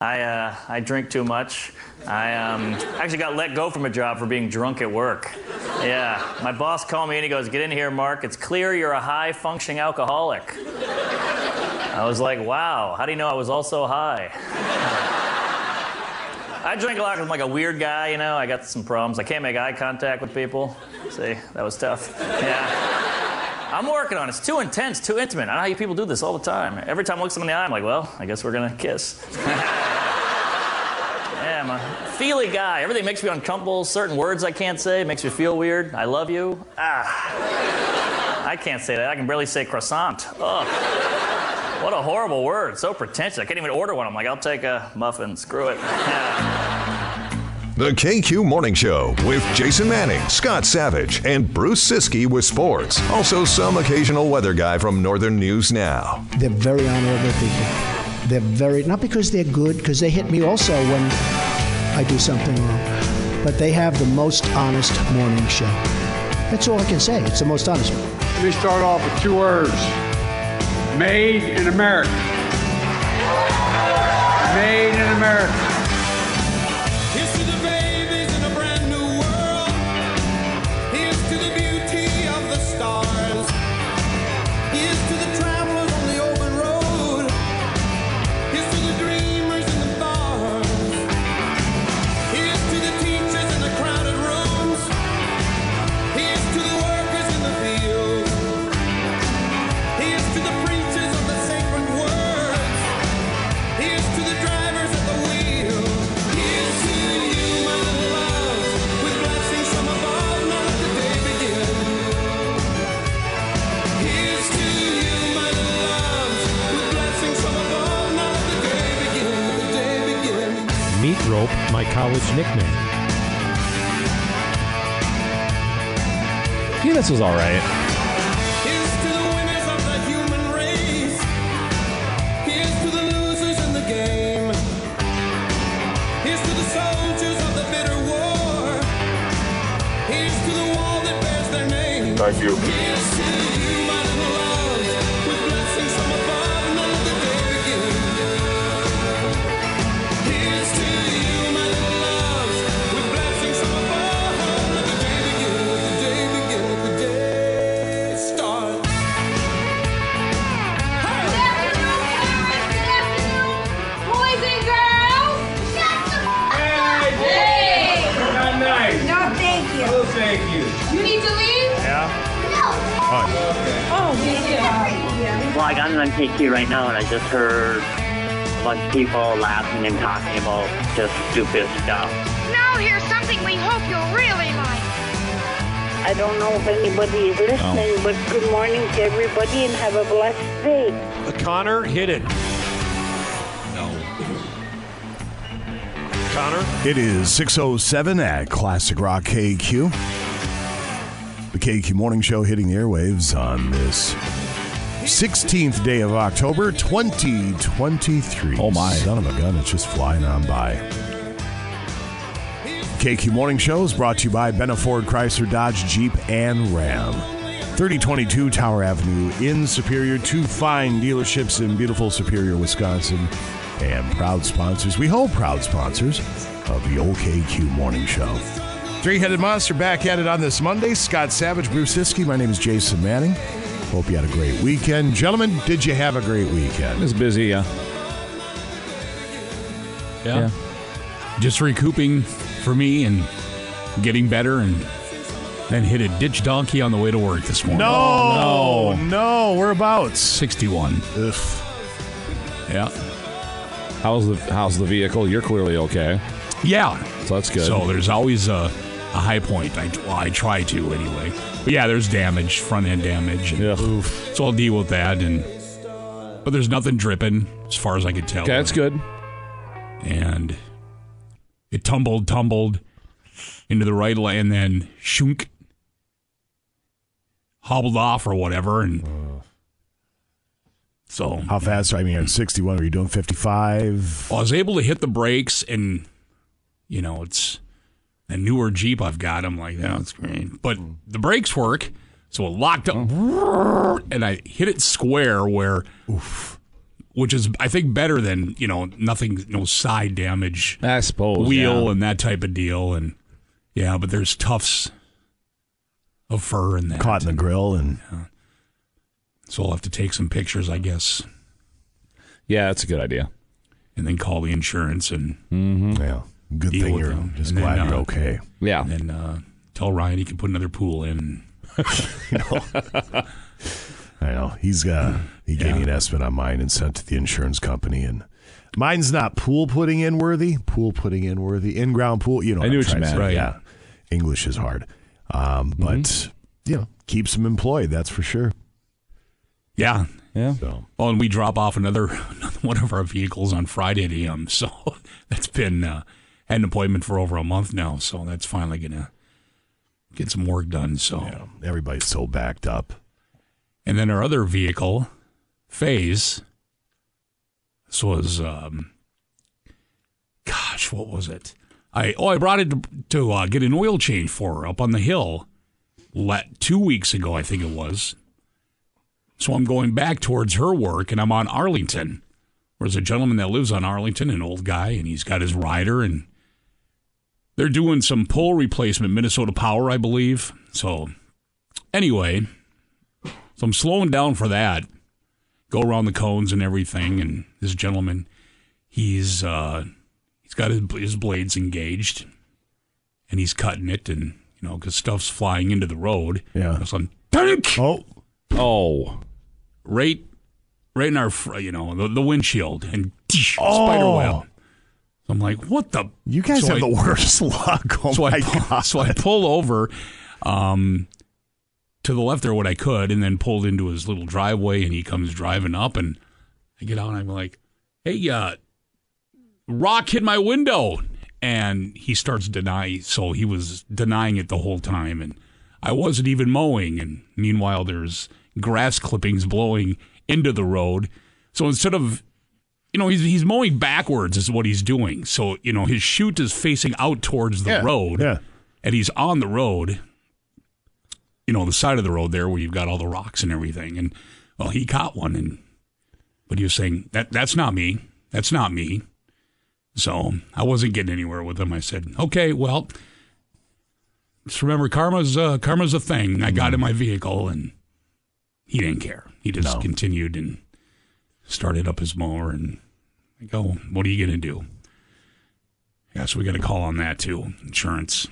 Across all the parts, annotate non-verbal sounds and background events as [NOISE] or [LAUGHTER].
I uh, I drink too much. I um, actually got let go from a job for being drunk at work. Yeah, my boss called me and he goes, "Get in here, Mark. It's clear you're a high functioning alcoholic." I was like, "Wow, how do you know I was also high?" I drink a lot 'cause I'm like a weird guy, you know. I got some problems. I can't make eye contact with people. See, that was tough. Yeah. I'm working on it. It's too intense, too intimate. I don't know how you people do this all the time. Every time I look someone in the eye, I'm like, well, I guess we're gonna kiss. [LAUGHS] yeah, I'm a feely guy. Everything makes me uncomfortable. Certain words I can't say makes me feel weird. I love you. Ah. I can't say that. I can barely say croissant. Ugh. What a horrible word. So pretentious. I can't even order one. I'm like, I'll take a muffin. Screw it. The KQ Morning Show with Jason Manning, Scott Savage, and Bruce Siski with sports. Also, some occasional weather guy from Northern News Now. They're very honorable people. They're very, not because they're good, because they hit me also when I do something wrong, but they have the most honest morning show. That's all I can say. It's the most honest. Let me start off with two words Made in America. Made in America. College nickname. Yeah, this was all right. Here's to on KQ right now, and I just heard a bunch of people laughing and talking about just stupid stuff. Now here's something we hope you'll really like. I don't know if anybody is listening, but good morning to everybody and have a blessed day. Connor, hit it. No. Connor? It is 607 at Classic Rock KQ. The KQ Morning Show hitting the airwaves on this 16th day of October, 2023. Oh, my. Son of a gun, it's just flying on by. KQ Morning Show is brought to you by Benna Ford Chrysler Dodge Jeep and Ram. 3022 Tower Avenue in Superior. Two fine dealerships in beautiful Superior, Wisconsin. And proud sponsors, we hold proud sponsors of the OKQ Morning Show. Three Headed Monster back at it on this Monday. Scott Savage, Bruce Siskey. My name is Jason Manning. Hope you had a great weekend. Gentlemen, did you have a great weekend? It was busy, yeah. Yeah. Just recouping for me and getting better and then hit a ditch donkey on the way to work this morning. No, oh, no, No. we're whereabouts? 61. Ugh. Yeah. How's the how's the vehicle? You're clearly okay. Yeah. So that's good. So there's always a, a high point. I, well, I try to anyway. But yeah, there's damage, front end damage. And So I'll deal with that. And But there's nothing dripping as far as I could tell. Okay, that's good. And it tumbled, tumbled into the right lane, and then shunk, hobbled off or whatever. And so How fast? I mean, at 61, were you doing 55? I was able to hit the brakes, and you know, it's a newer Jeep I've got. I'm like, yeah, oh, that's great. Mm. But the brakes work, so it locked up, oh. and I hit it square where which is I think better than you know nothing, no side damage, I suppose. wheel yeah. and that type of deal, and yeah, but there's tufts of fur in that. Caught in the grill and So I'll have to take some pictures, I guess, Yeah, that's a good idea. and then call the insurance and mm-hmm. yeah. Good Deal thing with you're them. just And then, glad you're uh, okay. Yeah. and then uh, tell Ryan he can put another pool in. [LAUGHS] I know. He's uh he gave me Yeah. an estimate on mine and sent to the insurance company and mine's not pool putting in worthy, pool putting in worthy, in ground pool, you know. I knew I'm what you meant. Right. Yeah. English is hard. Um, Mm-hmm. but you know, keeps them employed, that's for sure. Yeah. Yeah. So Oh, and we drop off another [LAUGHS] one of our vehicles on Friday at AM. [LAUGHS] So that's been uh, had an appointment for over a month now. So that's finally gonna get some work done. So yeah, everybody's so backed up. and then our other vehicle, Phase. This was, um, gosh, what was it? I oh I brought it to, to uh, get an oil change for her up on the hill, let two weeks ago I think it was. So I'm going back towards her work, and I'm on Arlington. There's a gentleman that lives on Arlington, an old guy, and he's got his rider, and they're doing some pole replacement, Minnesota Power, I believe. So anyway, so I'm slowing down for that. Go around the cones and everything, and this gentleman, he's uh, he's got his, his blades engaged, and he's cutting it, and you know, because stuff's flying into the road. Yeah. So I'm, Tank! Oh, Oh. right, right in our, you know, the, the windshield, and spider web. I'm like, what the? you guys So have I- the worst [LAUGHS] luck. Oh so my I god. so I pull over um, to the left there what I could, and then pulled into his little driveway, and he comes driving up, and I get out, and I'm like, "Hey, uh, rock hit my window," and he starts denying. So he was denying it the whole time, and I wasn't even mowing, and meanwhile there's grass clippings blowing into the road. So instead of you know, he's he's mowing backwards is what he's doing. So, you know, his chute is facing out towards the Yeah, road. yeah. And he's on the road, you know, the side of the road there where you've got all the rocks and everything. And well, he caught one and but he was saying, That that's not me. That's not me. So I wasn't getting anywhere with him. I said, Okay, well, just remember karma's uh, karma's a thing. I got in my vehicle and he didn't care. He just No. continued and started up his mower and I go, what are you going to do? Yeah, so we got to call on that too. Insurance.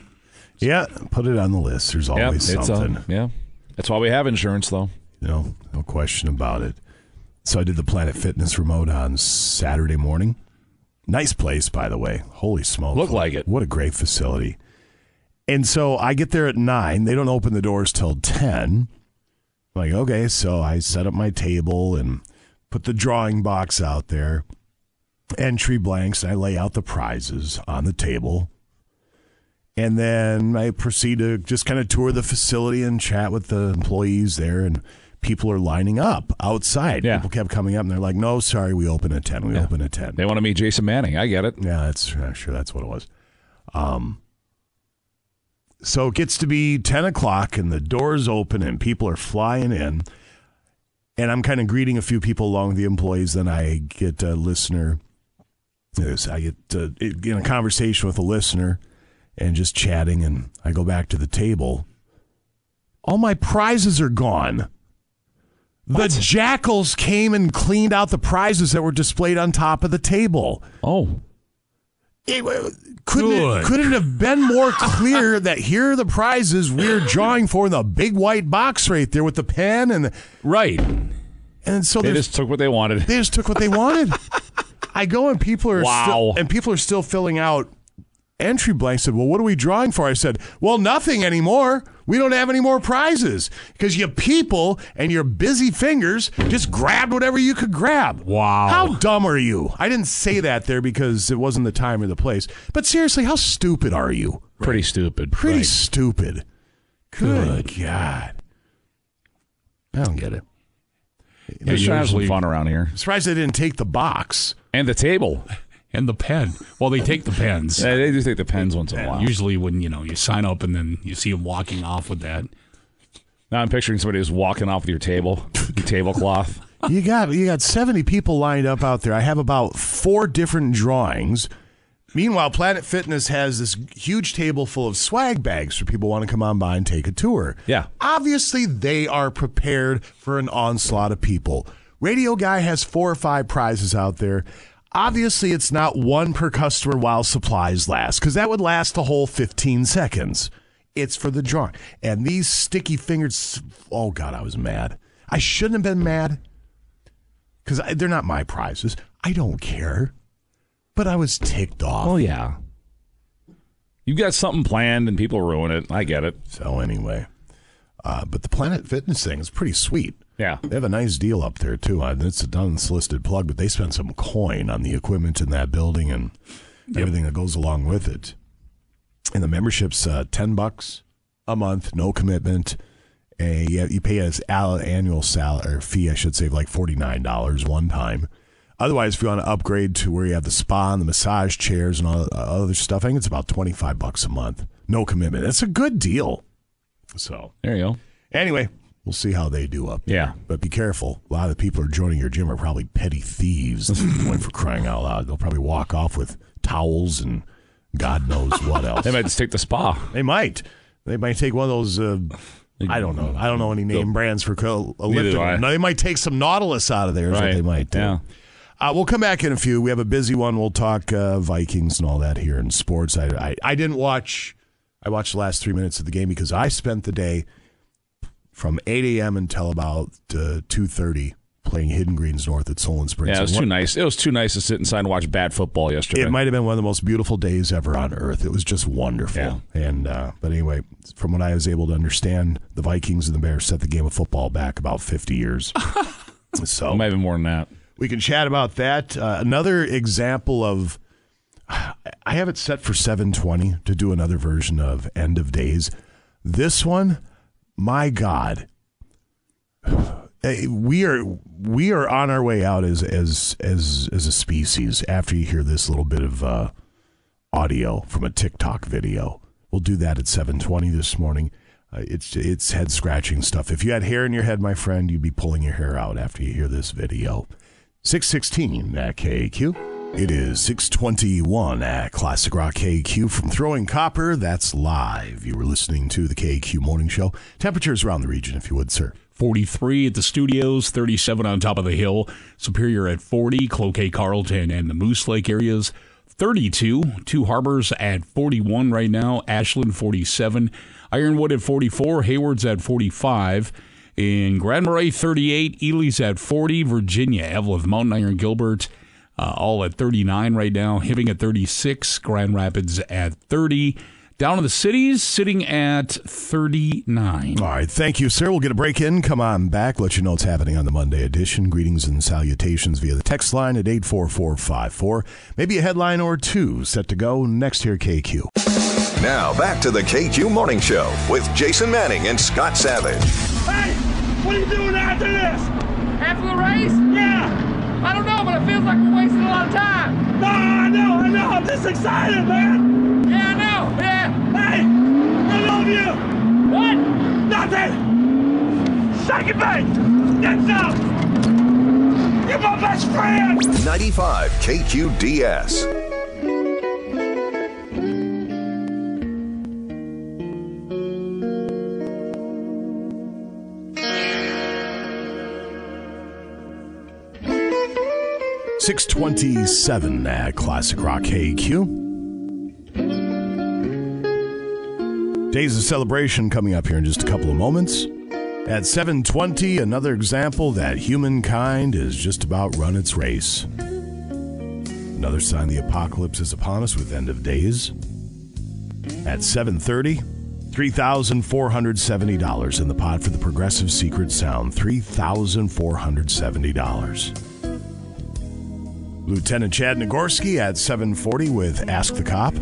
Yeah, put it on the list. There's Yeah. always It's something. uh, yeah. That's why we have insurance, though. No, no question about it. So I did the Planet Fitness remote on Saturday morning. Nice place, by the way. Holy smoke. Look like it. What a great facility. And so I get there at nine. They don't open the doors till 10. I'm like, okay. So I set up my table and put the drawing box out there, entry blanks, and I lay out the prizes on the table. And then I proceed to just kind of tour the facility and chat with the employees there. And people are lining up outside. Yeah. People kept coming up and they're like, no, sorry, we open at 10. We open at 10. They want to meet Jason Manning. I get it. Yeah, that's I'm sure that's what it was. Um, so it gets to be ten o'clock and the doors open and people are flying in, and I'm kind of greeting a few people along with the employees. Then I get a listener. I get uh, in a conversation with a listener and just chatting, and I go back to the table. All my prizes are gone. The jackals came and cleaned out the prizes that were displayed on top of the table. Oh. It, couldn't it, couldn't have been more clear [LAUGHS] that here are the prizes we're drawing for in the big white box right there with the pen and Right. and so They just took what they wanted. they just took what they wanted. [LAUGHS] I go and people are Wow. still, and people are still filling out entry blanks. Said, "Well, what are we drawing for?" I said, "Well, nothing anymore. We don't have any more prizes because you people and your busy fingers just grabbed whatever you could grab." Wow. How dumb are you? I didn't say that there because it wasn't the time or the place. But seriously, how stupid are you? Pretty stupid. Pretty Right. stupid. Good God. I don't get it. They're just trying to have some usually- fun around here. Surprised they didn't take the box. And the table. And the pen. Well, they take the pens. Yeah, they do take the pens once in a while. Usually when, you know, you sign up and then you see them walking off with that. Now I'm picturing somebody who's walking off with your table, your tablecloth. [LAUGHS] you got you got 70 people lined up out there. I have about four different drawings. Meanwhile, Planet Fitness has this huge table full of swag bags for people who want to come on by and take a tour. Yeah. Obviously, they are prepared for an onslaught of people. Radio Guy has four or five prizes out there. Obviously, it's not one per customer while supplies last, because that would last the whole 15 seconds. It's for the drawing. And these sticky fingered, oh God, I was mad. I shouldn't have been mad because they're not my prizes. I don't care. But I was ticked off. Oh, yeah. You've got something planned and people ruin it. I get it. So anyway, uh, but the Planet Fitness thing is pretty sweet. Yeah. They have a nice deal up there too. Uh, it's an unsolicited plug, but they spent some coin on the equipment in that building and everything that goes along with it. And the membership's uh, ten bucks a month, no commitment. And you, you pay an annual salary or fee, I should say, of like forty nine dollars one time. Otherwise, if you want to upgrade to where you have the spa and the massage chairs and all the other stuff, I think it's about twenty five bucks a month, no commitment. That's a good deal. So There you go. Anyway, we'll see how they do up there. Yeah. But be careful. A lot of the people who are joining your gym are probably petty thieves. Going [LAUGHS] for crying out loud. They'll probably walk off with towels and God knows what [LAUGHS] else. They might just take the spa. They might. They might take one of those. Uh, I don't know. I don't know any name brands for co- lifting. No, they might take some Nautilus out of there. Is what Right. they might do. Yeah. Uh, we'll come back in a few. We have a busy one. We'll talk uh, Vikings and all that here in sports. I, I I didn't watch. I watched the last three minutes of the game because I spent the day from 8 a.m. until about uh, 2:30 playing Hidden Greens North at Solon Springs. Yeah, it was too nice. It was too nice to sit inside and watch bad football yesterday. It might have been one of the most beautiful days ever on earth. It was just wonderful. Yeah. And uh, but anyway, from what I was able to understand, the Vikings and the Bears set the game of football back about 50 years. [LAUGHS] so It might have more than that. we can chat about that. Uh, another example of I have it set for 720 to do another version of End of Days. This one, my God. [SIGHS] We are we are on our way out as as as as a species after you hear this little bit of uh, audio from a TikTok video. We'll do that at 7:20 this morning. Uh, it's it's head scratching stuff. If you had hair in your head, my friend, you'd be pulling your hair out after you hear this video. 616 at KQ. It is 621 at Classic Rock KQ from Throwing Copper. That's live. You were listening to the KQ Morning Show. Temperatures around the region, if you would, sir. 43 at the studios, 37 on top of the hill, Superior at 40, Cloquet, Carlton, and the Moose Lake areas. 32, Two Harbors at 41 right now, Ashland 47, Ironwood at 44, Hayward's at 45, in Grand Marais 38, Ely's at 40, Virginia, Eveleth, Mountain Iron, Gilbert, uh, all at 39 right now, Hibbing at 36, Grand Rapids at 30. Down in the cities, sitting at 39. All right. Thank you, sir. We'll get a break in. Come on back. Let you know what's happening on the Monday edition. Greetings and salutations via the text line at 84454. Maybe a headline or two set to go next here, KQ. Now back to the KQ Morning Show with Jason Manning and Scott Savage. Hey, what are you doing after this? After the race? Yeah. I don't know, but it feels like we're wasting a lot of time. No, I know, I know. I'm just excited, man. Yeah, I know. Yeah. Hey, I love you. What? Nothing. Second base. Get up. You're my best friend. 95 KQDS. Six twenty-seven at Classic Rock KQ. Days of celebration coming up here in just a couple of moments. At 7:20, another example that humankind is just about run its race. Another sign the apocalypse is upon us with end of days. At 7:30, $3,470 in the pot for the Progressive Secret Sound. $3,470. Lieutenant Chad Nagorski at 740 with Ask the Cop.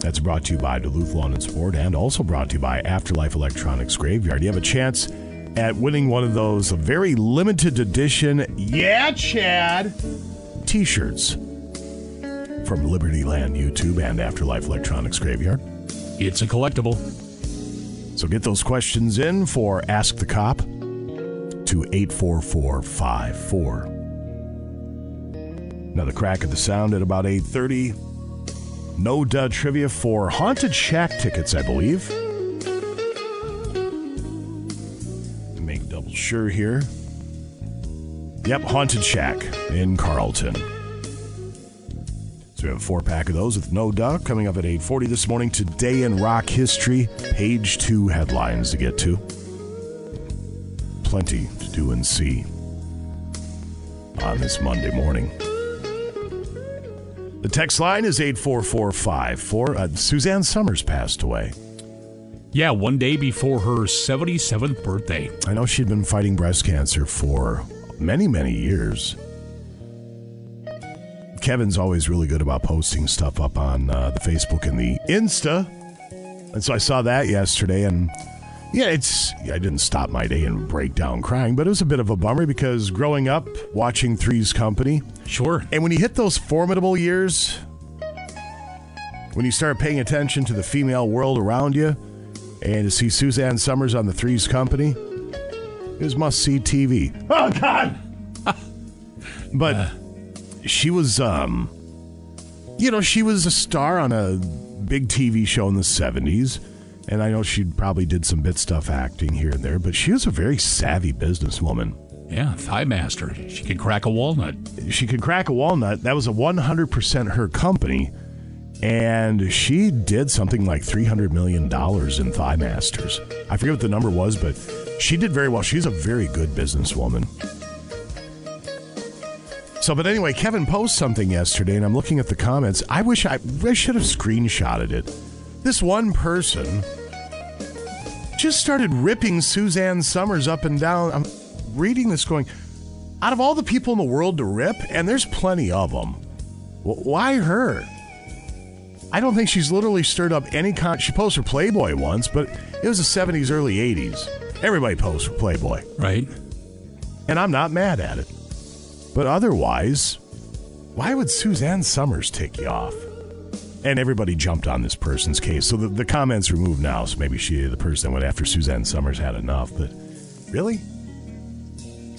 That's brought to you by Duluth Lawn and Sport and also brought to you by Afterlife Electronics Graveyard. You have a chance at winning one of those a very limited edition, yeah, Chad, t shirts from Liberty Land YouTube and Afterlife Electronics Graveyard. It's a collectible. So get those questions in for Ask the Cop to to 84454. Another crack at the sound at about 8:30. No duh trivia for Haunted Shack tickets, I believe. Make double sure here. Yep, Haunted Shack in Carlton. So we have a four pack of those with no duh coming up at 8:40 this morning. Today in rock history, page two headlines to get to. Plenty to do and see on this Monday morning. The text line is 84454. Uh, Suzanne Somers passed away. Yeah, one day before her 77th birthday. I know she'd been fighting breast cancer for many, many years. Kevin's always really good about posting stuff up on uh, the Facebook and the Insta. And so I saw that yesterday, and yeah, it's. I didn't stop my day and break down crying, but it was a bit of a bummer because growing up watching Three's Company. Sure. And when you hit those formidable years, when you start paying attention to the female world around you, and to see Suzanne Somers on the Three's Company, it was must see TV. Oh, God! [LAUGHS] but she was, um, you know, she was a star on a big TV show in the 70s. And I know she probably did some bit stuff acting here and there, but she was a very savvy businesswoman. Yeah, ThighMaster. She could crack a walnut. She could crack a walnut. That was a 100% her company. And she did something like $300 million in ThighMasters. I forget what the number was, but she did very well. She's a very good businesswoman. So, but anyway, Kevin posted something yesterday, and I'm looking at the comments. I wish I, I should have screenshotted it. This one person just started ripping Suzanne Somers up and down. I'm reading this going, out of all the people in the world to rip, and there's plenty of them, why her? I don't think she's literally stirred up any con. She posted for Playboy once, but it was the 70s, early 80s. Everybody posts for Playboy. Right. And I'm not mad at it. But otherwise, why would Suzanne Somers take you off? And everybody jumped on this person's case. So the, the comments removed now. So maybe she, the person that went after Suzanne Somers, had enough. But really?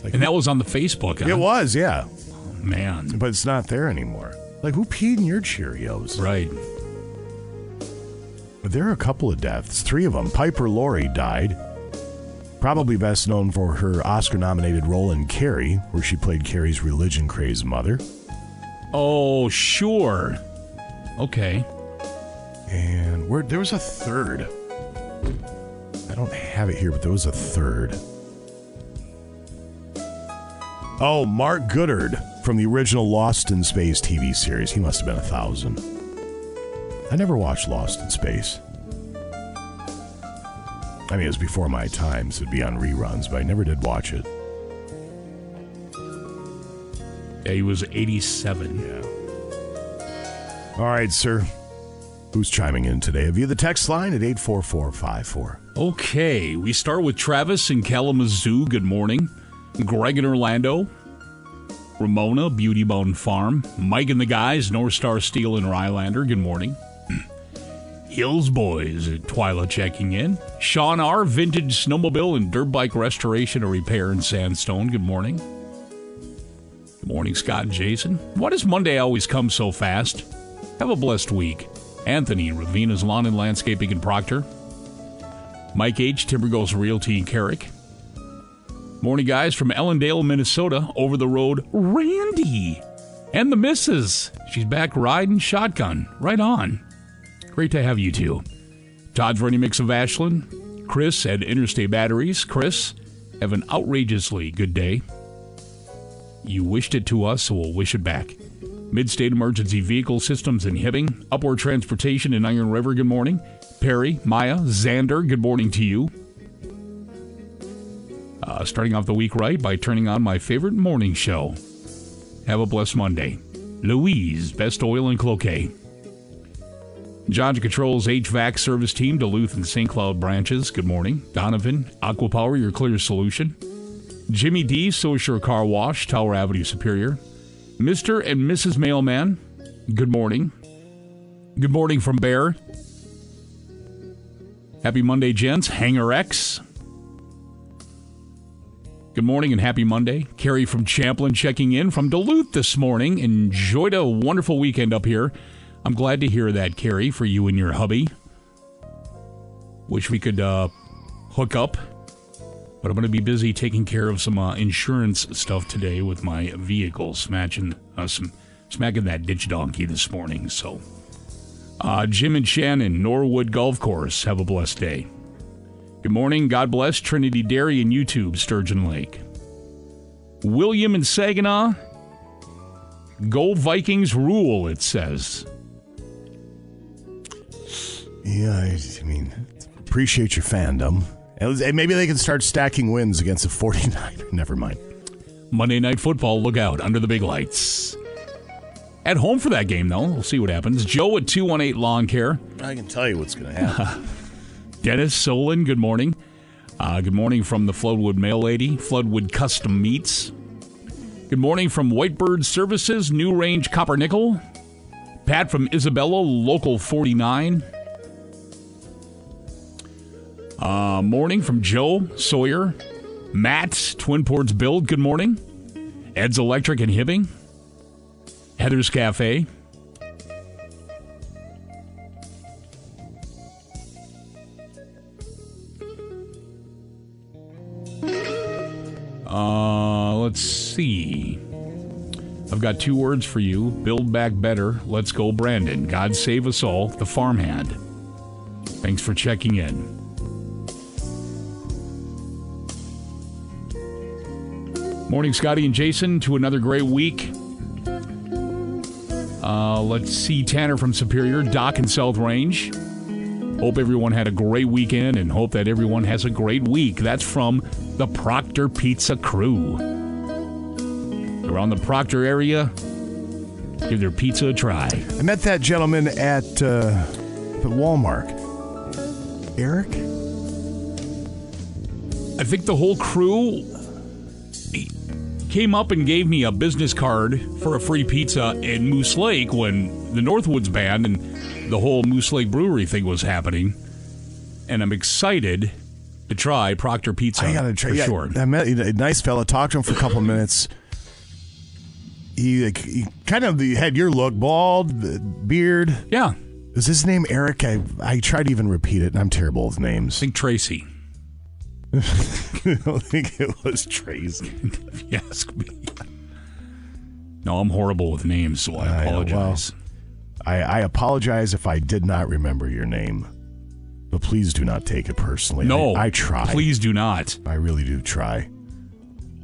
Like, and that was on the Facebook. Huh? It was, yeah. Oh, man. But it's not there anymore. Like, who peed in your Cheerios? Right. But there are a couple of deaths. Three of them. Piper Laurie died. Probably best known for her Oscar nominated role in Carrie, where she played Carrie's religion crazed mother. Oh, sure. Okay. And where there was a third. I don't have it here, but there was a third. Oh, Mark Goddard from the original Lost in Space TV series. He must have been a thousand. I never watched Lost in Space. I mean, it was before my time, so it'd be on reruns, but I never did watch it. Yeah, he was 87. Yeah. All right, sir. Who's chiming in today? Via the text line at 84454. Okay, we start with Travis in Kalamazoo. Good morning. Greg in Orlando. Ramona, Beauty Bone Farm. Mike and the guys, North Star Steel and Rylander. Good morning. [CLEARS THROAT] Hills Boys at Twyla checking in. Sean R. Vintage Snowmobile and Dirt Bike Restoration and Repair in Sandstone. Good morning. Good morning, Scott and Jason. Why does Monday always come so fast? Have a blessed week. Anthony, Ravina's Lawn and Landscaping in Proctor. Mike H., Timbergos Realty in Carrick. Morning, guys, from Ellendale, Minnesota. Over the road, Randy. And the missus. She's back riding shotgun. Right on. Great to have you two. Todd's Ready Mix of Ashland. Chris at Interstate Batteries. Chris, have an outrageously good day. You wished it to us, so we'll wish it back. Midstate Emergency Vehicle Systems in Hibbing. Upward Transportation in Iron River, good morning. Perry, Maya, Xander, good morning to you. Uh, starting off the week right by turning on my favorite morning show. Have a blessed Monday. Louise, Best Oil and Cloquet. Johnson Controls HVAC service team, Duluth and St. Cloud branches. Good morning. Donovan, Aquapower, your clear solution. Jimmy D, Social Car Wash, Tower Avenue Superior. Mr. and Mrs. Mailman, good morning. Good morning from Bear. Happy Monday, gents. Hanger X. Good morning and happy Monday. Carrie from Champlin checking in from Duluth this morning. Enjoyed a wonderful weekend up here. I'm glad to hear that, Carrie, for you and your hubby. Wish we could uh, hook up, but I'm going to be busy taking care of some uh, insurance stuff today with my vehicle, smashing uh, some, smacking that ditch donkey this morning. So, uh, Jim and Shannon, Norwood Golf Course, have a blessed day. Good morning. God bless Trinity Dairy and YouTube, Sturgeon Lake. William and Saginaw. Go Vikings rule, it says. Yeah, I, I mean, appreciate your fandom. And Maybe they can start stacking wins against the [LAUGHS] 49. Never mind. Monday Night Football, look out under the big lights. At home for that game, though. We'll see what happens. Joe at 218 Lawn Care. I can tell you what's going to happen. [LAUGHS] Dennis Solon, good morning. Uh, good morning from the Floodwood Mail Lady, Floodwood Custom Meats. Good morning from Whitebird Services, New Range Copper Nickel. Pat from Isabella, Local 49. Uh, morning from Joe Sawyer. Matt, Twin Ports Build, good morning. Ed's Electric and Hibbing. Heather's Cafe. Uh, let's see. I've got two words for you. Build back better. Let's go, Brandon. God save us all. The farmhand. Thanks for checking in. Morning, Scotty and Jason, to another great week. Uh, let's see Tanner from Superior, Doc and South Range. Hope everyone had a great weekend and hope that everyone has a great week. That's from the Proctor Pizza crew. Around the Proctor area, give their pizza a try. I met that gentleman at, uh, at Walmart. Eric? I think the whole crew came up and gave me a business card for a free pizza in Moose Lake when the Northwoods band and the whole Moose Lake Brewery thing was happening. And I'm excited to try Proctor Pizza I gotta try. for yeah, sure. I met a nice fella. Talked to him for a couple of minutes. He, like, he kind of had your look, bald, beard. Yeah. Is his name Eric? I I tried to even repeat it, and I'm terrible with names. I think Tracy. [LAUGHS] I don't think it was Tracy. if you ask me. No, I'm horrible with names, so I I know, apologize. I, I apologize if I did not remember your name, but please do not take it personally. No, I, I try. Please do not. I really do try.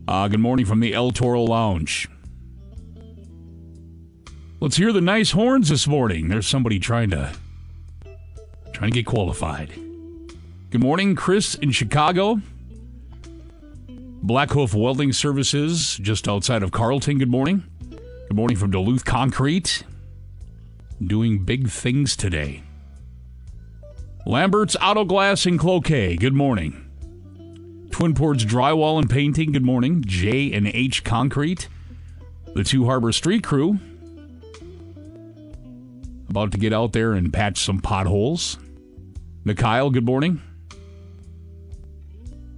Uh, good morning from the El Toro Lounge. Let's hear the nice horns this morning. There's somebody trying to trying to get qualified. Good morning, Chris in Chicago. Black Hoof Welding Services, just outside of Carlton. Good morning. Good morning from Duluth Concrete. Doing big things today. Lambert's Auto Glass in Cloquet. Good morning. Twin Ports Drywall and Painting. Good morning. J and H Concrete. The Two Harbor Street Crew. About to get out there and patch some potholes. Mikhail, good morning.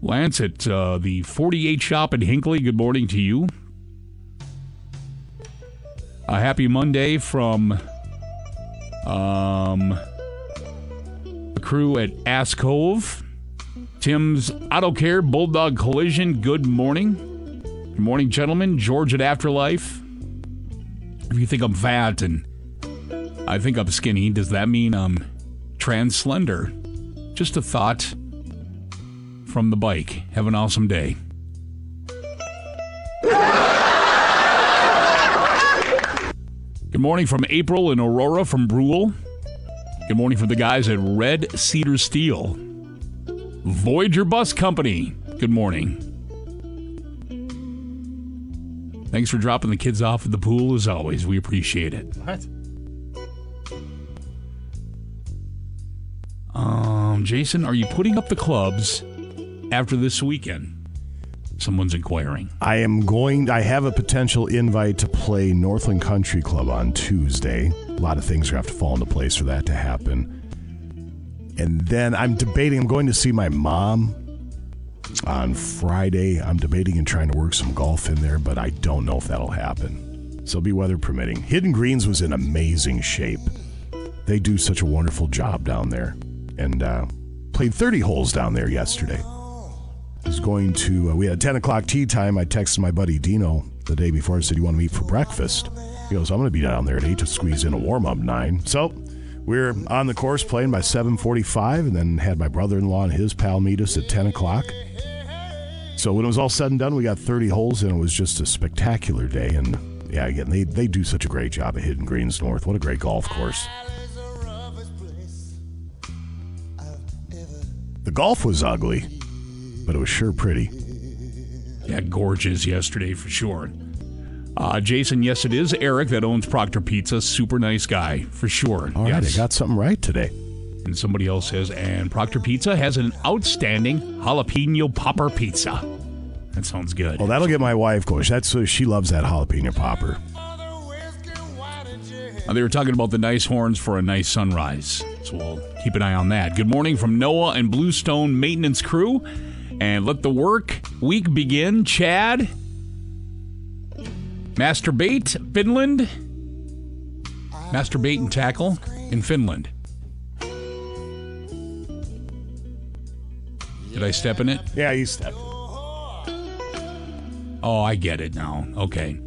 Lance at uh, the 48 shop in Hinckley, good morning to you. A happy Monday from um, the crew at Ass Cove. Tim's Auto Care Bulldog Collision, good morning. Good morning, gentlemen. George at Afterlife. If you think I'm fat and I think I'm skinny, does that mean I'm trans slender? Just a thought from the bike. Have an awesome day. Good morning from April and Aurora from Brule. Good morning from the guys at Red Cedar Steel. Voyager Bus Company. Good morning. Thanks for dropping the kids off at the pool as always. We appreciate it. What? Um, Jason, are you putting up the clubs after this weekend? Someone's inquiring. I am going. I have a potential invite to play Northland Country Club on Tuesday. A lot of things are going to have to fall into place for that to happen. And then I'm debating. I'm going to see my mom on Friday. I'm debating and trying to work some golf in there, but I don't know if that'll happen. So be weather permitting. Hidden Greens was in amazing shape. They do such a wonderful job down there, and uh, played 30 holes down there yesterday. Was going to. Uh, we had 10 o'clock tea time. I texted my buddy Dino the day before. I said, "You want to meet for breakfast?" He goes, "I'm going to be down there at eight to squeeze in a warm up nine. So we're on the course playing by 7:45, and then had my brother-in-law and his pal meet us at 10 o'clock. So when it was all said and done, we got 30 holes, and it was just a spectacular day. And yeah, again, they they do such a great job at Hidden Greens North. What a great golf course. The golf was ugly, but it was sure pretty. Yeah, gorgeous yesterday for sure. Uh, Jason, yes, it is Eric that owns Proctor Pizza. Super nice guy for sure. All right, yes. I got something right today. And somebody else says, and Proctor Pizza has an outstanding jalapeno popper pizza. That sounds good. Well, that'll get my wife going. That's uh, she loves that jalapeno popper. Uh, they were talking about the nice horns for a nice sunrise. So we'll keep an eye on that. Good morning from Noah and Bluestone Maintenance Crew. And let the work week begin. Chad, Masturbate, Finland. Masturbate and tackle in Finland. Did I step in it? Yeah, you stepped. Oh, I get it now. Okay.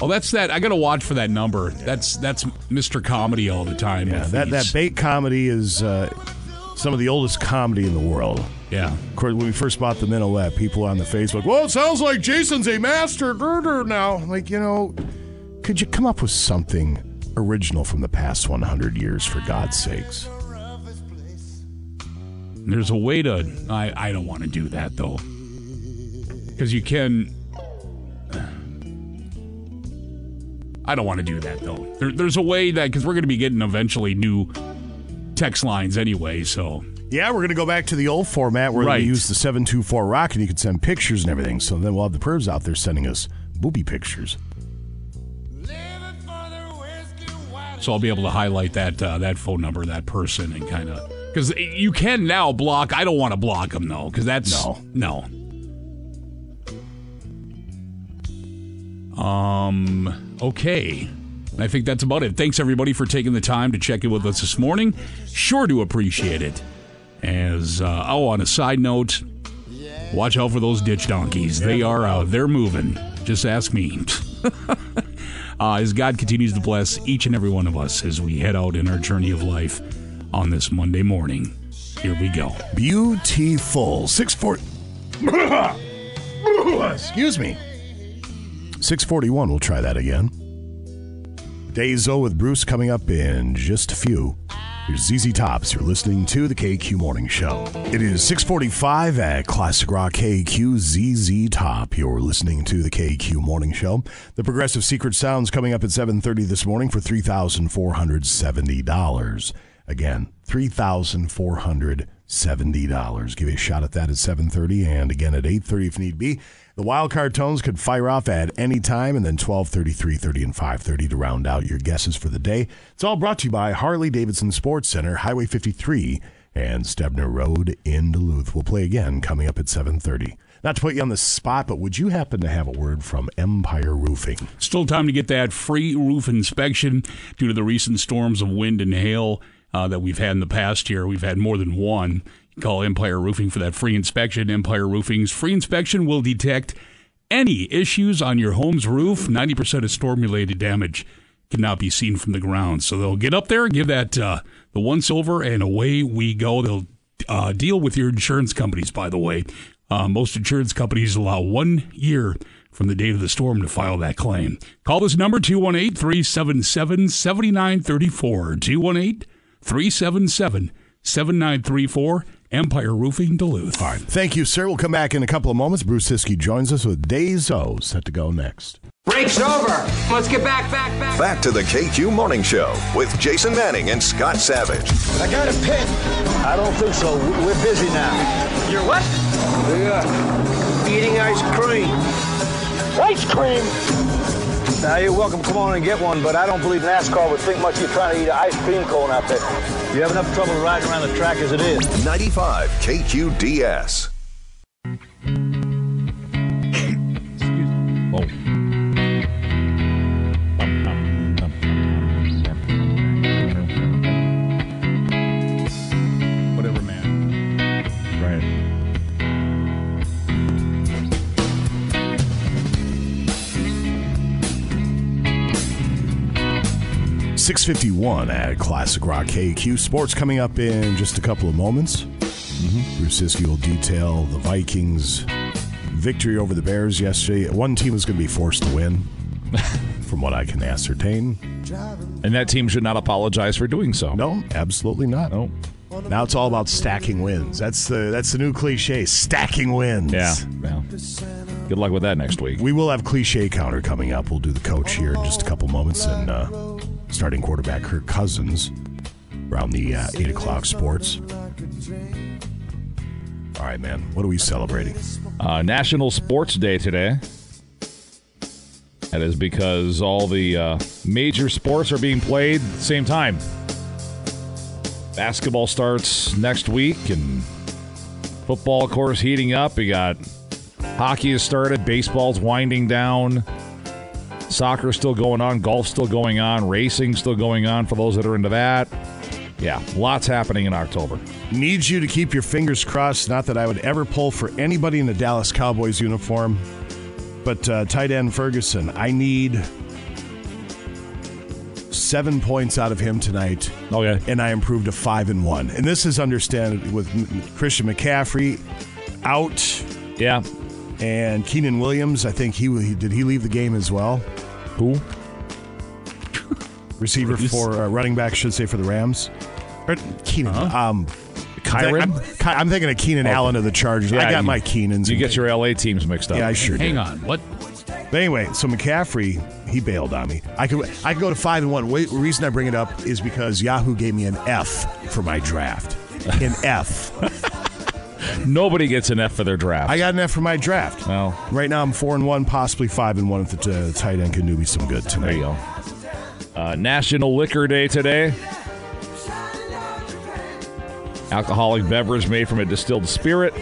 Oh, that's that. I got to watch for that number. That's that's Mr. Comedy all the time. Yeah, that that bait comedy is uh, some of the oldest comedy in the world. Yeah. Of course, when we first bought the Minolette, people on the Facebook, well, it sounds like Jason's a master durder now. Like, you know, could you come up with something original from the past 100 years, for God's sakes? There's a way to. I, I don't want to do that though. Because you can. [SIGHS] I don't want to do that though. There, there's a way that. Because we're going to be getting eventually new text lines anyway, so. Yeah, we're going to go back to the old format where Right. we use the 724 rock and you can send pictures and everything. So then we'll have the pervs out there sending us booby pictures. So I'll be able to highlight that uh, that phone number, that person, and kind of because you can now block. I don't want to block them though, because that's No. no. Um. Okay. I think that's about it. Thanks everybody for taking the time to check in with us this morning. Sure do appreciate it. As uh, oh, on a side note, watch out for those ditch donkeys. They are out. They're moving. Just ask me. [LAUGHS] uh, as God continues to bless each and every one of us as we head out in our journey of life on this Monday morning. Here we go. Beautiful. 640. [COUGHS] Excuse me. 641. We'll try that again. Dazo with Bruce coming up in just a few. Here's ZZ Tops. You're listening to the KQ Morning Show. It is 645 at Classic Rock KQ ZZ Top. You're listening to the KQ Morning Show. The Progressive Secret Sounds coming up at 730 this morning for $3,470. Again, $3,470. Give you a shot at that at 730 and again at 830 if need be. The wild card tones could fire off at any time and then 1230, 330, and 530 to round out your guesses for the day. It's all brought to you by Harley Davidson Sports Center, Highway 53 and Stebner Road in Duluth. We'll play again coming up at 730. Not to put you on the spot, but would you happen to have a word from Empire Roofing? Still time to get that free roof inspection due to the recent storms of wind and hail uh, that we've had in the past year. We've had more than one. Call Empire Roofing for that free inspection. Empire Roofing's free inspection will detect any issues on your home's roof. 90% of storm related damage cannot be seen from the ground. So they'll get up there, give that uh, the once over, and away we go. They'll uh, deal with your insurance companies, by the way. Uh, most insurance companies allow one year from the date of the storm to file that claim. Call this number 218 377 7934. 218 377 7934. Empire Roofing Duluth. All right. Thank you, sir. We'll come back in a couple of moments. Bruce Siskey joins us with Days O set to go next. Break's over. Let's get back, back, back. Back to the KQ Morning Show with Jason Manning and Scott Savage. I got a pit. I don't think so. We're busy now. You're what? Yeah. Eating ice cream. Ice cream? Now you're welcome. Come on and get one, but I don't believe NASCAR would think much of you trying to eat an ice cream cone out there. You have enough trouble riding around the track as it is. 95 KQDS. Excuse me. Oh. 651 at Classic Rock KQ. Sports coming up in just a couple of moments. Bruce Siskey will detail the Vikings' victory over the Bears yesterday. One team is going to be forced to win, [LAUGHS] from what I can ascertain. And that team should not apologize for doing so. No, absolutely not. No. Now it's all about stacking wins. That's the that's the new cliche. Stacking wins. Yeah. yeah. Good luck with that next week. We will have cliche counter coming up. We'll do the coach here in just a couple moments, and uh, starting quarterback Kirk Cousins around the uh, eight o'clock sports. All right, man. What are we celebrating? Uh, National Sports Day today. That is because all the uh, major sports are being played at the same time. Basketball starts next week, and football, of course, heating up. We got hockey has started, baseball's winding down, soccer's still going on, golf's still going on, racing's still going on for those that are into that. Yeah, lots happening in October. Needs you to keep your fingers crossed. Not that I would ever pull for anybody in the Dallas Cowboys uniform, but uh, tight end Ferguson, I need seven points out of him tonight. Okay, and I improved to five and one. And this is understand with Christian McCaffrey out. Yeah, and Keenan Williams. I think he, he did. He leave the game as well. Who? [LAUGHS] Receiver for uh, running back, should say for the Rams. Or Keenan. Um, Kyren? I'm, Ky- I'm thinking of Keenan Oh. Allen of the Chargers. I got you- my Keenans. You get your LA teams mixed up. Yeah, I sure Hang did. on. What? But anyway, so McCaffrey, he bailed on me. I could I could go to five and one. Wait, the reason I bring it up is because Yahoo gave me an F for my draft. An F. [LAUGHS] Nobody gets an F for their draft. I got an F for my draft. Well, right now I'm four and one, possibly five and one if the uh, tight end can do me some good tonight. There you go. Uh, National Liquor Day today. Alcoholic beverage made from a distilled spirit.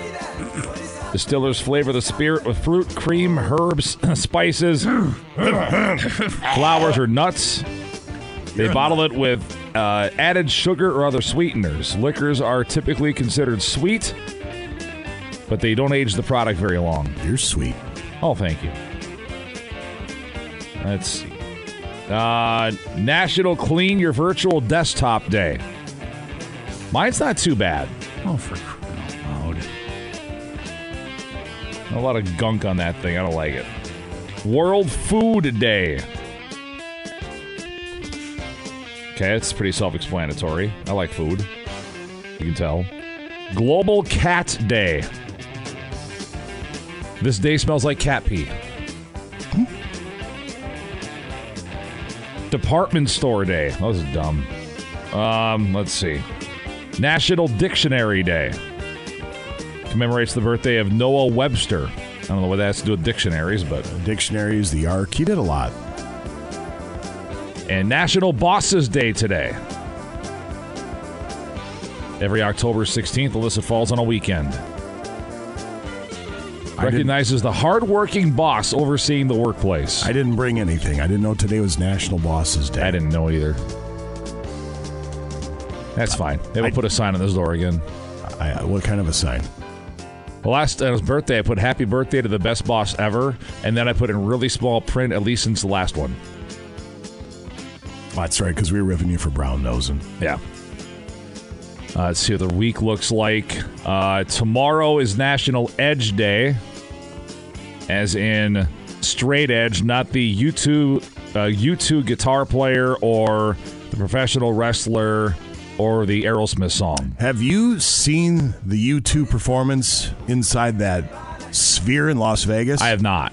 Distillers flavor the spirit with fruit, cream, herbs, [CLEARS THROAT] spices, [COUGHS] flowers, or nuts. They bottle it with uh, added sugar or other sweeteners. Liquors are typically considered sweet, but they don't age the product very long. You're sweet. Oh, thank you. Let's see. Uh, National Clean Your Virtual Desktop Day. Mine's not too bad. Oh, for crying out loud. A lot of gunk on that thing. I don't like it. World Food Day. Okay, it's pretty self explanatory. I like food. You can tell. Global Cat Day. This day smells like cat pee. Department Store Day. That was dumb. Um, let's see. National Dictionary Day. Commemorates the birthday of Noah Webster. I don't know what that has to do with dictionaries, but. Dictionaries, the arc. He did a lot. And National Bosses Day today. Every October 16th, Alyssa falls on a weekend. Recognizes the hardworking boss overseeing the workplace. I didn't bring anything. I didn't know today was National Bosses Day. I didn't know either. That's fine. They will put a sign on this door again. I, what kind of a sign? Well, last on his birthday, I put "Happy Birthday" to the best boss ever, and then I put in really small print, at least since the last one. Oh, that's right, because we were ripping you for brown nosing. Yeah. Uh, let's see what the week looks like. Uh, tomorrow is National Edge Day, as in straight edge, not the U2 uh, U2 guitar player or the professional wrestler or the Aerosmith song. Have you seen the U2 performance inside that sphere in Las Vegas? I have not.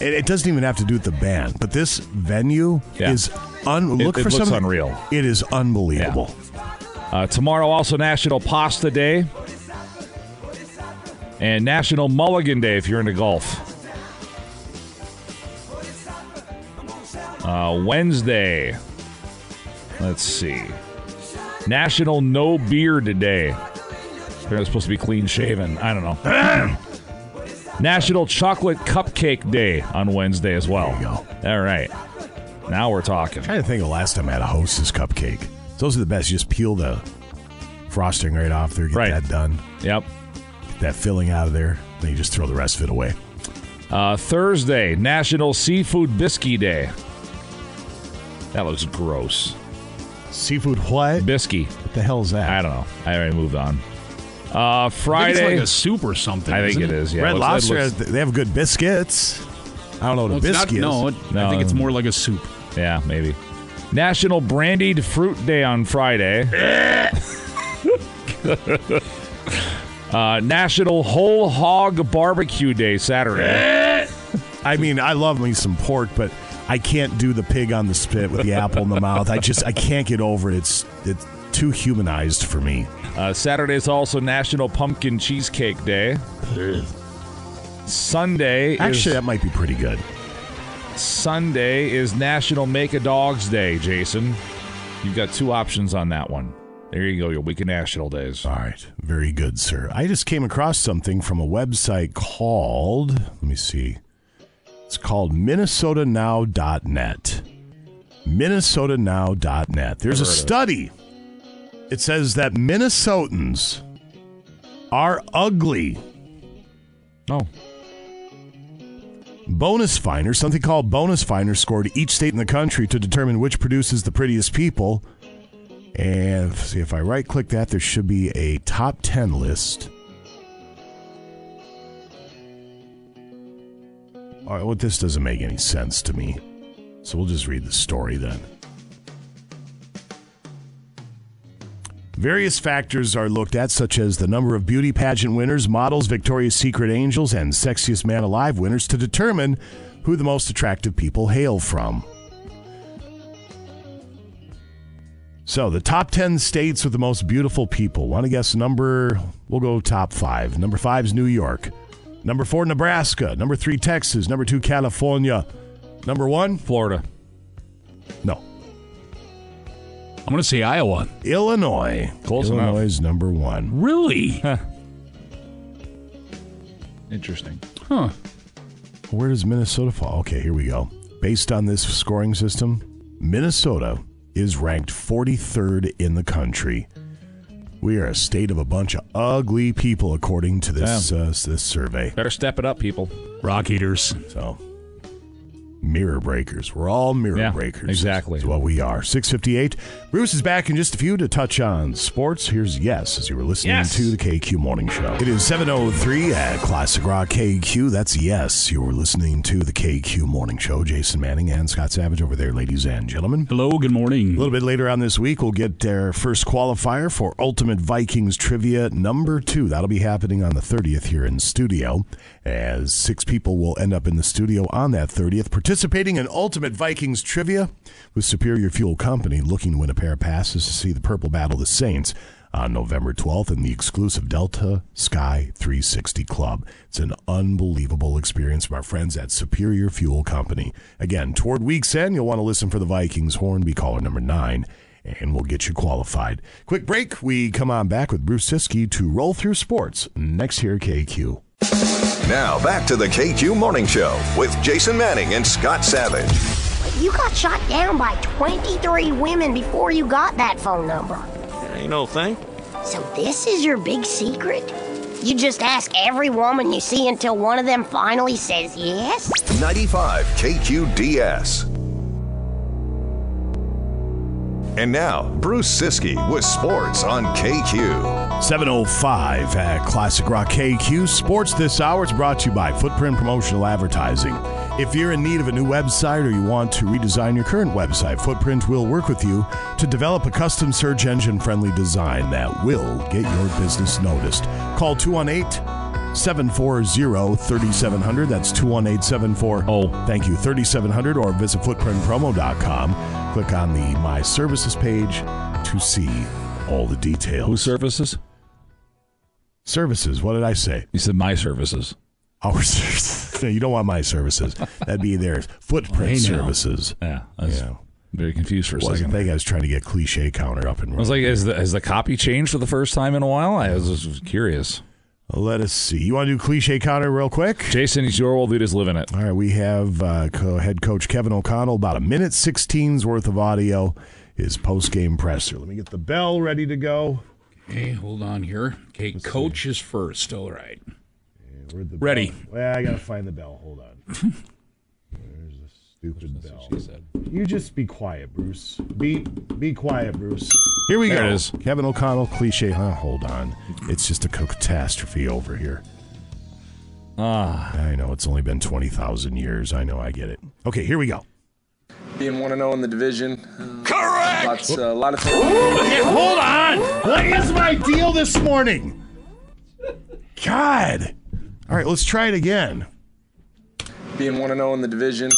It, it doesn't even have to do with the band, but this venue Yeah. is un. It- Look it for looks something. unreal. It is unbelievable. Uh, tomorrow, also National Pasta Day and National Mulligan Day if you're into golf. Uh, Wednesday, let's see. National No Beard Day. They're supposed to be clean shaven. I don't know. [COUGHS] National Chocolate Cupcake Day on Wednesday as well. There you go. All right. Now we're talking. i trying to think of the last time I had a Hostess cupcake. Those are the best. You just peel the frosting right off there, get Right. that done, Yep. Get that filling out of there, then you just throw the rest of it away. Uh, Thursday, National Seafood Biscuit Day. That looks gross. Seafood what? Bisky. What the hell is that? I don't know. I already moved on. Uh, I think Friday. it's like a soup or something. I think isn't it is. Yeah, Red looks- Lobster, looks- has, they have good biscuits. I don't know what Well, a it's not- biscuit no, is. it- I think it's more like a soup. Yeah, maybe. National Brandied Fruit Day on Friday. [LAUGHS] [LAUGHS] uh, National Whole Hog Barbecue Day Saturday. I mean, I love me some pork, but I can't do the pig on the spit with the apple in the mouth. I just I can't get over it. It's it's too humanized for me. Uh, Saturday is also National Pumpkin Cheesecake Day. Sunday Actually, is, that might be pretty good. Sunday is National Make a Dogs Day, Jason. You've got two options on that one. There you go, your week of national days. All right, very good, sir. I just came across something from a website called, let me see. It's called minnesotanow.net. minnesotanow.net. There's a Never heard of it. study. It says that Minnesotans are ugly. Oh. Bonus Finder, something called Bonus Finder, scored each state in the country to determine which produces the prettiest people. And see if I right click that, there should be a top 10 list. All right, well, this doesn't make any sense to me. So we'll just read the story then. Various factors are looked at, such as the number of beauty pageant winners, models, Victoria's Secret angels, and Sexiest Man Alive winners to determine who the most attractive people hail from. So, the top 10 states with the most beautiful people. Want to guess number? We'll go top five. Number five is New York. Number four, Nebraska. Number three, Texas. Number two, California. Number one, Florida. No. I'm going to say Iowa. Illinois. Close enough. Illinois is number one. Really? Interesting. Huh. Where does Minnesota fall? Okay, here we go. Based on this scoring system, Minnesota is ranked 43rd in the country. We are a state of a bunch of ugly people, according to this uh, this survey. Better step it up, people. Rock eaters. So, mirror breakers. We're all mirror Yeah, breakers. exactly. Is what we are. 658. Bruce is back in just a few to touch on sports. Here's Yes as you were listening Yes. to the KQ Morning Show. It is 703 at Classic Rock KQ. That's Yes. You were listening to the KQ Morning Show. Jason Manning and Scott Savage over there, ladies and gentlemen. Hello, good morning. A little bit later on this week, we'll get our first qualifier for Ultimate Vikings Trivia number two. That'll be happening on the 30th here in studio, as six people will end up in the studio on that 30th, participating in Ultimate Vikings Trivia with Superior Fuel Company, looking to win a pair of passes to see the Purple Battle of the Saints on November 12th in the exclusive Delta Sky 360 Club. It's an unbelievable experience from our friends at Superior Fuel Company. Again, toward week's end, you'll want to listen for the Vikings Hornby caller number nine, and we'll get you qualified. Quick break. We come on back with Bruce Siskey to roll through sports next here KQ. Now back to the KQ Morning Show with Jason Manning and Scott Savage. You got shot down by 23 women before you got that phone number. Ain't no thing. So this is your big secret? You just ask every woman you see until one of them finally says yes? 95 KQDS. And now, Bruce Siski with sports on KQ. 705 at Classic Rock KQ. Sports this hour is brought to you by Footprint Promotional Advertising. If you're in need of a new website or you want to redesign your current website, Footprint will work with you to develop a custom search engine friendly design that will get your business noticed. Call 218 740 3700. That's 218 740. Oh, thank you. 3700 or visit footprintpromo.com. Click on the My Services page to see all the details. Who services? Services. What did I say? You said my services. Our [LAUGHS] services. No, you don't want my services. That'd be theirs. Footprint services. Yeah, I was Yeah. very confused for a Wasn't second. think I was trying to get cliche counter up and running. I was like, has the, has the copy changed for the first time in a while? I was just curious. Let us see. You want to do cliche counter real quick? Jason, it's your world. We just live in it. All right, we have uh, co- head coach Kevin O'Connell, about a minute 16's worth of audio, his post game presser. Let me get the bell ready to go. Okay, hold on here. Okay, coach is first. All right. Where'd the Ready. bell- Well, I got to find the bell. Hold on. [LAUGHS] Where's this? Stupid bell. She said. You just be quiet, Bruce. Be be quiet, Bruce. Here we There go. it is. Kevin O'Connell cliche. Huh? Hold on. It's just a catastrophe over here. Ah. I know it's only been twenty thousand years. I know. I get it. Okay, here we go. Being 1 0 in the division. Correct! Lots, uh, a lot of things. Hold on. What is my deal this morning? God. All right, let's try it again. Being 1 0 in the division.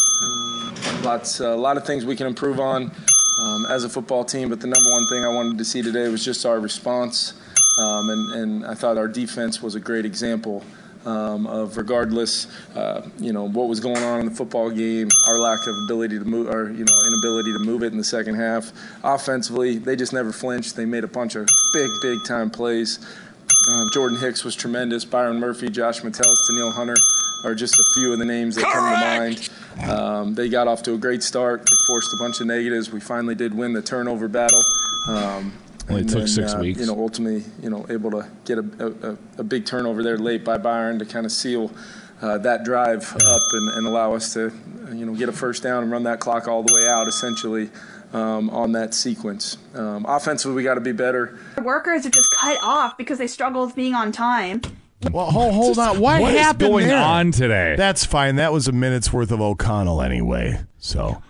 Lots, uh, a lot of things we can improve on um, as a football team, but the number one thing I wanted to see today was just our response. Um, and, and I thought our defense was a great example um, of regardless, uh, you know, what was going on in the football game, our lack of ability to move, or you know, inability to move it in the second half. Offensively, they just never flinched. They made a bunch of big, big time plays. Um, Jordan Hicks was tremendous. Byron Murphy, Josh Metellus, Danielle Hunter are just a few of the names that come to mind. Um, they got off to a great start. They forced a bunch of negatives. We finally did win the turnover battle. Um, Only and took then, six uh, weeks. You know, ultimately, you know, able to get a, a, a big turnover there late by Byron to kind of seal uh, that drive up and, and allow us to, you know, get a first down and run that clock all the way out, essentially, um, on that sequence. Um, offensively, we got to be better. Workers are just cut off because they struggle with being on time. Well, hold, hold on. What, What is happened going there? on today? That's fine. That was a minute's worth of O'Connell anyway. So,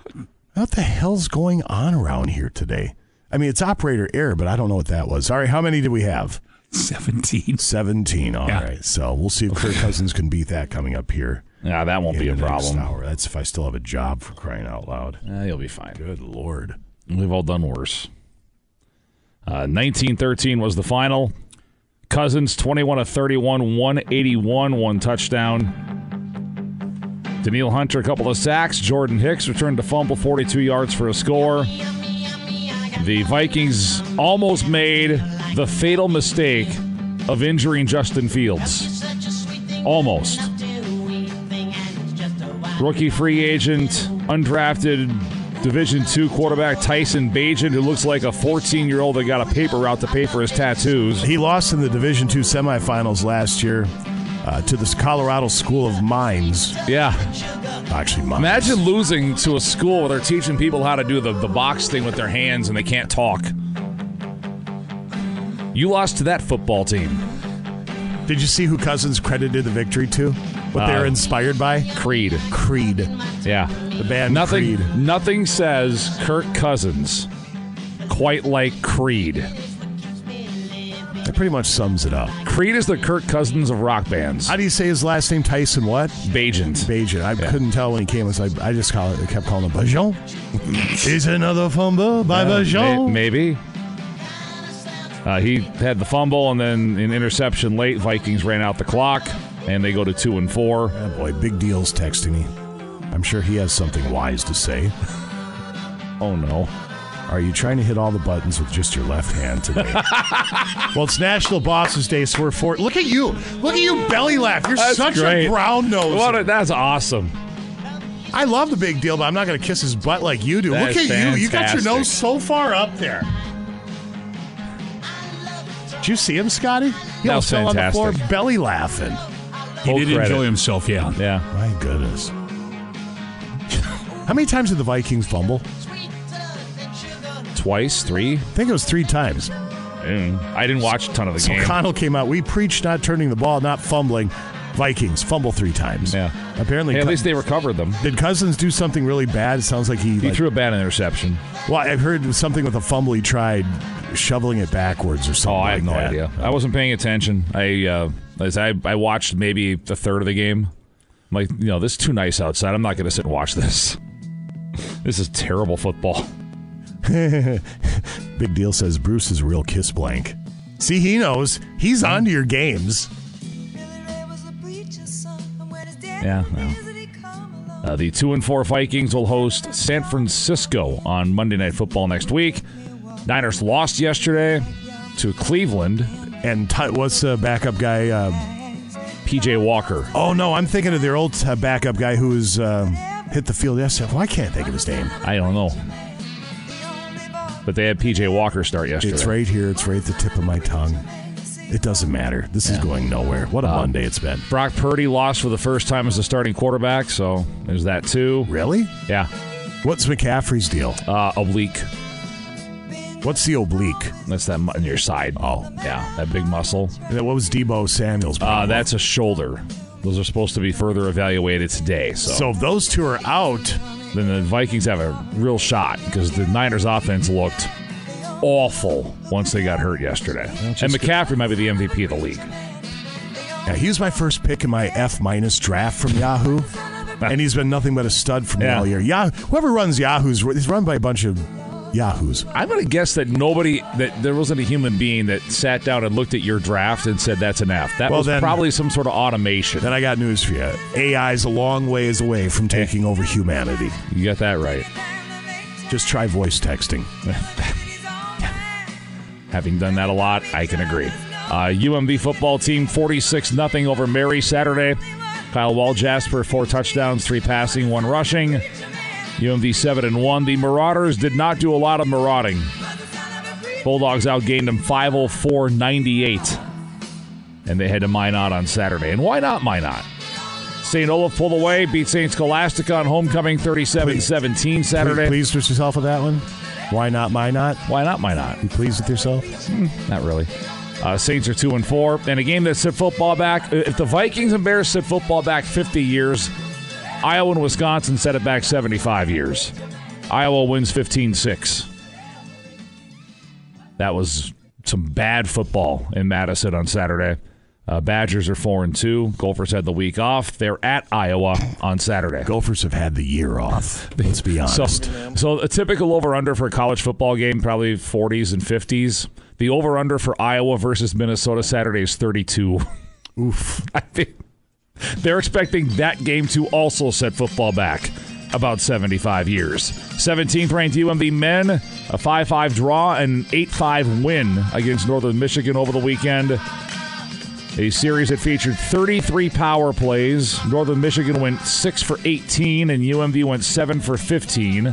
what the hell's going on around here today? I mean, it's operator error, but I don't know what that was. Sorry, how many do we have? 17. 17. All right. Yeah. So, we'll see if Kirk Cousins can beat that coming up here. Yeah, that won't be a problem. hour. That's if I still have a job for crying out loud. Eh, you'll be fine. Good Lord. We've all done worse. Uh, 1913 was the final. Cousins 21 of 31, 181, one touchdown. Danielle Hunter, a couple of sacks. Jordan Hicks returned to fumble, 42 yards for a score. The Vikings almost made the fatal mistake of injuring Justin Fields. Almost. Rookie free agent, undrafted Division two quarterback Tyson Bagent, who looks like a 14 year old that got a paper route to pay for his tattoos. He lost in the Division two semifinals last year uh, to this Colorado School of Mines. Yeah. Actually, mines. Imagine losing to a school where they're teaching people how to do the, the box thing with their hands and they can't talk. You lost to that football team. Did you see who Cousins credited the victory to? What they Uh, were inspired by? Creed. Creed. Yeah. The band Nothing Creed. nothing says Kirk Cousins quite like Creed. That pretty much sums it up. Creed is the Kirk Cousins of rock bands. How do you say his last name? Tyson what? Bagent. Bagent. I couldn't tell when he came. So I, I just call it, I kept calling him Bajon. [LAUGHS] Is another fumble by Bajon? may- maybe. Uh, he had the fumble and then an interception late. Vikings ran out the clock and they go to two and four. Yeah, boy, big deal's texting me. I'm sure he has something wise to say. [LAUGHS] Oh no. Are you trying to hit all the buttons with just your left hand today? [LAUGHS] well, it's National Bosses Day, so we're for Look at you. Look at you belly laugh. You're That's such great. a brown nose. What a- that's awesome. I love the big deal, but I'm not going to kiss his butt like you do. That Look at is you. You got your nose so far up there. Did you see him, Scotty? He was fell on the floor belly laughing. He Full did credit. enjoy himself, yeah. Yeah. My goodness. How many times did the Vikings fumble? Twice, three. I think it was three times. Mm. I didn't watch a ton of the So game. Connell came out. We preached not turning the ball, not fumbling. Vikings fumble three times. Yeah. Apparently, Hey, at Cou- least they recovered them. did Cousins do something really bad? It sounds like he. He like- threw a bad interception. well, I've heard it was something with a fumble. He tried shoveling it backwards or something. Oh, I have like no that. idea. I wasn't paying attention. I uh, as I I watched maybe the third of the game. I'm like, you know, this is too nice outside. I'm not going to sit and watch this. [LAUGHS] This is terrible football. [LAUGHS] Big deal says Bruce is real kiss blank. See, he knows. He's on to your games. Yeah. well. Uh, the two and four Vikings will host San Francisco on Monday Night Football next week. Niners lost yesterday to Cleveland. And Ty- what's the backup guy? Uh, PJ Walker. oh no, I'm thinking of their old uh, backup guy who's um, hit the field yesterday. Well, I can't think of his name. I don't know. But they had PJ Walker start yesterday. It's right here. It's right at the tip of my tongue. It doesn't matter. This is going nowhere. What a Uh, Monday it's been. Brock Purdy lost for the first time as a starting quarterback, so there's that too. Really? Yeah. What's McCaffrey's deal? Uh, oblique. What's the oblique? That's that mu- on your side. Oh. Yeah, that big muscle. And What was Deebo Samuel's Uh, problem? that's a shoulder. Those are supposed to be further evaluated today. So, so if those two are out, then the Vikings have a real shot because the Niners' offense looked awful once they got hurt yesterday. And McCaffrey might be the MVP of the league. yeah, he was my first pick in my F minus draft from Yahoo. [LAUGHS] and he's been nothing but a stud for me Yeah. all year. Yeah, whoever runs Yahoo's, he's run by a bunch of Yahoos. I'm going to guess that nobody, that there wasn't a human being that sat down and looked at your draft and said that's an F. That Well, was then- probably some sort of automation. Then I got news for you. AI's a long ways away from taking over humanity. You got that right. Just try voice texting. [LAUGHS] Having done that a lot, I can agree. Uh, UMD football team 46 0 over Mary Saturday. Kyle Walljasper, four touchdowns, three passing, one rushing. UMD 7 and 1. The Marauders did not do a lot of marauding. Bulldogs outgained them 504 98. And they head to Minot on Saturday. And why not Minot? St. Olaf pulled away, beat St. Scholastica on homecoming 37 17 Saturday. You pleased with yourself with that one? Why not? Minot? Why not? Minot? You pleased with yourself? Not really. Uh, Saints are two and four, and a game that set football back. If the Vikings and Bears set football back 50 years, Iowa and Wisconsin set it back 75 years. Iowa wins 15-6. That was some bad football in Madison on Saturday. Uh, Badgers are four and two. Gophers had the week off. They're at Iowa on Saturday. Gophers have had the year off. Let's be honest. So, so a typical over under for a college football game, probably 40s and 50s. The over under for Iowa versus Minnesota Saturday is 32. Oof. [LAUGHS] I think they're expecting that game to also set football back about 75 years. 17th ranked UMD men, a 5 5 draw, and 8 5 win against Northern Michigan over the weekend. A series that featured 33 power plays. Northern Michigan went 6 for 18, and UMD went 7 for 15.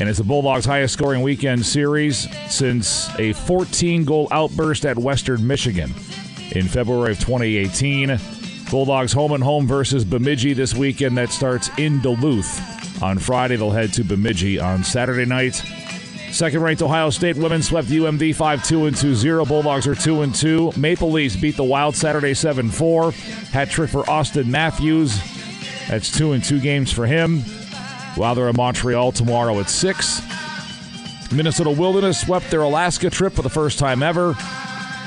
And it's the Bulldogs' highest scoring weekend series since a 14 goal outburst at Western Michigan in February of 2018. Bulldogs home and home versus Bemidji this weekend. That starts in Duluth. On Friday, they'll head to Bemidji on Saturday night. Second ranked Ohio State women swept UMD 5 2 and 2 0. Bulldogs are 2 and 2. Maple Leafs beat the Wild Saturday 7 4. Hat trick for Auston Matthews. That's 2 and 2 games for him. While they're in Montreal tomorrow at 6. Minnesota Wilderness swept their Alaska trip for the first time ever.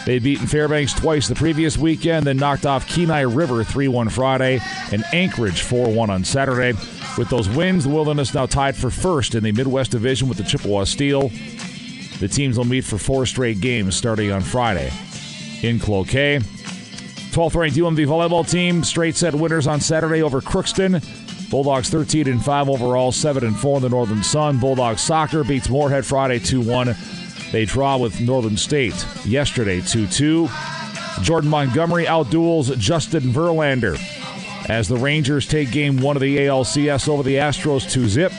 They'd beaten Fairbanks twice the previous weekend, then knocked off Kenai River 3 1 Friday and Anchorage 4 1 on Saturday. With those wins, the Wilderness now tied for first in the Midwest Division with the Chippewa Steel. The teams will meet for four straight games starting on Friday in Cloquet. 12th ranked UMD volleyball team straight set winners on Saturday over Crookston. Bulldogs 13 and 5 overall, 7 and 4 in the Northern Sun. Bulldogs soccer beats Moorhead Friday 2 1. They draw with Northern State yesterday 2 2. Jordan Montgomery outduels Justin Verlander as the Rangers take game one of the ALCS over the Astros 2 zip.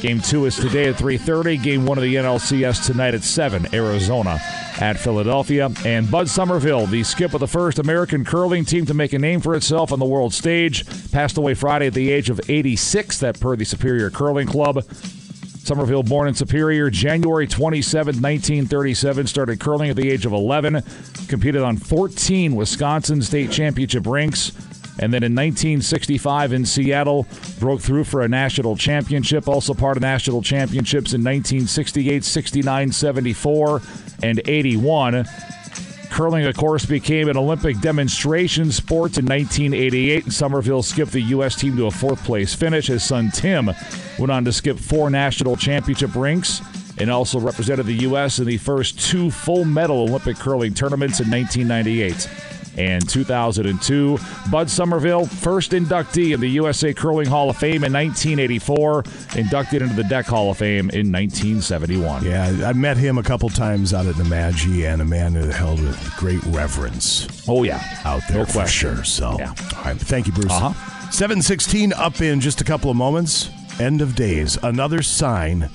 Game two is today at 3:30. Game one of the NLCS tonight at 7. Arizona at Philadelphia. And Bud Somerville, the skip of the first American curling team to make a name for itself on the world stage, passed away Friday at the age of 86. That per the Superior Curling Club. Somerville, born in Superior, January 27, 1937, started curling at the age of 11, competed on 14 Wisconsin state championship rinks, and then in 1965 in Seattle, broke through for a national championship, also part of national championships in 1968, 69, 74, and 81. Curling, of course, became an Olympic demonstration sport in 1988. Somerville skipped the U.S. team to a fourth place finish. His son Tim went on to skip four national championship rinks and also represented the U.S. in the first two full medal Olympic curling tournaments in 1998 and 2002. Bud Somerville, first inductee in the USA Curling Hall of Fame in 1984, inducted into the Deck Hall of Fame in 1971. Yeah, I met him a couple times out at the Namaji, and a man who held with great reverence. Oh yeah, out there No for question. sure. So, Yeah. all right, thank you, Bruce. Uh-huh. Seven sixteen up in just a couple of moments. End of days. Another sign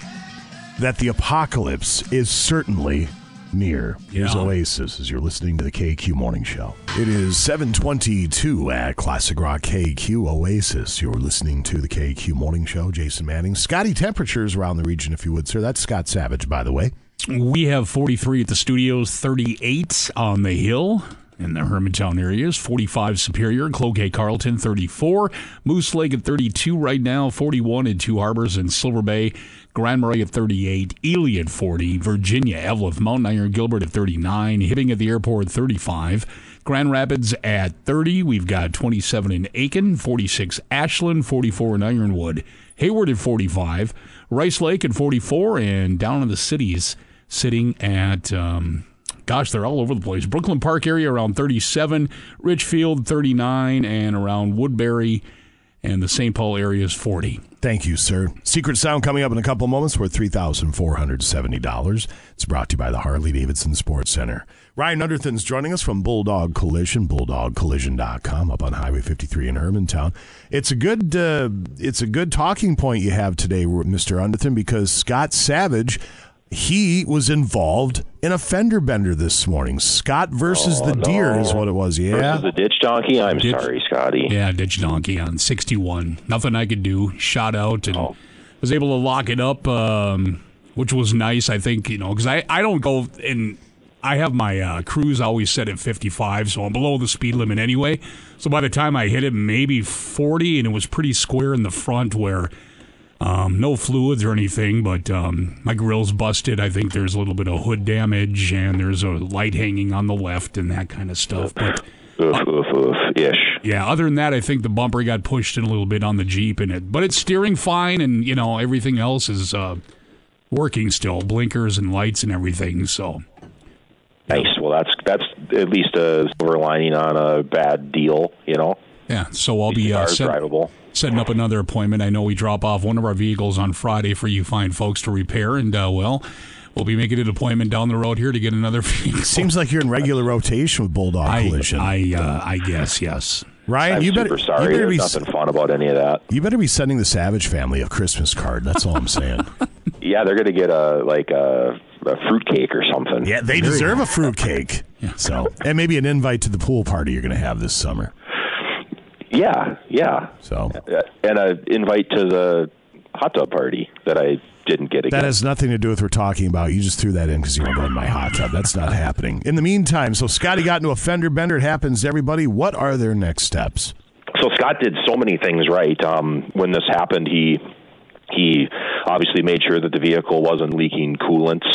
that the apocalypse is certainly near. Here's Yeah. Oasis as you're listening to the KQ Morning Show. It is 722 at Classic Rock KQ Oasis. You're listening to the KQ Morning Show. Jason Manning. Scotty temperatures around the region, if you would, sir. That's Scott Savage, by the way. We have 43 at the studios, 38 on the hill in the Hermantown areas, 45 Superior, Cloquet Carlton, 34, Moose Lake at 32 right now, 41 in Two Harbors and Silver Bay, Grand Marais at 38, Ely at 40, Virginia, Eveleth, Mount Iron, Gilbert at 39, Hibbing at the airport 35, Grand Rapids at 30. We've got 27 in Aitkin, 46 Ashland, 44 in Ironwood, Hayward at 45, Rice Lake at 44, and down in the cities sitting at. Um, Gosh, they're all over the place. Brooklyn Park area around 37, Richfield 39, and around Woodbury and the St. Paul area is 40. Thank you, sir. Secret Sound coming up in a couple moments worth $3,470. It's brought to you by the Harley Davidson Sports Center. Ryan Underthan's joining us from Bulldog Collision, bulldogcollision.com up on Highway 53 in Hermantown. It's a good uh, it's a good talking point you have today, Mr. Underthan, because Scott Savage he was involved in a fender bender this morning. Scott versus the deer is what it was. Yeah. Versus the ditch donkey. I'm Ditch- sorry, Scotty. Yeah, ditch donkey on 61. Nothing I could do. Shot out and was able to lock it up, um, which was nice. I think you know because I I don't go and I have my uh, cruise always set at 55, so I'm below the speed limit anyway. So by the time I hit it, maybe 40, and it was pretty square in the front where. Um, no fluids or anything, but um, my grill's busted. I think there's a little bit of hood damage, and there's a light hanging on the left, and that kind of stuff. But Oof, oof, oof. Ish. yeah, other than that, I think the bumper got pushed in a little bit on the Jeep in it, but it's steering fine, and you know everything else is uh, working still, blinkers and lights and everything. So Nice. Well, that's that's at least a silver lining on a bad deal, you know. yeah, so I'll be uh, set- drivable. Setting up another appointment. I know we drop off one of our vehicles on Friday for you fine folks to repair, and uh, well, we'll be making an appointment down the road here to get another [LAUGHS] vehicle. Seems like you're in regular rotation with Bulldog I, Collision. I, uh, I guess yes. Ryan, I'm you better, super sorry. you better There's be nothing fun about any of that. you better be sending the Savage family a Christmas card. That's all I'm saying. [LAUGHS] Yeah, they're gonna get a like a, a fruitcake or something. yeah, they deserve a fruitcake. [LAUGHS] So, and maybe an invite to the pool party you're going to have this summer. Yeah, yeah. So Uh, and an invite to the hot tub party that I didn't get again. that has nothing to do with what we're talking about. You just threw that in because you want to in my hot tub. That's not happening. In the meantime, so Scotty got into a fender bender. It happens to everybody. What are their next steps? so Scott did so many things right. Um, when this happened, he he obviously made sure that the vehicle wasn't leaking coolants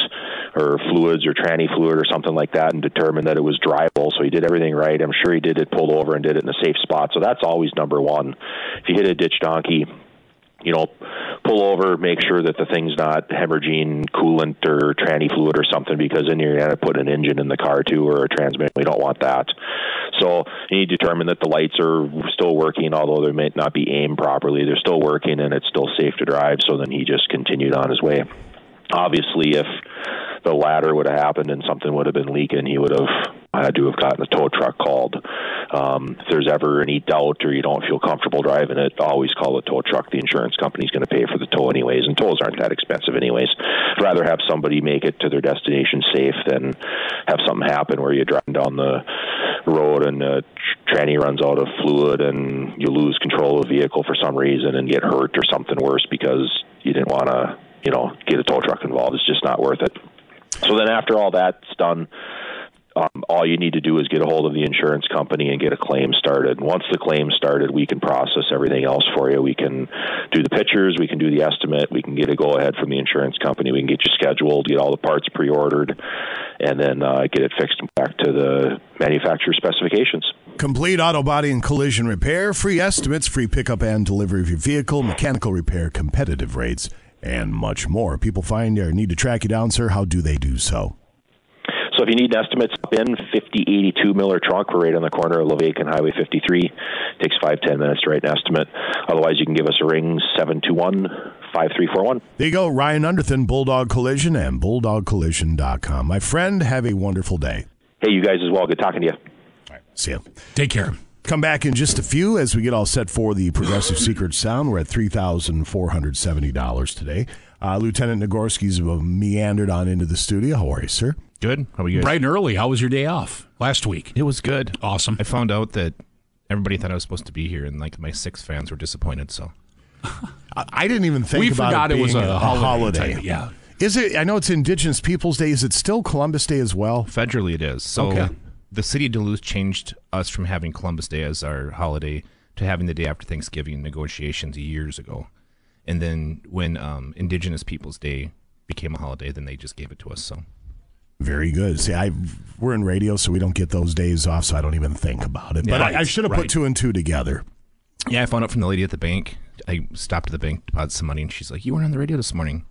or fluids or tranny fluid or something like that, and determined that it was drivable. So he did everything right. I'm sure he did it pulled over and did it in a safe spot. So that's always number one. If you hit a ditch donkey, you know, pull over, make sure that the thing's not hemorrhaging coolant or tranny fluid or something, because then you're going to put an engine in the car too or a transmission. We don't want that. So you need to determine that the lights are still working, although they may not be aimed properly. They're still working and it's still safe to drive. So then he just continued on his way. Obviously, if the latter would have happened and something would have been leaking, he would have had to have gotten a tow truck called. Um, if there's ever any doubt or you don't feel comfortable driving it, always call the tow truck. The insurance company's going to pay for the tow anyways, and tows aren't that expensive anyways. I'd rather have somebody make it to their destination safe than have something happen where you're driving down the road and the tranny runs out of fluid and you lose control of the vehicle for some reason and get hurt or something worse because you didn't want to, you know, get a tow truck involved. It's just not worth it. So then after all that's done, um, all you need to do is get a hold of the insurance company and get a claim started. Once the claim started, we can process everything else for you. We can do the pictures, we can do the estimate, we can get a go ahead from the insurance company, we can get you scheduled, get all the parts pre ordered, and then uh, get it fixed back to the manufacturer specifications. Complete auto body and collision repair, free estimates, free pickup and delivery of your vehicle, mechanical repair, competitive rates, and much more. People find or need to track you down, sir. How do they do so? So if you need an estimate, stop in 5082 Miller Trunk. We're right on the corner of Lavaque and Highway 53. Takes five ten minutes to write an estimate. Otherwise, you can give us a ring 721 5341. There you go, Ryan Underthan, Bulldog Collision, and BulldogCollision.com. My friend, have a wonderful day. Hey, you guys as well. Good talking to you. All right, See ya. Take care. Come back in just a few as we get all set for the Progressive [COUGHS] Secret Sound. We're at $3,470 today. Uh, Lieutenant Nagorski's meandered on into the studio. How are you, sir? Good. How are you? Bright and early. How was your day off last week? It was good. Awesome. I found out that everybody thought I was supposed to be here, and like my six fans were disappointed. So [LAUGHS] I, I didn't even think We about forgot it, it was being a holiday, yeah. Is it? I know it's Indigenous Peoples Day. Is it still Columbus Day as well? federally, it is. So Okay. The city of Duluth changed us from having Columbus Day as our holiday to having the day after Thanksgiving negotiations years ago, and then when um, Indigenous Peoples Day became a holiday, then they just gave it to us. So Very good. See, I we're in radio, so we don't get those days off, so I don't even think about it. But Yeah, I, I should have right. put two and two together. Yeah, I found out from the lady at the bank. I stopped at the bank, deposited some money, and she's like, "You weren't on the radio this morning."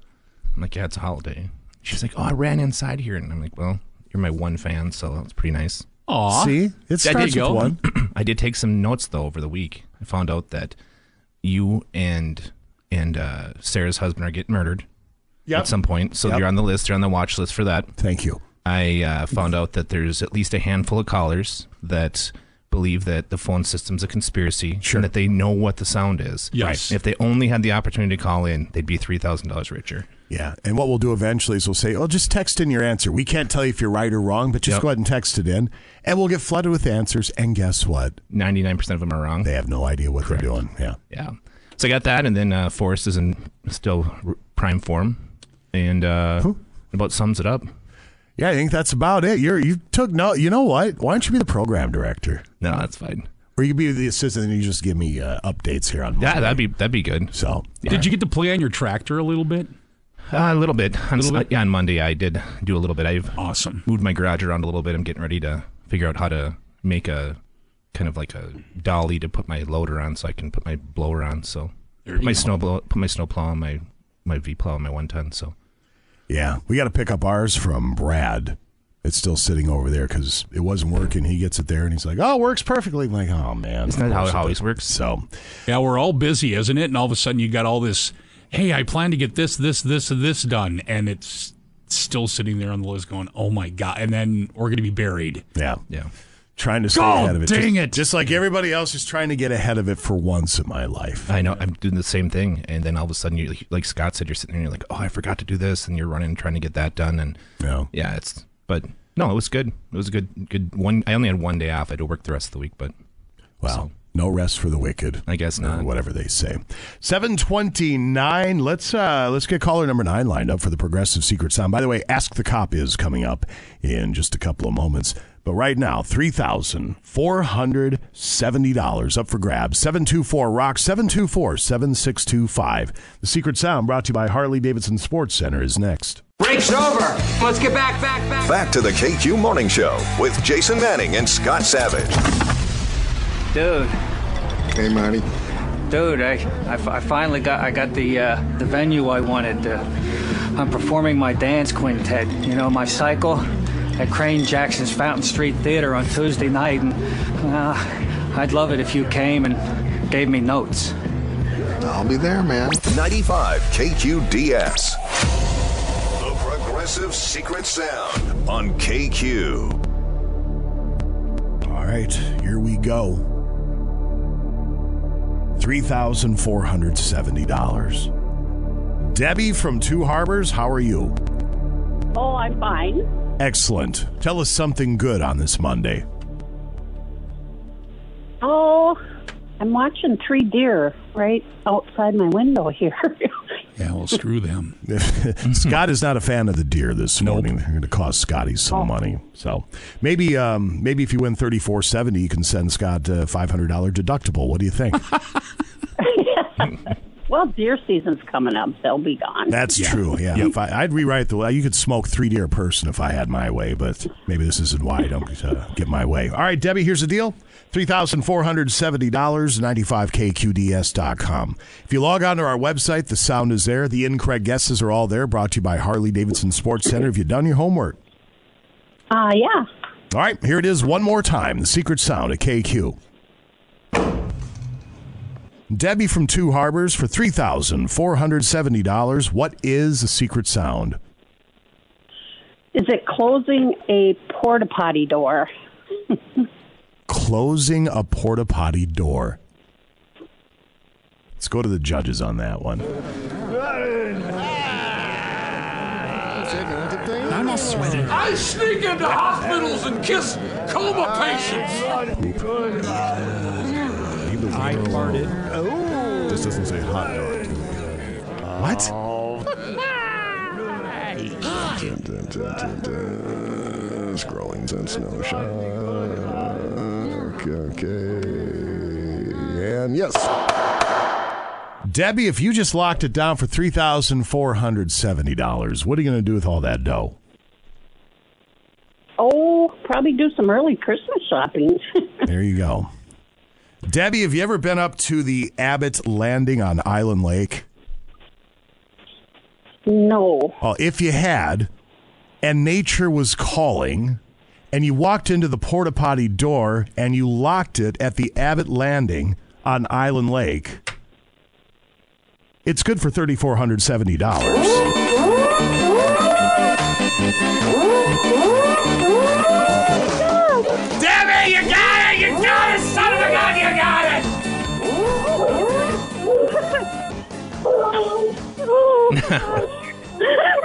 I'm like, "Yeah, it's a holiday." She's like, "Oh, I ran inside here," and I'm like, "Well, you're my one fan, so that's pretty nice." Aw. See? It starts with one. [CLEARS THROAT] I did take some notes though over the week. I found out that you and and uh, Sarah's husband are getting murdered Yep. at some point. So Yep. you're on the list. You're on the watch list for that. Thank you. I uh, found out that there's at least a handful of callers that believe that the phone system's a conspiracy Sure. and that they know what the sound is. Yes. If they only had the opportunity to call in, they'd be three thousand dollars richer. Yeah, and what we'll do eventually is we'll say, "Oh, just text in your answer. We can't tell you if you're right or wrong, but just Yep. go ahead and text it in, and we'll get flooded with answers." And guess what? Ninety nine percent of them are wrong. They have no idea what they're doing. Yeah. Yeah. So I got that, and then uh, Forrest is in still r- prime form, and uh, about sums it up. Yeah, I think that's about it. You're you took no. You know what? Why don't you be the program director? No, that's fine. Or you could be the assistant, and you just give me uh, updates here on. Yeah, that'd be that'd be good. So Did you get to play on your tractor a little bit? Uh, a little bit. On, Little bit? Yeah, on Monday I did do a little bit. I've awesome moved my garage around a little bit. I'm getting ready to figure out how to make a kind of like a dolly to put my loader on, so I can put my blower on. So put my go. snow blow, put my snow plow on my my V plow on my one ton. So Yeah, we got to pick up ours from Brad. It's still sitting over there because it wasn't working. He gets it there and he's like, "Oh, it works perfectly." I'm like, "Oh man, Isn't that how it it always works? So Yeah, we're all busy, isn't it? And all of a sudden you got all this, hey, I plan to get this, this, this, this done. And it's still sitting there on the list going, oh my God. And then we're going to be buried. yeah, yeah. trying to stay God ahead of it. dang just, it. Just like everybody else is trying to get ahead of it for once in my life. I know I'm doing the same thing, and then all of a sudden, you like Scott said, you're sitting there, and you're like, oh, I forgot to do this, and you're running trying to get that done, and Yeah. yeah, it's but no, it was good. It was a good good one. I only had one day off. I had to work the rest of the week, but Well, no rest for the wicked. I guess not. whatever they say. Seven twenty nine. Let's uh let's get caller number nine lined up for the progressive secret sound. By the way, Ask the Cop is coming up in just a couple of moments. But right now, three thousand four hundred seventy dollars up for grabs. Seven two four rock seven two four seven six two five. The secret sound brought to you by Harley Davidson Sports Center is next. Break's over. Let's get back, back, back. Back to the KQ Morning Show with Jason Manning and Scott Savage. Dude, Hey, Marty. dude, I, I, I finally got I got the uh, the venue I wanted. Uh, I'm performing my dance quintet. You know, my cycle at Crane Jackson's Fountain Street Theater on Tuesday night, and uh, I'd love it if you came and gave me notes. I'll be there, man. 95 KQDS. The Progressive Secret Sound on KQ. All right, here we go. $3,470. Debbie from Two Harbors, how are you? Oh, I'm fine. Excellent. Tell us something good on this Monday. Oh, I'm watching three deer right outside my window here. [LAUGHS] Yeah, well, screw them. [LAUGHS] Scott is not a fan of the deer this morning. They're going to cost Scotty some money. So maybe, um, maybe if you win thirty four seventy, you can send Scott a five hundred dollar deductible. What do you think? [LAUGHS] well, deer season's coming up. They'll be gone. That's true. Yeah, if I, I'd rewrite the. You could smoke three deer a person if I had my way, but maybe this isn't why I don't uh, get my way. All right, Debbie, here's the deal: three thousand four hundred seventy dollars. Ninety five kqds.com. If you log on to our website, the sound is there. The incorrect guesses are all there. Brought to you by Harley Davidson Sports Center. Have you done your homework? Uh, yeah. All right, here it is one more time. The secret sound at KQ. Debbie from Two Harbors for three thousand four hundred seventy dollars. What is the secret sound? Is it closing a porta potty door? [LAUGHS] Closing a porta potty door. Let's go to the judges on that one. I'm not sweating. I sneak into hospitals and kiss coma patients. I farted. Oh. This doesn't say hot dog. What? [LAUGHS] Scrolling and snow shark. Okay. And yes. Debbie, if you just locked it down for $3,470, what are you going to do with all that dough? Oh, probably do some early Christmas shopping. [LAUGHS] There you go. Debbie, have you ever been up to the Abbott Landing on Island Lake? no. Well, if you had, and nature was calling, and you walked into the porta potty door and you locked it at the Abbott Landing on Island Lake, it's good for $3,470. Debbie, you got it! You got it, son of a gun! You got it! [LAUGHS]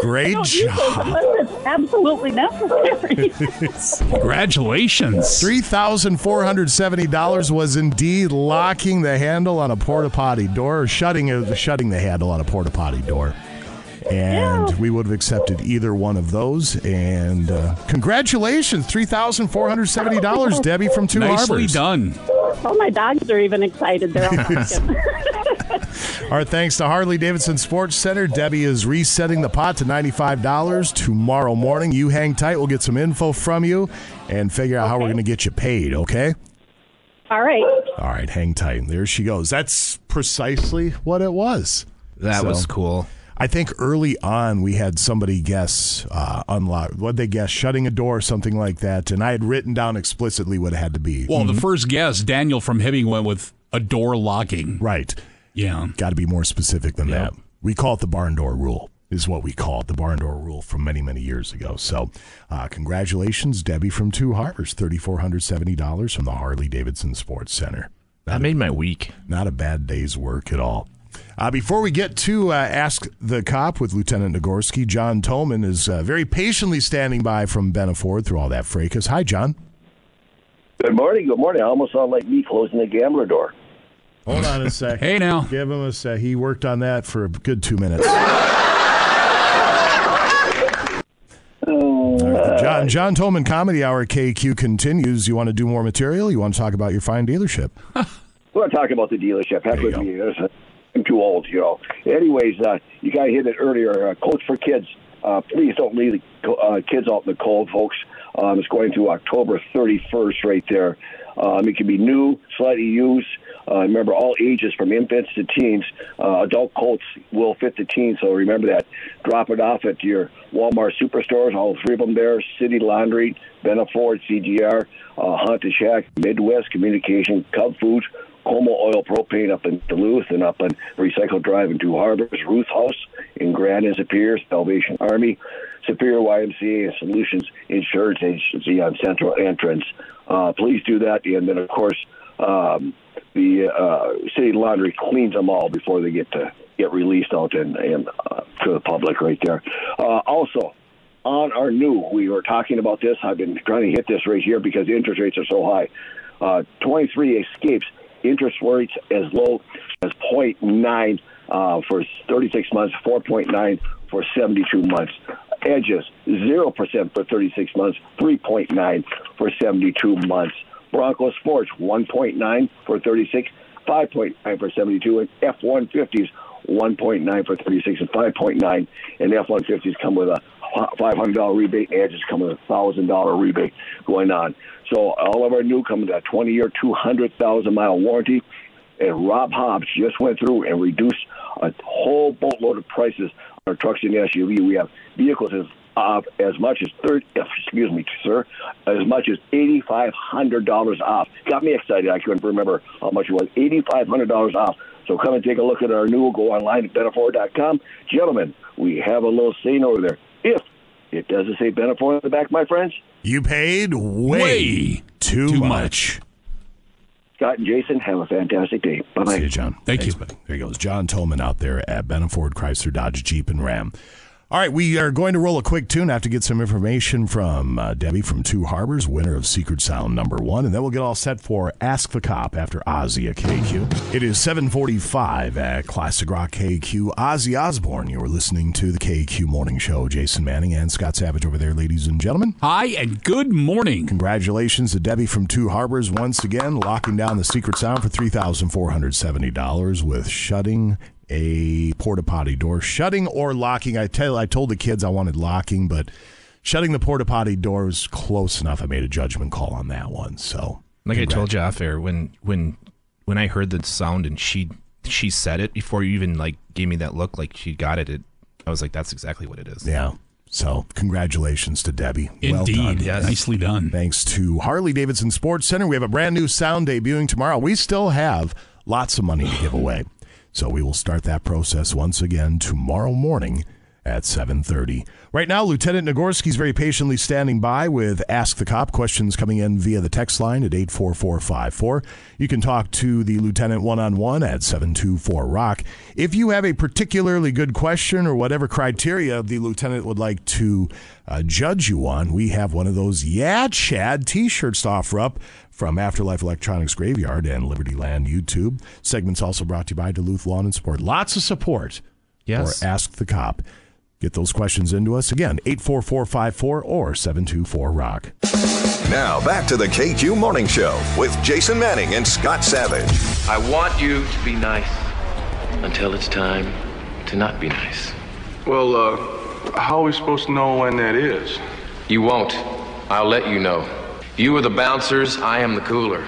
Great job. It's absolutely necessary. [LAUGHS] Congratulations. $3,470 was indeed locking the handle on a porta potty door or shutting it, shutting the handle on a porta potty door. And we would have accepted either one of those. And uh, congratulations, $3,470, Debbie from Two Nicely Harbors. done. oh, my dogs are even excited. They're all [LAUGHS] talking. [LAUGHS] Our thanks to Harley Davidson Sports Center. Debbie is resetting the pot to $95 tomorrow morning. You hang tight. We'll get some info from you and figure out how we're going to get you paid, okay? all right. All right, hang tight. There she goes. That's precisely what it was. That was cool. I think early on we had somebody guess uh, unlock. What they guess? Shutting a door, or something like that. And I had written down explicitly what it had to be. Well, Mhm. the first guess, Daniel from Hibbing went with a door locking. Right. Yeah. Got to be more specific than that. We call it the barn door rule. Is what we call it, the barn door rule from many, many years ago. So, uh, congratulations, Debbie from Two Harbors, thirty-four hundred seventy dollars from the Harley Davidson Sports Center. That made my week. Not a bad day's work at all. Uh, before we get to uh, Ask the Cop with Lieutenant Nagorski, John Tolman is uh, very patiently standing by from Ben Benaford through all that fracas. Hi, John. Good morning. Good morning. I almost sound like me closing the gambler door. Hold on a [LAUGHS] sec. Hey, now. Give him a sec. He worked on that for a good two minutes. [LAUGHS] All right, John, John Tolman Comedy Hour KQ continues. You want to do more material? You want to talk about your fine dealership? [LAUGHS] We're not talking about the dealership. Heck with me. I'm too old, you know. Anyways, uh, you guys hit it earlier. Uh, Coats for Kids. Uh, please don't leave the co- uh, kids out in the cold, folks. Um, it's going to October 31st right there. Um, it can be new, slightly used. Uh, remember, all ages from infants to teens. Uh, adult coats will fit the teens, so remember that. Drop it off at your Walmart superstores, all three of them there City Laundry, Benaford, CGR, uh, Haunted Shack, Midwest Communication, Cub Foods, Como Oil Propane up in Duluth and up on Recycle Drive in Two Harbors, Ruth House in Grand and Superior, Salvation Army, Superior YMCA and Solutions Insurance Agency on Central Entrance. Uh, please do that. And then, of course, um, the uh, City Laundry cleans them all before they get to get released out and, and uh, to the public right there. Uh, also, on our new, we were talking about this. I've been trying to hit this right here because interest rates are so high. Uh, 23 escapes interest rates as low as 0.9 uh, for 36 months, 4.9 for 72 months. Edges 0% for 36 months, 3.9 for 72 months. Bronco Sports 1.9 for 36, 5.9 for 72, and F-150s 1.9 for 36 and 5.9, and F-150s come with a $500 rebate, and Edges come with a $1,000 rebate going on. So all of our new come with a 20-year, 200,000 mile warranty. And Rob Hobbs just went through and reduced a whole boatload of prices on our trucks and SUV. We have vehicles as uh, as much as thirty. Excuse me, sir, as much as eighty five hundred dollars off. Got me excited. I couldn't remember how much it was. Eighty five hundred dollars off. So come and take a look at our new. Go online at Benaford.com. Gentlemen, we have a little scene over there. If it doesn't say Benaford on the back, my friends, You paid way, Way too, too much. Scott and Jason, have a fantastic day. Bye bye. See you, John. Thank Thanks, you. buddy. There he goes. John Tolman out there at Benaford, Chrysler, Dodge, Jeep, and Ram. All right, we are going to roll a quick tune. I have to get some information from uh, Debbie from Two Harbors, winner of Secret Sound number one, and then we'll get all set for Ask the Cop after Ozzy at KQ. It is 745 at Classic Rock KQ. Ozzy Osbourne, you are listening to the KQ Morning Show. Jason Manning and Scott Savage over there, ladies and gentlemen. Hi, and good morning. Congratulations to Debbie from Two Harbors once again, locking down the Secret Sound for $3,470 with shutting a porta potty door, shutting or locking. I tell, I told the kids I wanted locking, but shutting the porta potty door was close enough. I made a judgment call on that one. So, Like I told you off air, when when when I heard the sound and she she said it before you even like gave me that look, like she got it. It I was like, that's exactly what it is. Yeah. So, congratulations to Debbie. well Indeed. done. Yes. Nicely done. Thanks to Harley Davidson Sports Center. We have a brand new sound debuting tomorrow. We still have lots of money to give away. So we will start that process once again tomorrow morning at 7:30. Right now, Lieutenant Nagorski is very patiently standing by with Ask the Cop questions coming in via the text line at 84454. You can talk to the lieutenant one-on-one at 724 Rock. If you have a particularly good question or whatever criteria the lieutenant would like to uh, judge you on, we have one of those Yeah Chad t-shirts to offer up from Afterlife Electronics Graveyard and Liberty Land YouTube. Segments also brought to you by Duluth Lawn and Sport. Lots of support Yes. for Ask the Cop. Get those questions into us again, 84454 or 724 Rock. Now back to the KQ Morning Show with Jason Manning and Scott Savage. I want you to be nice until it's time to not be nice. Well, uh, how are we supposed to know when that is? You won't. I'll let you know. You are the bouncers, I am the cooler.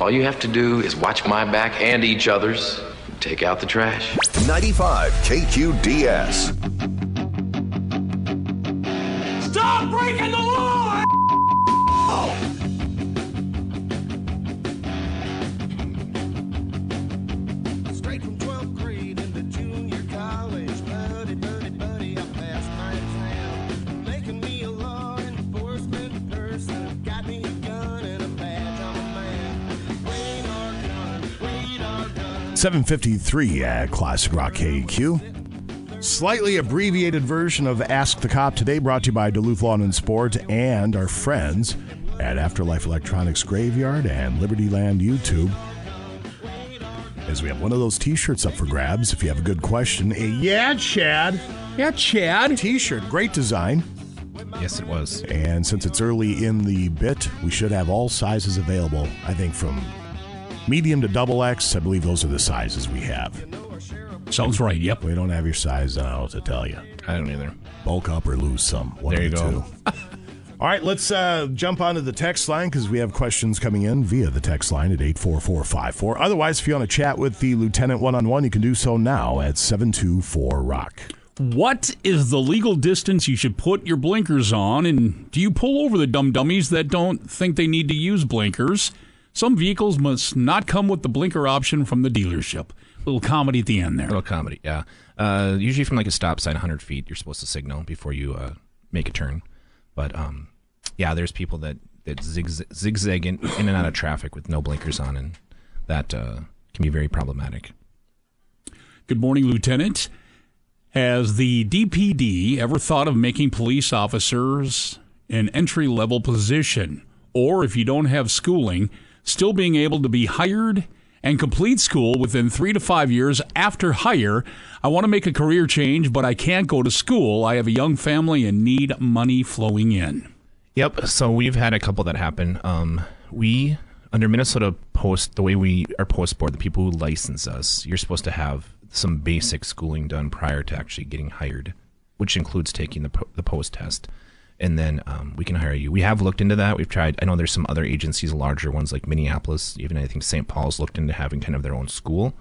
All you have to do is watch my back and each other's. Take out the trash. 95 KQDS. Stop breaking the 753 at Classic Rock KQ. Slightly abbreviated version of Ask the Cop today brought to you by Duluth Lawn and Sport and our friends at Afterlife Electronics Graveyard and Liberty Land YouTube. As we have one of those t-shirts up for grabs if you have a good question. A yeah, Chad. Yeah, Chad. T-shirt, great design. Yes, it was. And since it's early in the bit, we should have all sizes available. I think from medium to double X. I believe those are the sizes we have. Sounds right. Yep. We don't have your size. I don't to tell you. I don't either. Bulk up or lose some. One There you the go. [LAUGHS] All right, let's uh, jump onto the text line because we have questions coming in via the text line at 84454. Otherwise, if you want to chat with the lieutenant one on one, you can do so now at 724 Rock. What is the legal distance you should put your blinkers on? And do you pull over the dumb dummies that don't think they need to use blinkers? Some vehicles must not come with the blinker option from the dealership. Little comedy at the end there. Little comedy, yeah. Uh, usually from like a stop sign, 100 feet, you're supposed to signal before you uh, make a turn. But um, yeah, there's people that that zigzag, zigzag in, in and out of traffic with no blinkers on, and that uh, can be very problematic. Good morning, Lieutenant. Has the DPD ever thought of making police officers an entry level position? Or if you don't have schooling, still being able to be hired and complete school within three to five years after hire? I want to make a career change, but I can't go to school. I have a young family and need money flowing in. Yep. So we've had a couple that happen. Um, we under Minnesota Post, the way we are post board, the people who license us, you're supposed to have some basic schooling done prior to actually getting hired, which includes taking the po- the post test, and then um, we can hire you. We have looked into that. We've tried. I know there's some other agencies, larger ones like Minneapolis, even I think St. Paul's looked into having kind of their own school.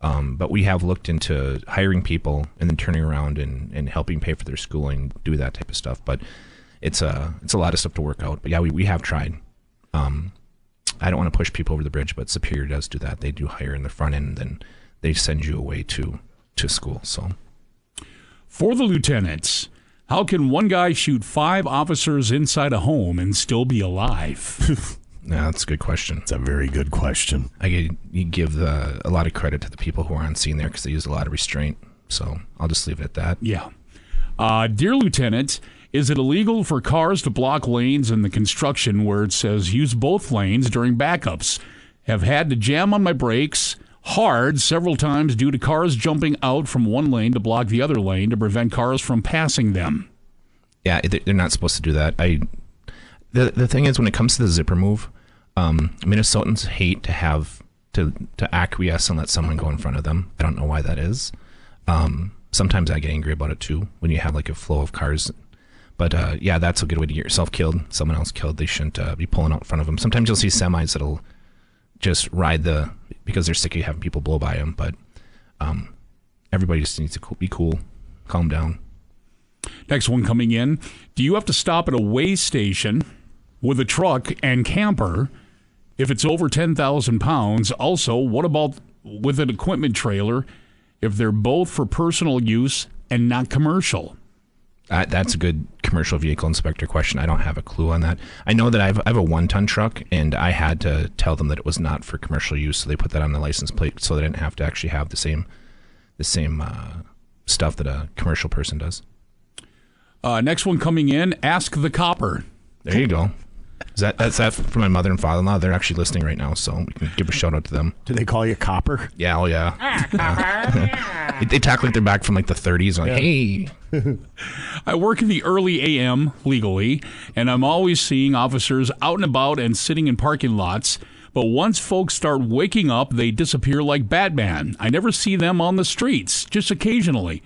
Um, but we have looked into hiring people and then turning around and, and helping pay for their schooling, do that type of stuff. But it's a it's a lot of stuff to work out. But yeah, we, we have tried. Um, I don't want to push people over the bridge, but Superior does do that. They do hire in the front end, then they send you away to to school. So For the lieutenants, how can one guy shoot five officers inside a home and still be alive? [LAUGHS] yeah, that's a good question. It's a very good question. I gi- you give the, a lot of credit to the people who are on scene there because they use a lot of restraint. So I'll just leave it at that. Yeah. Uh, Dear Lieutenant, is it illegal for cars to block lanes in the construction where it says use both lanes during backups? Have had to jam on my brakes hard several times due to cars jumping out from one lane to block the other lane to prevent cars from passing them. Yeah, they- they're not supposed to do that. I the the thing is when it comes to the zipper move, um, Minnesotans hate to have to to acquiesce and let someone go in front of them. I don't know why that is. Um, sometimes I get angry about it too when you have like a flow of cars. But uh, yeah, that's a good way to get yourself killed. Someone else killed. They shouldn't uh, be pulling out in front of them. Sometimes you'll see semis that'll just ride the because they're sick of having people blow by them. But um, everybody just needs to be cool, calm down. Next one coming in. Do you have to stop at a way station with a truck and camper if it's over 10,000 pounds? Also, what about with an equipment trailer if they're both for personal use and not commercial? Uh, that's a good commercial vehicle inspector question. I don't have a clue on that. I know that I've, I have a one ton truck, and I had to tell them that it was not for commercial use, so they put that on the license plate, so they didn't have to actually have the same the same uh, stuff that a commercial person does. Uh, next one coming in. Ask the copper. There you go. Is that that's that from my mother and father in law? They're actually listening right now, so we can give a shout out to them. Do they call you copper? Yeah, oh yeah. Ah, [LAUGHS] they, they talk like they're back from like the 30s. Like, hey, [LAUGHS] I work in the early AM legally, and I'm always seeing officers out and about and sitting in parking lots. But once folks start waking up, they disappear like Batman. I never see them on the streets, just occasionally.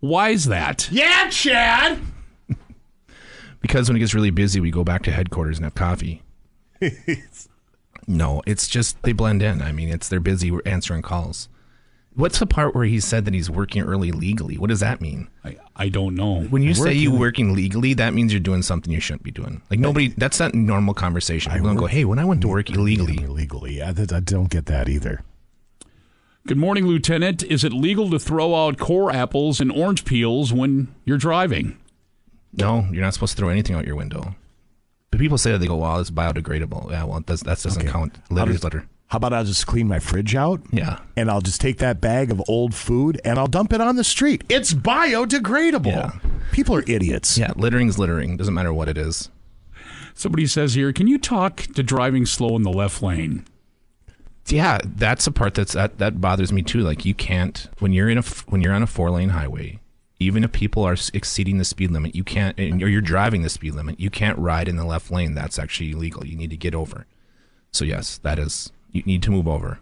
Why's that? Yeah, Chad. Because when it gets really busy, we go back to headquarters and have coffee. [LAUGHS] no, it's just they blend in. I mean, it's they're busy answering calls. What's the part where he said that he's working early legally? What does that mean? I, I don't know. When you say you're working legally, that means you're doing something you shouldn't be doing. Like nobody, that's not normal conversation. I People don't go, "Hey, when I went to work illegally." Illegally, yeah, that- I don't get that either. Good morning, Lieutenant. Is it legal to throw out core apples and orange peels when you're driving? No, you're not supposed to throw anything out your window. But people say that they go, "Well, it's biodegradable." Yeah, well, that's, that doesn't Okay. count. I'll Litter is just- litter. How about I'll just clean my fridge out? Yeah. And I'll just take that bag of old food and I'll dump it on the street. It's biodegradable. Yeah. People are idiots. Yeah, littering's littering. Doesn't matter what it is. Somebody says here, can you talk to driving slow in the left lane? Yeah, that's the part that's that, that bothers me too. Like you can't when you're in a f- when you're on a four lane highway, even if people are exceeding the speed limit, you can't or you're driving the speed limit, you can't ride in the left lane. That's actually illegal. You need to get over. So yes, that is you need to move over.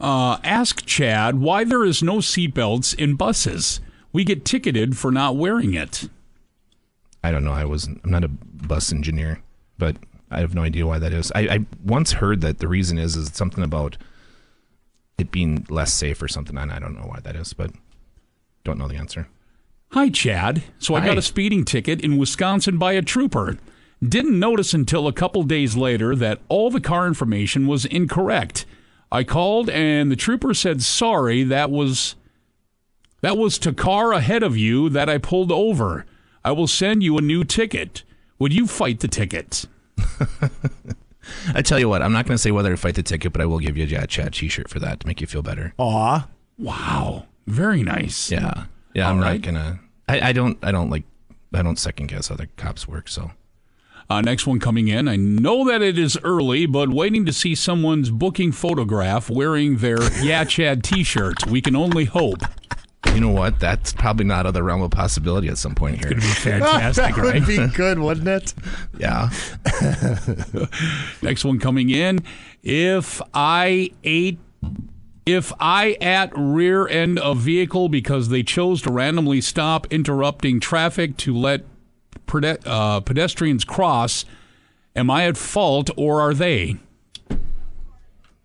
Uh, ask Chad why there is no seatbelts in buses. We get ticketed for not wearing it. I don't know. I wasn't. I'm not a bus engineer, but I have no idea why that is. I, I once heard that the reason is is something about it being less safe or something, and I don't know why that is, but don't know the answer. Hi, Chad. So I got a speeding ticket in Wisconsin by a trooper. Didn't notice until a couple days later that all the car information was incorrect. I called and the trooper said, "Sorry, that was that was to car ahead of you that I pulled over. I will send you a new ticket. Would you fight the ticket?" [LAUGHS] I tell you what, I'm not going to say whether to fight the ticket, but I will give you a Yeah Chad T-shirt for that to make you feel better. Aw. Wow. Very nice. Yeah, yeah. All I'm right. not gonna. I, I don't. I don't like. I don't second guess how the cops work. So Uh, next one coming in. I know that it is early, but waiting to see someone's booking photograph wearing their [LAUGHS] Yeah Chad t shirt. We can only hope. you know what? That's probably not out of the realm of possibility at some point here. It'd be [LAUGHS] fantastic, that right? would be good, wouldn't it? [LAUGHS] yeah. Next one coming in. If I ate. If I at rear end a vehicle because they chose to randomly stop interrupting traffic to let uh, pedestrians cross, am I at fault or are they?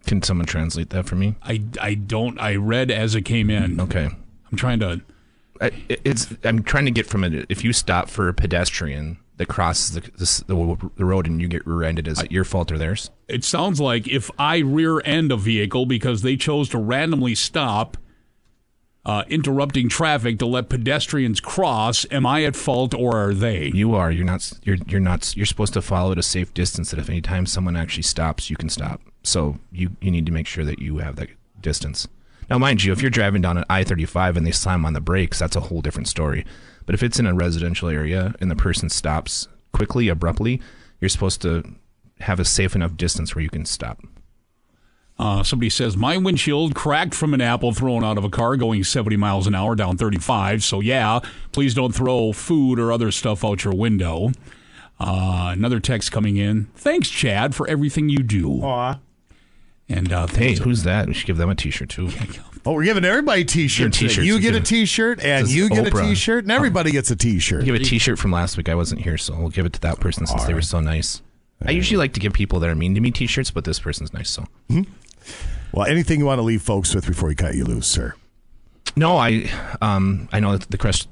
Can someone translate that for me? I, I don't. I read as it came in. Okay. I'm trying to. I, it's. I'm trying to get from it. If you stop for a pedestrian that crosses the the, the road and you get rear-ended, is it your fault or theirs? It sounds like if I rear end a vehicle because they chose to randomly stop, uh, interrupting traffic to let pedestrians cross, am I at fault or are they? You are. You're not. You're. You're not. You're supposed to follow at a safe distance. That if any time someone actually stops, you can stop. So you you need to make sure that you have that distance. Now, mind you, if you're driving down an I-35 and they slam on the brakes, that's a whole different story. But if it's in a residential area and the person stops quickly, abruptly, you're supposed to have a safe enough distance where you can stop. Uh, somebody says my windshield cracked from an apple thrown out of a car going 70 miles an hour down 35. So yeah, please don't throw food or other stuff out your window. Uh, another text coming in. Thanks, Chad, for everything you do. Aw. And uh, Hey, thanks- who's that? We should give them a T-shirt too. Oh, we're giving everybody T-shirts. Give t-shirts. You get a give- T-shirt, and you get a Oprah. T-shirt, and everybody gets a T-shirt. Give a T-shirt from last week. I wasn't here, so we'll give it to that person since they were so nice. I usually like to give people that are mean to me T-shirts, but this person's nice, so. hmm Well, anything you want to leave folks with before we cut you loose, sir? No, I um I know that the crest.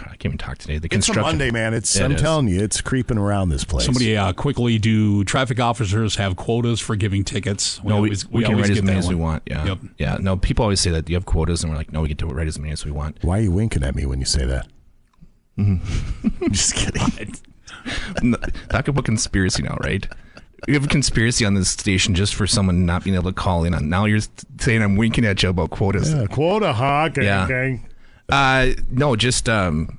I can't even talk today. The It's a construction Monday, man. It's Yeah, it I'm is. telling you, it's creeping around this place. Somebody uh, quickly do traffic officers have quotas for giving tickets? no, we, always- we, can always write as many as we want. Yeah, Yep. yeah. No, people always say that you have quotas, and we're like, no, we get to write as many as we want. Why are you winking at me when you say that? [LAUGHS] Just kidding. [LAUGHS] No, Talk about conspiracy now, right? We have a conspiracy on this station just for someone not being able to call in on. Now you're saying I'm winking at you about quotas. Yeah, quota hawk. Yeah. Okay. Uh, no, just um,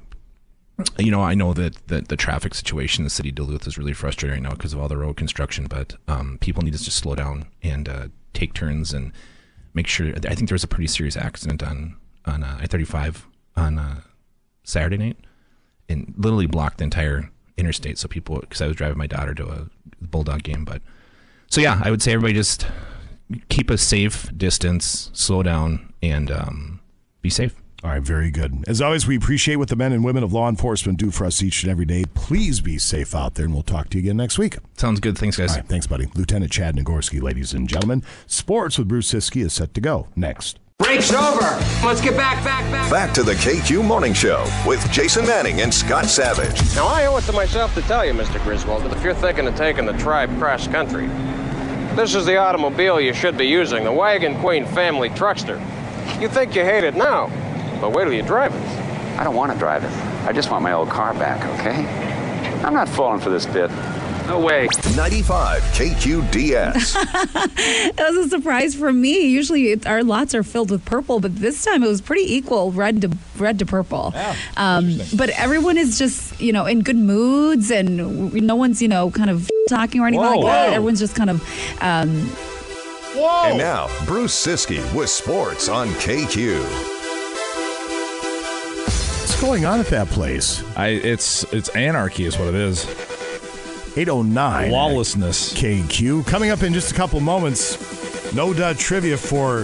you know, I know that, that the traffic situation in the city of Duluth is really frustrating right now because of all the road construction. But um, people need to just slow down and uh, take turns and make sure. I think there was a pretty serious accident on on uh, I-35 on uh, Saturday night, and literally blocked the entire interstate. So people, because I was driving my daughter to a Bulldog game, but so yeah, I would say everybody just keep a safe distance, slow down, and um, be safe. All right, very good. As always, we appreciate what the men and women of law enforcement do for us each and every day. Please be safe out there, and we'll talk to you again next week. Sounds good. Thanks, guys. All right, thanks, buddy. Lieutenant Chad Nagorski, ladies and gentlemen. Sports with Bruce Siski is set to go next. Break's over. Let's get back, back, back. Back to the KQ Morning Show with Jason Manning and Scott Savage. Now, I owe it to myself to tell you, Mr. Griswold, that if you're thinking of taking the tribe cross country, this is the automobile you should be using, the Wagon Queen family truckster. You think you hate it now, but wait till you drive it. I don't want to drive it. I just want my old car back, okay? I'm not falling for this bit. No way. 95 KQDS. [LAUGHS] that was a surprise for me. Usually it- our lots are filled with purple, but this time it was pretty equal, red to red to purple. Yeah, um, but everyone is just you know in good moods, and no one's you know kind of [LAUGHS] talking or anything Whoa. like that. Everyone's just kind of. Um, And now, Bruce Siski with sports on KQ. What's going on at that place? I it's it's anarchy is what it is. 809. Lawlessness. KQ. Coming up in just a couple moments, no dud trivia for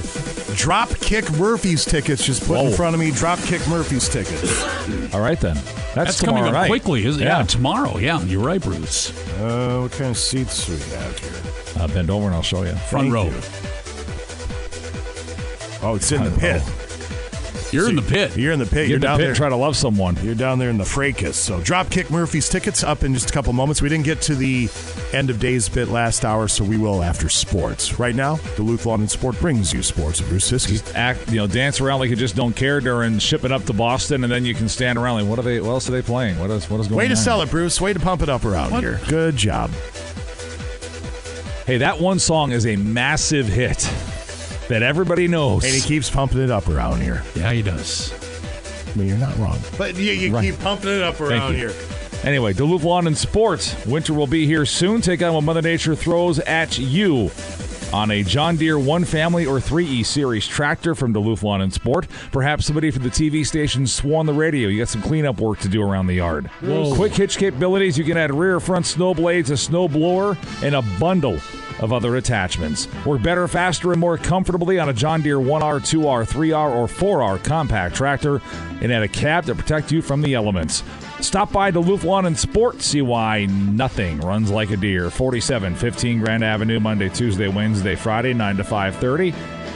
Dropkick Murphy's tickets. Just put in front of me Dropkick Murphy's tickets. All right then. That's, That's coming up night. quickly, isn't it? Yeah. Yeah, tomorrow. Yeah, you're right, Bruce. Uh, what kind of seats do we have here? Uh, bend over and I'll show you. Front Thank row. you. Oh, it's in the pit. You're in the pit. You're in the pit. Get You're in the down pit there. and try to love someone. You're down there in the fracas. So Dropkick Murphy's tickets up in just a couple moments. We didn't get to the end of day's bit last hour, so we will after sports. Right now, Duluth Lawn and Sport brings you sports Bruce Siski. Act, you know, dance around like you just don't care during shipping up to Boston, and then you can stand around like, what are they? What else are they playing? What is what is going Way on? to sell it, Bruce. Way to pump it up around here. Good job. Hey, that one song is a massive hit that everybody knows. And he keeps pumping it up around here. Yeah, he does. I mean, you're not wrong. But you, you Right. keep pumping it up Thank around you. here. Anyway, Duluth Lawn and Sports. Winter will be here soon. Take on what Mother Nature throws at you on a John Deere 1 Family or 3E Series tractor from Duluth Lawn and Sport. Perhaps somebody from the TV station swore on the radio. You got some cleanup work to do around the yard. Whoa. Quick hitch capabilities. You can add rear front snow blades, a snow blower, and a bundle of other attachments. Work better, faster, and more comfortably on a John Deere 1R, 2R, 3R, or 4R compact tractor and add a cab to protect you from the elements. Stop by Duluth Lawn and Sport. See why nothing runs like a deer. 4715 Grand Avenue, Monday, Tuesday, Wednesday, Friday, 9 to 530.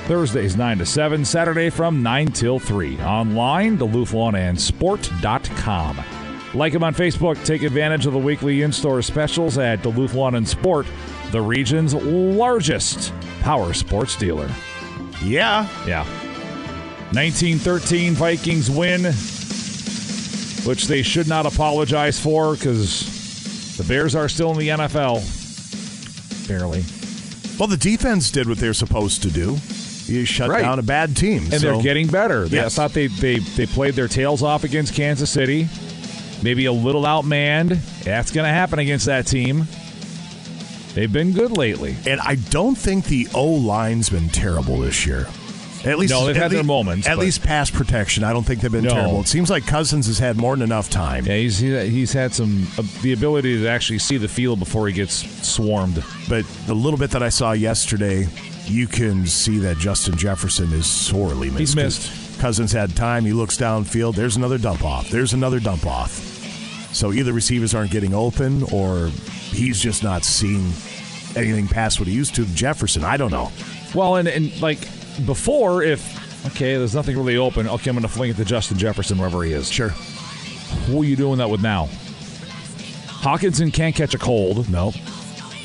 Thursdays 9 to 7, Saturday from 9 till 3. Online, DuluthLawnandSport.com. Like them on Facebook. Take advantage of the weekly in-store specials at Duluth Lawn and Sport, the region's largest power sports dealer. Yeah. Yeah. 1913 Vikings win, which they should not apologize for because the Bears are still in the NFL. Barely. Well, the defense did what they're supposed to do. you shut Right. down a bad team. and So- they're getting better. They, I thought they, they they played their tails off against Kansas City. Maybe a little outmanned. That's going to happen against that team. They've been good lately. And I don't think the O line's been terrible this year. At least, No, they've at had their moments, At but- least pass protection, I don't think they've been No. terrible. It seems like Cousins has had more than enough time. Yeah, he's he's had some uh, the ability to actually see the field before he gets swarmed. But the little bit that I saw yesterday, you can see that Justin Jefferson is sorely missed. He's missed. Cousins had time. He looks downfield. There's another dump off. There's another dump off. So either receivers aren't getting open, or he's just not seeing anything past what he used to. Jefferson, I don't know. Well, and, and like before, if okay, there's nothing really open. Okay, I'm going to fling it to Justin Jefferson wherever he is. Sure. Who are you doing that with now? Hockenson can't catch a cold. No.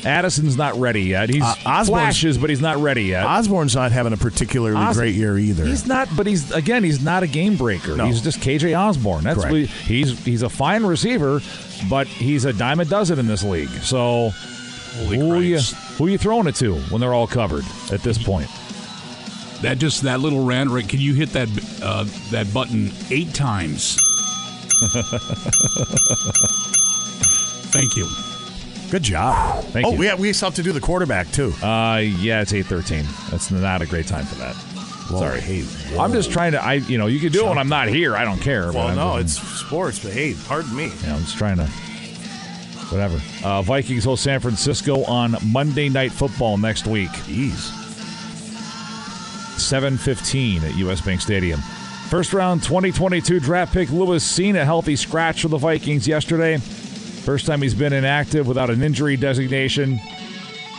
Addison's not ready yet. He's Uh, Osborne's- flashes, but he's not ready yet. Osborne's not having a particularly Os- great year either. He's not, but he's again, he's not a game breaker. No. He's just KJ Osborne. That's Correct. what, he's he's a fine receiver, but he's a dime a dozen in this league. So who are you who are you throwing it to when they're all covered at this point? That just that little rant. Right? Can you hit that uh, that button eight times? [LAUGHS] Thank you. Good job. Thank oh, you. we have, we still have to do the quarterback too. Uh, yeah, it's eight thirteen. That's not a great time for that. Whoa, Sorry. hey, I'm just trying to. I you know you can do it when I'm not here. I don't care. Well, no, it's sports, but hey, pardon me. Yeah, I'm just trying to. Whatever. Uh, Vikings host San Francisco on Monday Night Football next week. Jeez. 7:15 at US Bank Stadium. First round 2022 draft pick Lewis Cine a healthy scratch for the Vikings yesterday. First time he's been inactive without an injury designation.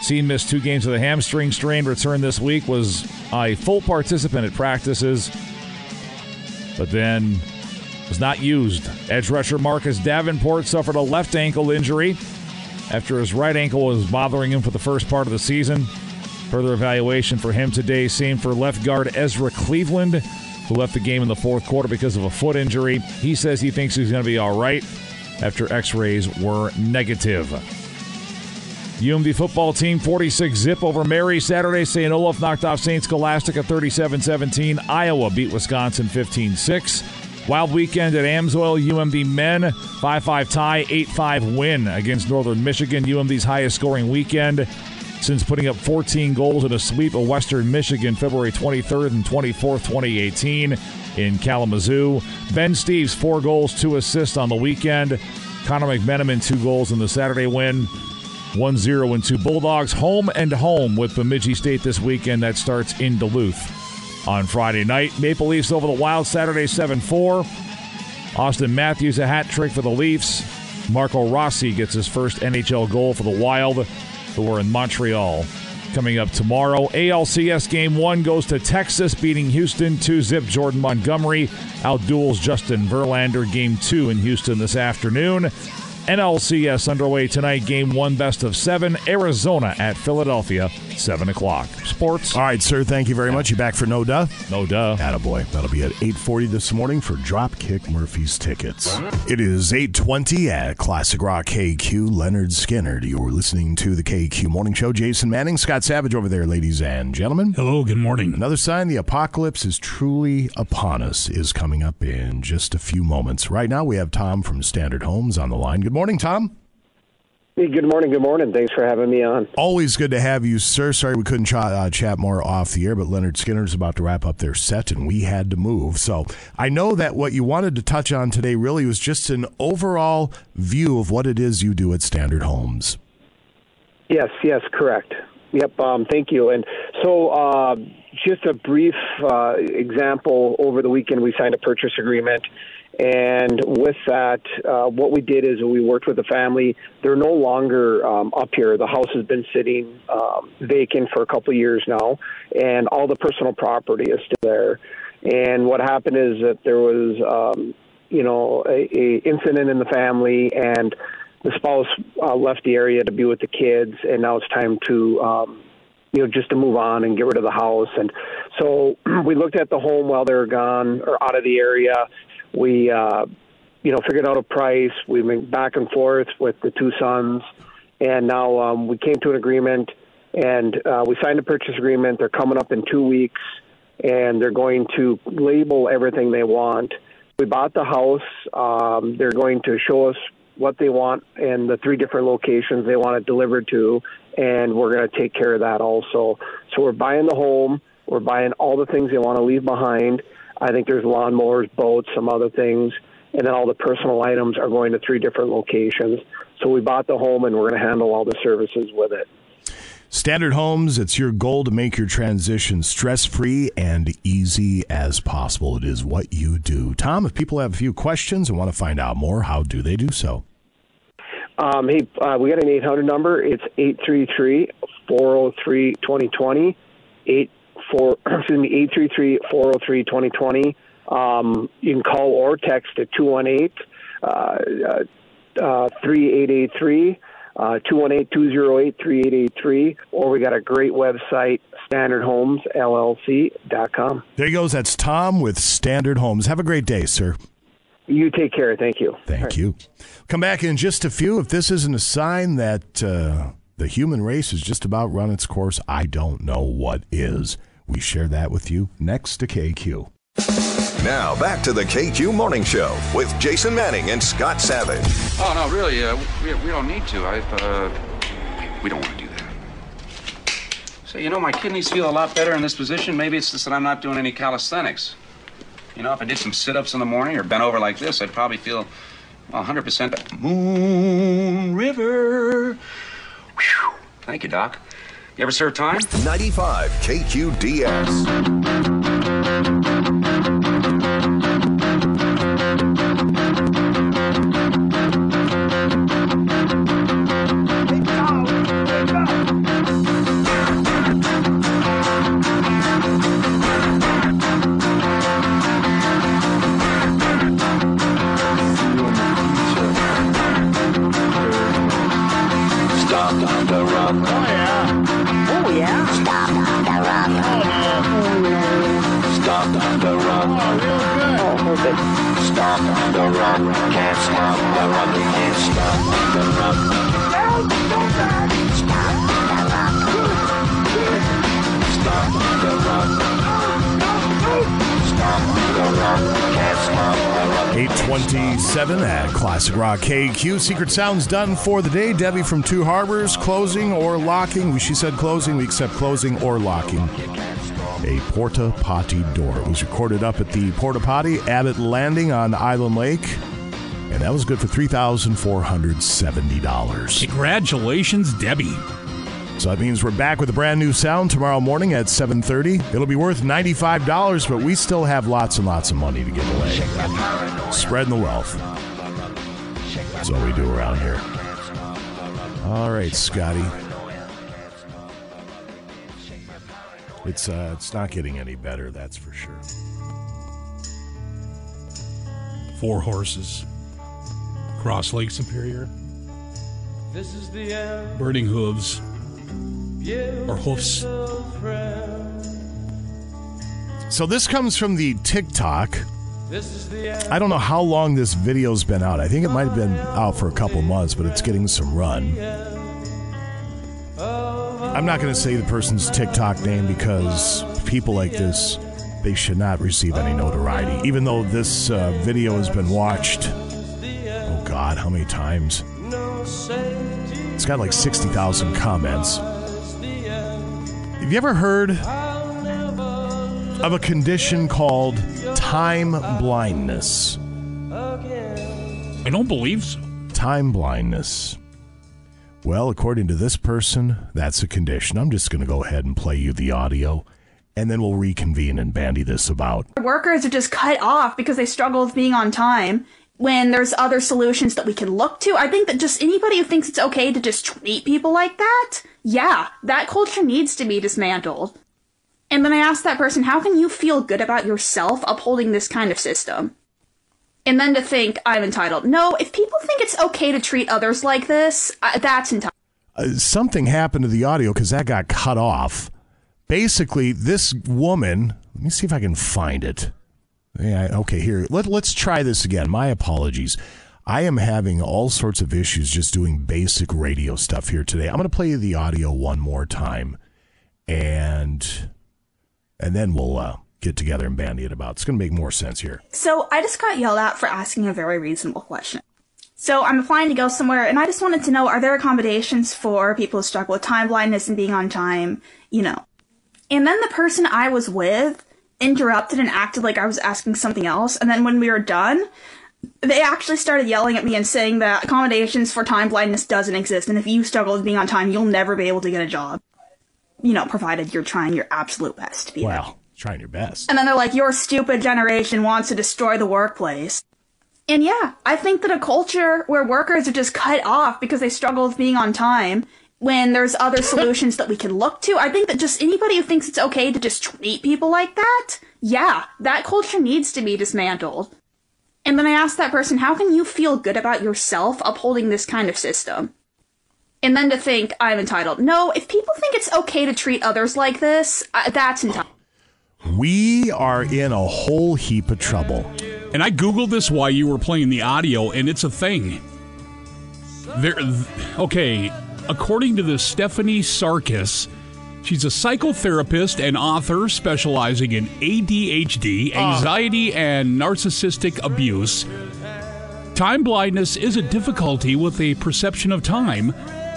Cine missed two games with a hamstring strain. Return this week was a full participant at practices, but then was not used. Edge rusher Marcus Davenport suffered a left ankle injury after his right ankle was bothering him for the first part of the season. Further evaluation for him today, same for left guard Ezra Cleveland, who left the game in the fourth quarter because of a foot injury. He says he thinks he's going to be all right after x rays were negative. UMD football team 46 zip over Mary Saturday. St. Olaf knocked off St. Scholastica 37 17. Iowa beat Wisconsin 15 6. Wild weekend at Amsoil. UMD men 5 5 tie, 8 5 win against Northern Michigan. UMD's highest scoring weekend since putting up 14 goals in a sweep of Western Michigan February 23rd and 24th, 2018 in Kalamazoo. Ben Steeves, four goals, two assists on the weekend. Connor McMenamin, two goals in the Saturday win. 1 0 and 2 Bulldogs home and home with Bemidji State this weekend. That starts in Duluth on Friday night. Maple Leafs over the Wild Saturday 7 4. Auston Matthews a hat trick for the Leafs. Marco Rossi gets his first NHL goal for the Wild, who are in Montreal. Coming up tomorrow, ALCS Game 1 goes to Texas, beating Houston 2 zip. Jordan Montgomery outduels Justin Verlander. Game 2 in Houston this afternoon. NLCS underway tonight. Game 1 best of 7. Arizona at Philadelphia, 7 o'clock. Sports. All right, sir. Thank you very much. You back for no duh? No duh. Attaboy. That'll be at 8:40 this morning for Dropkick Murphy's tickets. It is 8:20 at Classic Rock KQ. Lynyrd Skynyrd. You're listening to the KQ Morning Show. Jason Manning, Scott Savage over there, ladies and gentlemen. Hello. Good morning. Another sign the apocalypse is truly upon us is coming up in just a few moments. Right now, we have Tom from Standard Homes on the line. Good morning, Tom. Hey, good morning. Good morning. Thanks for having me on. Always good to have you, sir. Sorry we couldn't ch- uh, chat more off the air, but Lynyrd Skynyrd's about to wrap up their set, and we had to move. So I know that what you wanted to touch on today really was just an overall view of what it is you do at Standard Homes. Yes, yes, correct. Yep. Um, thank you. And so, uh, just a brief uh, example. Over the weekend, we signed a purchase agreement, and with that, uh, what we did is we worked with the family. They're no longer um, up here. The house has been sitting um, vacant for a couple of years now, and all the personal property is still there. And what happened is that there was, um, you know, a, a incident in the family, and the spouse uh, left the area to be with the kids, and now it's time to, um, you know, just to move on and get rid of the house. And so [CLEARS THROAT] we looked at the home while they were gone or out of the area. We, uh, you know, figured out a price. We went back and forth with the two sons, and now um, we came to an agreement. and uh, we signed a purchase agreement. They're coming up in two weeks, and they're going to label everything they want. We bought the house. Um, they're going to show us what they want and the three different locations they want it delivered to, and we're going to take care of that also. So we're buying the home. We're buying all the things they want to leave behind. I think there's lawnmowers, boats, some other things, and then all the personal items are going to three different locations. So we bought the home, and we're going to handle all the services with it. Standard Homes, it's your goal to make your transition stress free and easy as possible. It is what you do. Tom, if people have a few questions and want to find out more, how do they do so? Um, hey, uh, we got an 800 number. It's 833-403-2020. Eight four, [CLEARS THROAT] excuse me, 833-403-2020. Um, you can call or text at 218 uh, uh, 3883. Uh, 218-208-3883, or we got a great website, standardhomesllc.com. There he goes. That's Tom with Standard Homes. Have a great day, sir. You take care. Thank you. Thank you. Come back in just a few. If this isn't a sign that uh, the human race is just about run its course, I don't know what is. We share that with you next to KQ. Now back to the KQ Morning Show with Jason Manning and Scott Savage. Oh, no, really, uh, we, we don't need to. I, uh, we don't want to do that. Say, you know, my kidneys feel a lot better in this position. Maybe it's just that I'm not doing any calisthenics. You know, if I did some sit-ups in the morning or bent over like this, I'd probably feel 100% Moon River. Whew. Thank you, Doc. You ever serve time? 95 KQDS. 827 at Classic Rock KQ. Secret Sounds done for the day. Debbie from Two Harbors, closing or locking. She said closing. We accept closing or locking. A porta potty door. It was recorded up at the porta potty Abbott Landing on Island Lake. And that was good for $3,470. Congratulations, Debbie. So that means we're back with a brand new sound tomorrow morning at 7:30. It'll be worth $95, but we still have lots and lots of money to give away. Spreading the wealth. That's what we do around here. All right, Scotty. It's uh it's not getting any better, that's for sure. Four horses. Cross Lake Superior. This is the end. Burning hooves. Or hoofs. So this comes from the TikTok. I don't know how long this video's been out. I think it might have been out for a couple months, but it's getting some run. I'm not going to say the person's TikTok name because people like this, they should not receive any notoriety. Even though this uh, video has been watched, oh God, how many times? It's got like 60,000 comments. Have you ever heard of a condition called time blindness? I don't believe so. Time blindness. Well, according to this person, that's a condition. I'm just going to go ahead and play you the audio, and then we'll reconvene and bandy this about. Workers are just cut off because they struggle with being on time when there's other solutions that we can look to. I think that just anybody who thinks it's okay to just treat people like that, yeah, that culture needs to be dismantled. And then I asked that person, how can you feel good about yourself upholding this kind of system? And then to think I'm entitled. No, if people think it's okay to treat others like this, uh, that's entitled. Uh, something happened to the audio because that got cut off. Basically, this woman, let me see if I can find it. Yeah, okay, here. Let, let's try this again. My apologies. I am having all sorts of issues just doing basic radio stuff here today. I'm going to play the audio one more time, and and then we'll uh, get together and bandy it about. It's going to make more sense here. So I just got yelled at for asking a very reasonable question. So I'm applying to go somewhere, and I just wanted to know: Are there accommodations for people who struggle with time blindness and being on time? You know. And then the person I was with interrupted and acted like I was asking something else. And then when we were done, they actually started yelling at me and saying that accommodations for time blindness doesn't exist, and if you struggle with being on time, you'll never be able to get a job. You know, provided you're trying your absolute best to be there. Well, trying your best. And then they're like, your stupid generation wants to destroy the workplace. And yeah, I think that a culture where workers are just cut off because they struggle with being on time when there's other [LAUGHS] solutions that we can look to, I think that just anybody who thinks it's okay to just treat people like that, yeah, that culture needs to be dismantled. And then I asked that person, how can you feel good about yourself upholding this kind of system? And then to think I'm entitled. No, if people think it's okay to treat others like this, uh, that's entitled. We are in a whole heap of trouble. And I googled this while you were playing the audio, and it's a thing. There, okay. According to the Stephanie Sarkis, she's a psychotherapist and author specializing in ADHD, ah. anxiety, and narcissistic abuse. Time blindness is a difficulty with a perception of time,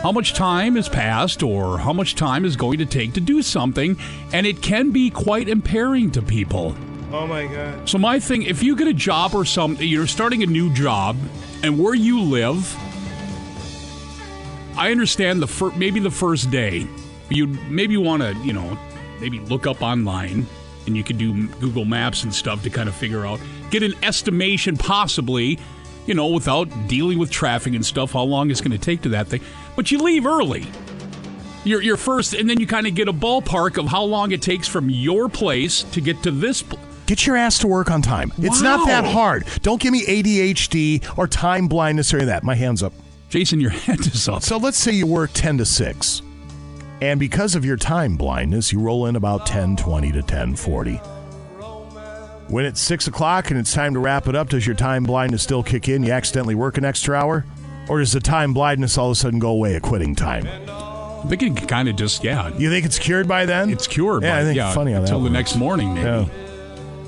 how much time has passed, or how much time is going to take to do something, and it can be quite impairing to people. Oh my god. So my thing, if you get a job or something, you're starting a new job, and where you live, I understand the fir- maybe the first day, you maybe want to you know maybe look up online, and you can do Google Maps and stuff to kind of figure out get an estimation possibly, you know, without dealing with traffic and stuff, how long it's going to take to that thing. But you leave early. You're, you're first, and then you kind of get a ballpark of how long it takes from your place to get to this. Pl- Get your ass to work on time. It's not that hard. Don't give me ADHD or time blindness or any of that. My hands up. Jason, your [LAUGHS] hand is up. So let's say you work 10 to 6. And because of your time blindness, you roll in about 1020 to 1040. When it's 6 o'clock and it's time to wrap it up, does your time blindness still kick in? You accidentally work an extra hour? Or does the time blindness all of a sudden go away at quitting time? I think it kind of just yeah. You think it's cured by then? It's cured. Yeah, by, I think yeah, it's funny how that until the works. next morning, maybe. Yeah.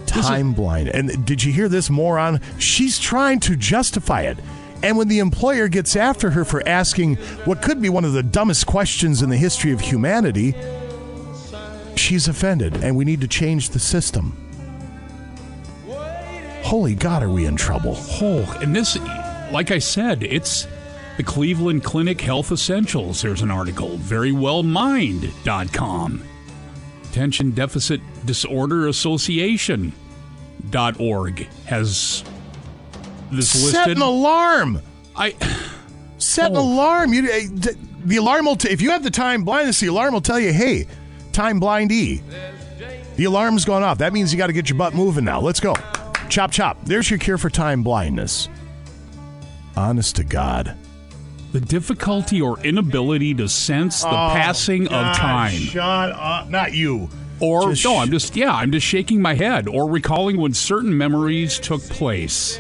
Time blind. And did you hear this moron? She's trying to justify it. And when the employer gets after her for asking what could be one of the dumbest questions in the history of humanity, she's offended, and we need to change the system. Holy God, are we in trouble? Oh, and this, like I said, it's the Cleveland Clinic Health Essentials. There's an article, verywellmind.com. Attention Deficit Disorder Association.org has this Set listed. an alarm. I [SIGHS] set an alarm. You, eh, the alarm will. T- if you have the time blindness, the alarm will tell you, "Hey, time blind E." The alarm's gone off. That means you got to get your butt moving now. Let's go. Chop chop. There's your cure for time blindness. Honest to God. the difficulty or inability to sense the Oh, passing God, of time. Shut up. Not you. Or Just no, I'm just yeah, I'm just shaking my head or recalling when certain memories took place.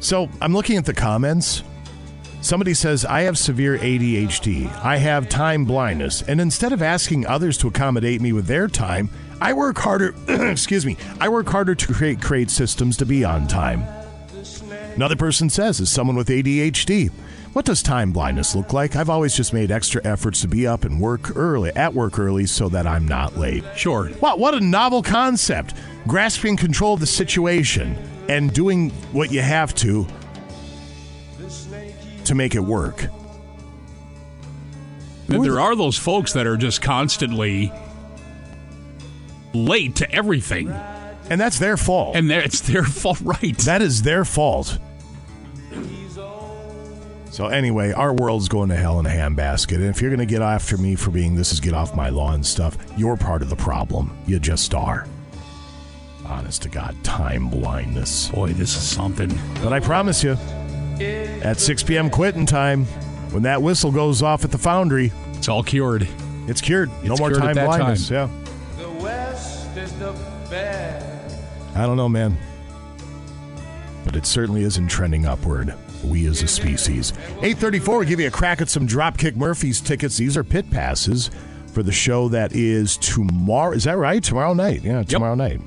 So I'm looking at the comments. Somebody says, I have severe ADHD. I have time blindness. And instead of asking others to accommodate me with their time, I work harder, [CLEARS THROAT] excuse me, I work harder to create, create systems to be on time. Another person says, is someone with ADHD, what does time blindness look like? I've always just made extra efforts to be up and work early, at work early so that I'm not late. Sure. Wow, what a novel concept. Grasping control of the situation and doing what you have to to make it work. There are those folks that are just constantly late to everything. And that's their fault. And it's their [LAUGHS] fault, right? That is their fault. So anyway, our world's going to hell in a handbasket. And if you're going to get after me for being this is get off my lawn stuff, you're part of the problem. You just are. Honest to God, time blindness. Boy, this is something. But I promise you, at 6 p.m. quitting time, when that whistle goes off at the foundry, it's all cured. It's cured. no It's more cured time blindness. time. Yeah. The West is the best. I don't know, man. but it certainly isn't trending upward. We as a species. 834, we give you a crack at some Dropkick Murphys tickets. These are pit passes for the show that is tomorrow. Is that right? Tomorrow night. Yeah, tomorrow night.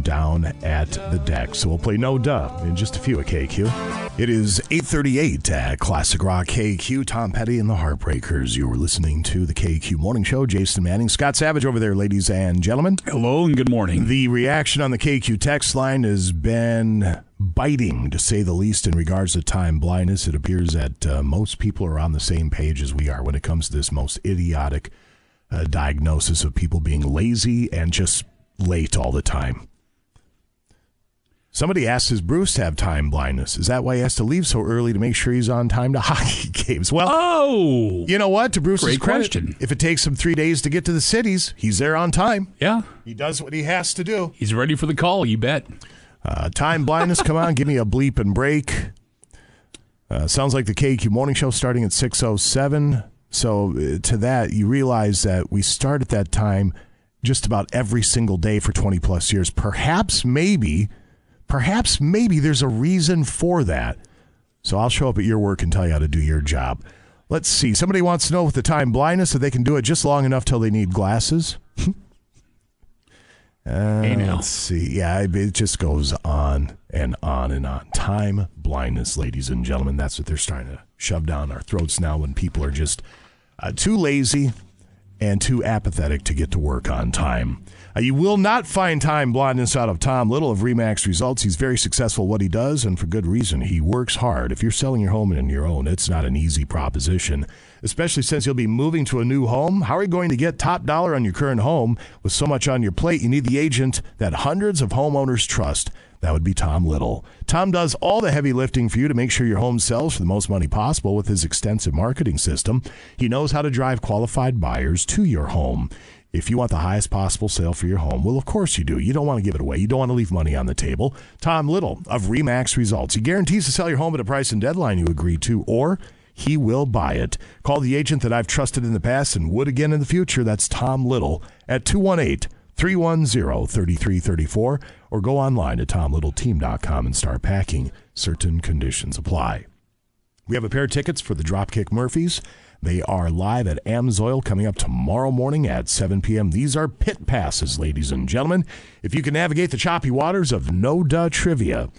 Down at the deck. So we'll play No Duh in just a few at KQ. It is 838 at Classic Rock KQ. Tom Petty and the Heartbreakers. You were listening to the KQ Morning Show. Jason Manning, Scott Savage over there, ladies and gentlemen. Hello and good morning. The reaction on the KQ text line has been biting, to say the least, in regards to time blindness. It appears that uh, most people are on the same page as we are when it comes to this most idiotic uh, diagnosis of people being lazy and just late all the time. Somebody asked, Does Bruce have time blindness? Is that why he has to leave so early to make sure he's on time to [LAUGHS] hockey games? Well, oh, you know what? To Bruce's Great credit, question. if it takes him three days to get to the cities, he's there on time. Yeah. He does what he has to do. He's ready for the call, you bet. Uh, time blindness, come on, give me a bleep and break. Uh, sounds like the KQ morning show starting at 6.07. So uh, to that, you realize that we start at that time just about every single day for 20 plus years. Perhaps, maybe, perhaps, maybe there's a reason for that. So I'll show up at your work and tell you how to do your job. Let's see. Somebody wants to know with the time blindness so they can do it just long enough till they need glasses. [LAUGHS] Uh, Let's see. Yeah, it it just goes on and on and on. Time blindness, ladies and gentlemen. That's what they're trying to shove down our throats now when people are just uh, too lazy and too apathetic to get to work on time. Uh, you will not find time blindness out of Tom Little of Remax Results. He's very successful at what he does, and for good reason. He works hard. If you're selling your home and your own, it's not an easy proposition, especially since you'll be moving to a new home. How are you going to get top dollar on your current home with so much on your plate? You need the agent that hundreds of homeowners trust. That would be Tom Little. Tom does all the heavy lifting for you to make sure your home sells for the most money possible with his extensive marketing system. He knows how to drive qualified buyers to your home. If you want the highest possible sale for your home, well, of course you do. You don't want to give it away. You don't want to leave money on the table. Tom Little of Remax Results. He guarantees to sell your home at a price and deadline you agree to, or he will buy it. Call the agent that I've trusted in the past and would again in the future. That's Tom Little at 218 310 3334 or go online at tomlittleteam.com and start packing. Certain conditions apply. We have a pair of tickets for the Dropkick Murphys. They are live at Amsoil coming up tomorrow morning at 7 p.m. These are pit passes, ladies and gentlemen. If you can navigate the choppy waters of No Duh Trivia,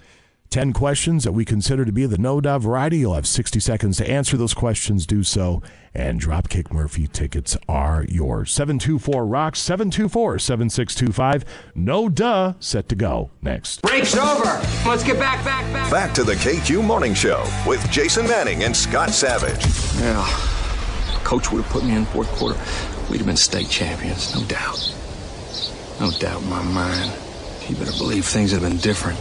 10 questions that we consider to be the No Duh variety, you'll have 60 seconds to answer those questions. Do so, and Dropkick Murphy tickets are yours. 724 Rocks, 724 7625. No Duh, set to go. Next. Break's over. Let's get back, back, back. Back to the KQ Morning Show with Jason Manning and Scott Savage. Yeah. Coach would have put me in fourth quarter. We'd have been state champions, no doubt. No doubt in my mind. You better believe things would have been different.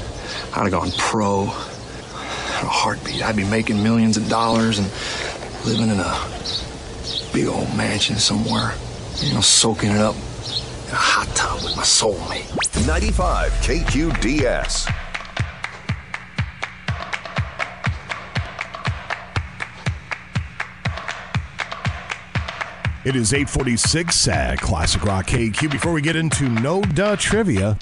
I'd have gone pro. In a heartbeat. I'd be making millions of dollars and living in a big old mansion somewhere. You know, soaking it up in a hot tub with my soulmate. 95 KQDS. It is 846 at uh, Classic Rock KQ. Before we get into No Duh Trivia,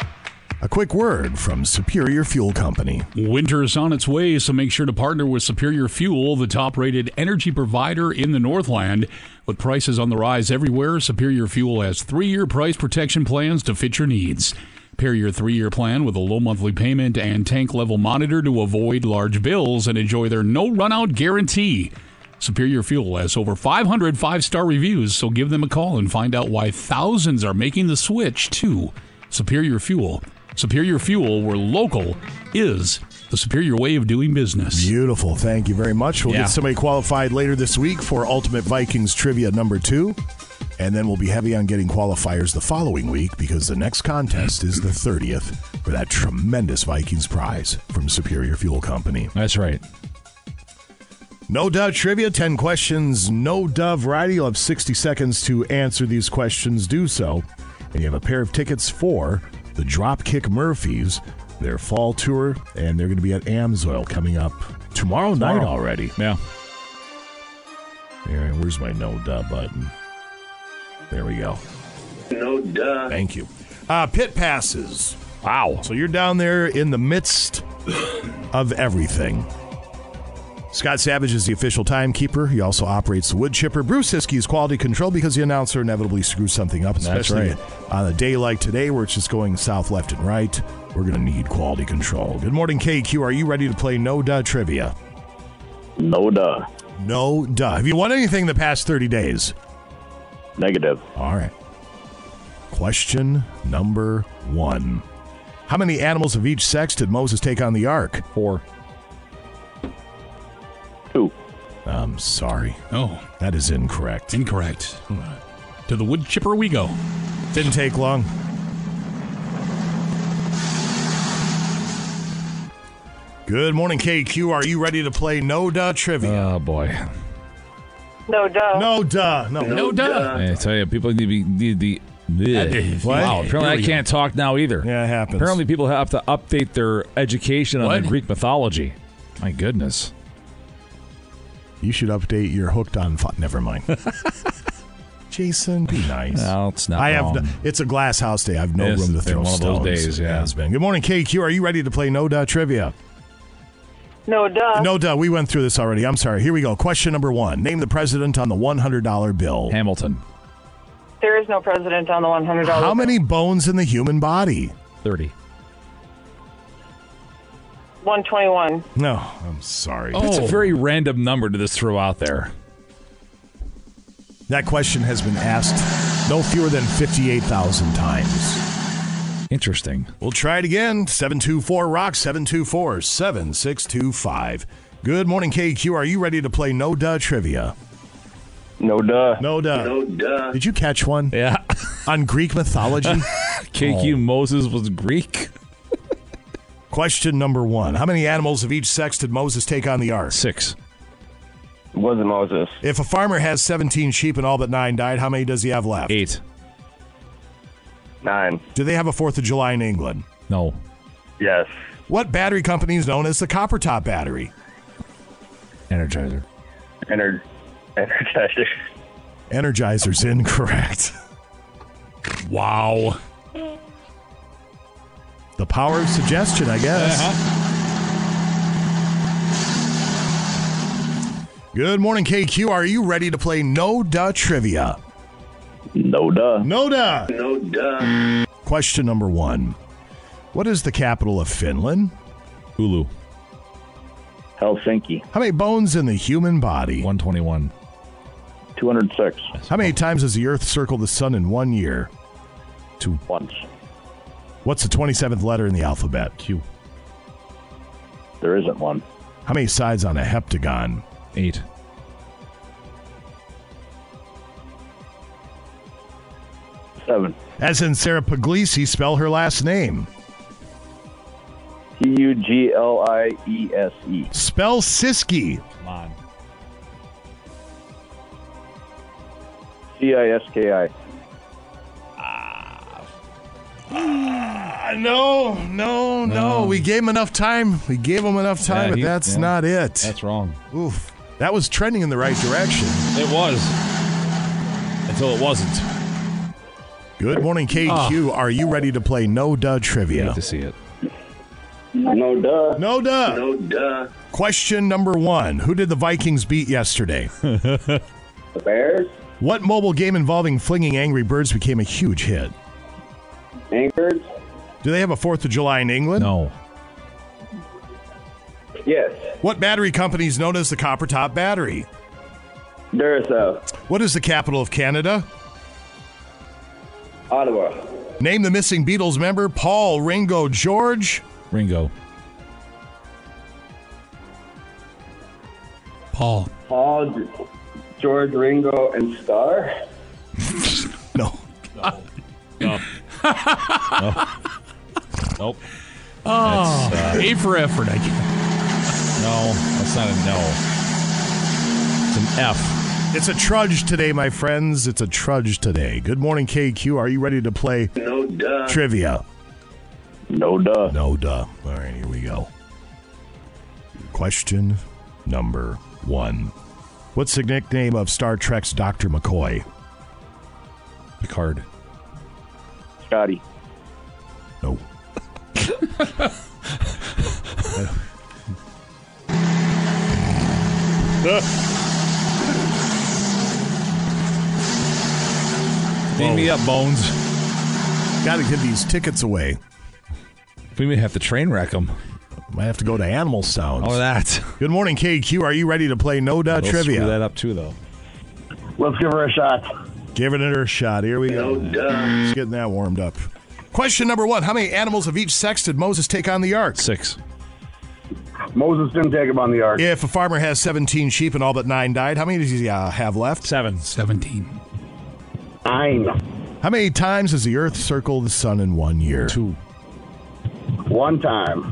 a quick word from Superior Fuel Company. Winter is on its way, so make sure to partner with Superior Fuel, the top rated energy provider in the Northland. With prices on the rise everywhere, Superior Fuel has three year price protection plans to fit your needs. Pair your three year plan with a low monthly payment and tank level monitor to avoid large bills and enjoy their no run out guarantee. Superior Fuel has over 500 five star reviews, so give them a call and find out why thousands are making the switch to Superior Fuel. Superior Fuel, where local is the superior way of doing business. Beautiful. Thank you very much. We'll Yeah. get somebody qualified later this week for Ultimate Vikings Trivia number two. And then we'll be heavy on getting qualifiers the following week because the next contest is the 30th for that tremendous Vikings prize from Superior Fuel Company. That's right. No Duh Trivia, 10 questions, no Duh variety. You'll have 60 seconds to answer these questions. Do so. And you have a pair of tickets for the Dropkick Murphys, their fall tour, and they're going to be at Amsoil coming up tomorrow, night already. Yeah. Here, where's my no duh button? There we go. No duh. Thank you. Uh, pit passes. Wow. So you're down there in the midst of everything. Scott Savage is the official timekeeper. He also operates the wood chipper. Bruce Ciskie is quality control because the announcer inevitably screws something up, That's especially right. on a day like today where it's just going south, left, and right. We're going to need quality control. Good morning, KQ. Are you ready to play No Duh Trivia? No duh. No Duh. Have you won anything the past 30 days? Negative. All right. Question number one How many animals of each sex did Moses take on the ark? Four. Two. I'm sorry. Oh. That is incorrect. Incorrect. Hmm. To the wood chipper we go. Didn't take long. Good morning, KQ. Are you ready to play No Duh Trivia? Oh, boy. No duh. No duh. No, No duh. I tell you, people need to be need the. is- Wow, apparently I can't talk now either. Yeah, it happens. Apparently, people have to update their education on What? the Greek mythology. My goodness. You should update your hooked on. Fi- Never mind. [LAUGHS] Jason, be nice. No, it's not. I wrong. have. No, it's a glass house day. I have no it's room to throw one stones. Of those days, yeah. Has been. Good morning, KQ. Are you ready to play No Duh Trivia? No duh. No duh. We went through this already. I'm sorry. Here we go. Question number one. Name the president on the $100 bill. Hamilton. There is no president on the $100. How bill. many bones in the human body? Thirty. 121. No, I'm sorry. That's a oh. very random number to just throw out there. That question has been asked no fewer than 58,000 times. Interesting. We'll try it again. 724 Rock 724 7625. Good morning, KQ. Are you ready to play No Duh Trivia? No duh. No duh. No duh. Did you catch one Yeah. on Greek mythology? [LAUGHS] KQ oh. Moses was Greek. Question number one How many animals of each sex did Moses take on the ark? Six. It wasn't Moses. If a farmer has 17 sheep and all but nine died, how many does he have left? Eight. Nine. Do they have a 4th of July in England? No. Yes. What battery company is known as the Copper Top battery? Energizer. Ener- Energizer. Energizer's incorrect. Wow. The power of suggestion, I guess. Uh-huh. Good morning, KQ. Are you ready to play No Duh Trivia? No duh. No Duh. No duh. Question number one What is the capital of Finland? Hulu. Helsinki. How many bones in the human body? 121. 206. How many times does the Earth circle the sun in one year? Two. Once. What's the 27th letter in the alphabet? Q. There isn't one. How many sides on a heptagon? Eight. Seven. As in Sarah Puglisi, spell her last name. T U G L I E S E. Spell Ciskie. Come on. C I S K I. Ah, [SIGHS] no, no, no, No. We gave him enough time. We gave him enough time, Yeah, but he- that's yeah. not it. That's wrong. Oof. That was trending in the right direction. It was. Until it wasn't. Good morning, KQ. Are you ready to play No Duh Trivia? Hate to see it. No duh. No Duh. No duh. Question number one Who did the Vikings beat yesterday? [LAUGHS] The Bears. what mobile game involving flinging angry birds became a huge hit? Anchors. Do they have a 4th of July in England? No. Yes. What battery company is known as the Copper Top Battery? Duracell. What is the capital of Canada? Ottawa. Name the missing Beatles member Paul, Ringo, George. Ringo. Paul. Paul, George, Ringo, and Star. [LAUGHS] No. No. no. Nope. Oh, That's, uh, A for effort, I guess. No, that's not a no. It's an F. It's a trudge today, my friends. It's a trudge today. Good morning, KQ. Are you ready to play No duh. trivia? No duh. No duh. All right, here we go. Question number one. What's the nickname of Star Trek's Dr. McCoy? Picard. Scotty? No. Beam me up, Bones. Got to give these tickets away. We may have to train wreck them. Might have to go to Animal Sounds. Oh, that. Good morning, KQ. Are you ready to play No Duh Trivia? Screw that up too, though. Let's give her a shot. Giving it a shot. Here we go. Just getting that warmed up. Question number one How many animals of each sex did Moses take on the ark? Six. Moses didn't take him on the ark. If a farmer has 17 sheep and all but nine died, how many does he uh, have left? Seven. 17. Nine. How many times does the earth circle the sun in one year? Two. One time.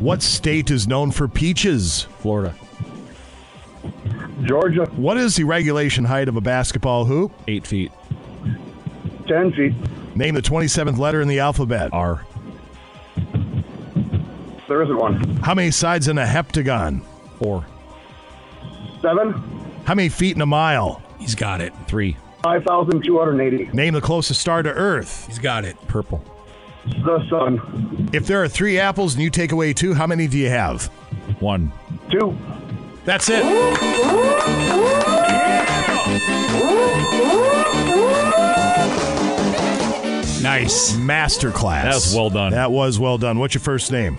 What state is known for peaches? Florida. Georgia. What is the regulation height of a basketball hoop? Eight feet. Ten feet. Name the 27th letter in the alphabet. R. There isn't one. How many sides in a heptagon? Four. Seven. How many feet in a mile? He's got it. Three. 5,280. Name the closest star to Earth. He's got it. Purple. The sun. If there are three apples and you take away two, how many do you have? One. Two. That's it. Nice. Masterclass. That was well done. That was well done. What's your first name?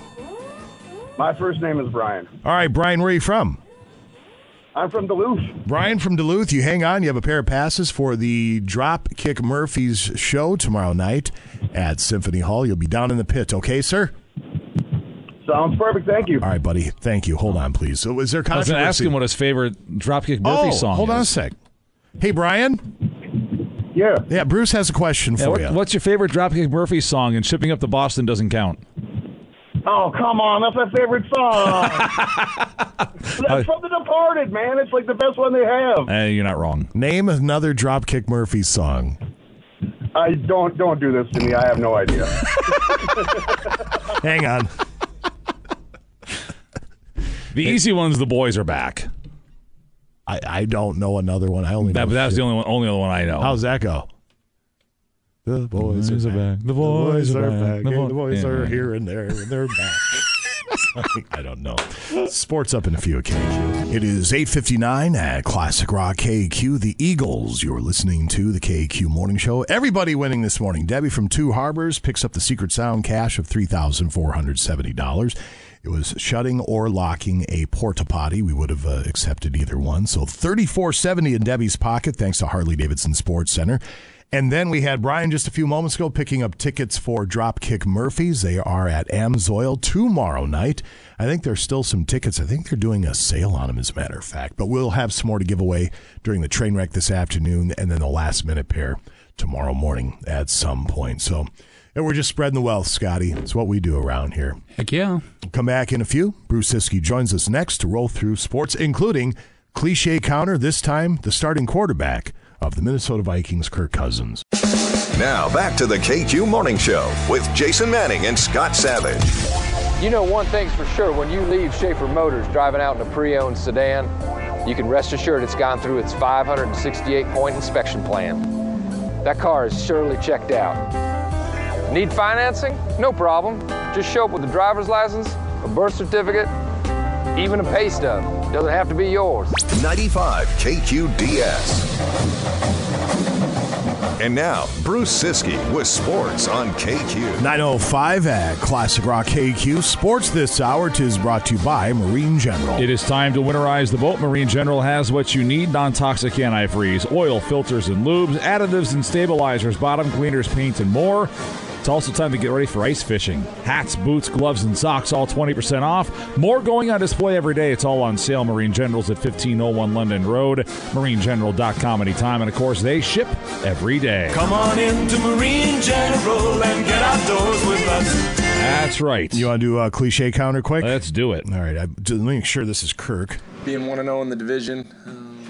My first name is Brian. All right, Brian, where are you from? I'm from Duluth. Brian from Duluth, you hang on. You have a pair of passes for the Dropkick Murphys show tomorrow night at Symphony Hall. You'll be down in the pit, okay, sir? Sounds perfect. Thank you. All right, buddy. Thank you. Hold on, please. So, is there I was controversy? going to ask him what his favorite Dropkick Murphy oh, song hold is. on a sec. Hey, Brian. Yeah. Yeah, Bruce has a question Yeah, for what- you. what's your favorite Dropkick Murphy song? And shipping up to Boston doesn't count. Oh, come on. That's my favorite song. [LAUGHS] That's from The Departed, man. It's like the best one they have. Eh, you're not wrong. Name another Dropkick Murphy song. I don't don't do this to me. I have no idea. [LAUGHS] Hang on. The easy ones, the boys are back. I, I don't know another one. I only That, but that's the only one, only other one I know. How's that go? The boys, Boys are are back. back. The boys are back. The The, bo- boys Yeah. are here and there, and they're back. [LAUGHS] [LAUGHS] I don't know. Sports up in a few occasions. It is 8.59 at Classic Rock KQ. The Eagles, you're listening to the KQ Morning Show. Everybody winning this morning. Debbie from Two Harbors picks up the Secret Sound cash of $3,470. It was shutting or locking a porta potty. We would have uh, accepted either one. So 3470 in Debbie's pocket, thanks to Harley Davidson Sports Center. And then we had Brian just a few moments ago picking up tickets for Dropkick Murphys. They are at Amsoil tomorrow night. I think there's still some tickets. I think they're doing a sale on them, as a matter of fact. But we'll have some more to give away during the train wreck this afternoon and then the last minute pair tomorrow morning at some point. So and we're just spreading the wealth, Scotty. It's what we do around here. Heck yeah. Come back in a few. Bruce Ciskie joins us next to roll through sports, including cliche counter, this time the starting quarterback of the Minnesota Vikings, Kirk Cousins. Now back to the KQ Morning Show with Jason Manning and Scott Savage. You know one thing's for sure, when you leave Schaefer Motors driving out in a pre-owned sedan, you can rest assured it's gone through its 568-point inspection plan. That car is surely checked out. Need financing? No problem. Just show up with a driver's license, a birth certificate, even a pay stub. Doesn't have to be yours. 95 KQDS. And now, Bruce Ciskie with sports on KQ. 905 at Classic Rock KQ. Sports this hour is brought to you by Marine General. It is time to winterize the boat. Marine General has what you need non toxic antifreeze, oil, filters, and lubes, additives and stabilizers, bottom cleaners, paint, and more. It's also time to get ready for ice fishing. Hats, boots, gloves, and socks, all 20% off. More going on display every day. It's all on sale. Marine General's at 1501 London Road. MarineGeneral.com anytime. And of course, they ship every day. Come on into Marine General and get outdoors with us. That's right. You want to do a cliche counter quick? Let's do it. All right. I, let me make sure this is Kirk. Being 1 0 in the division.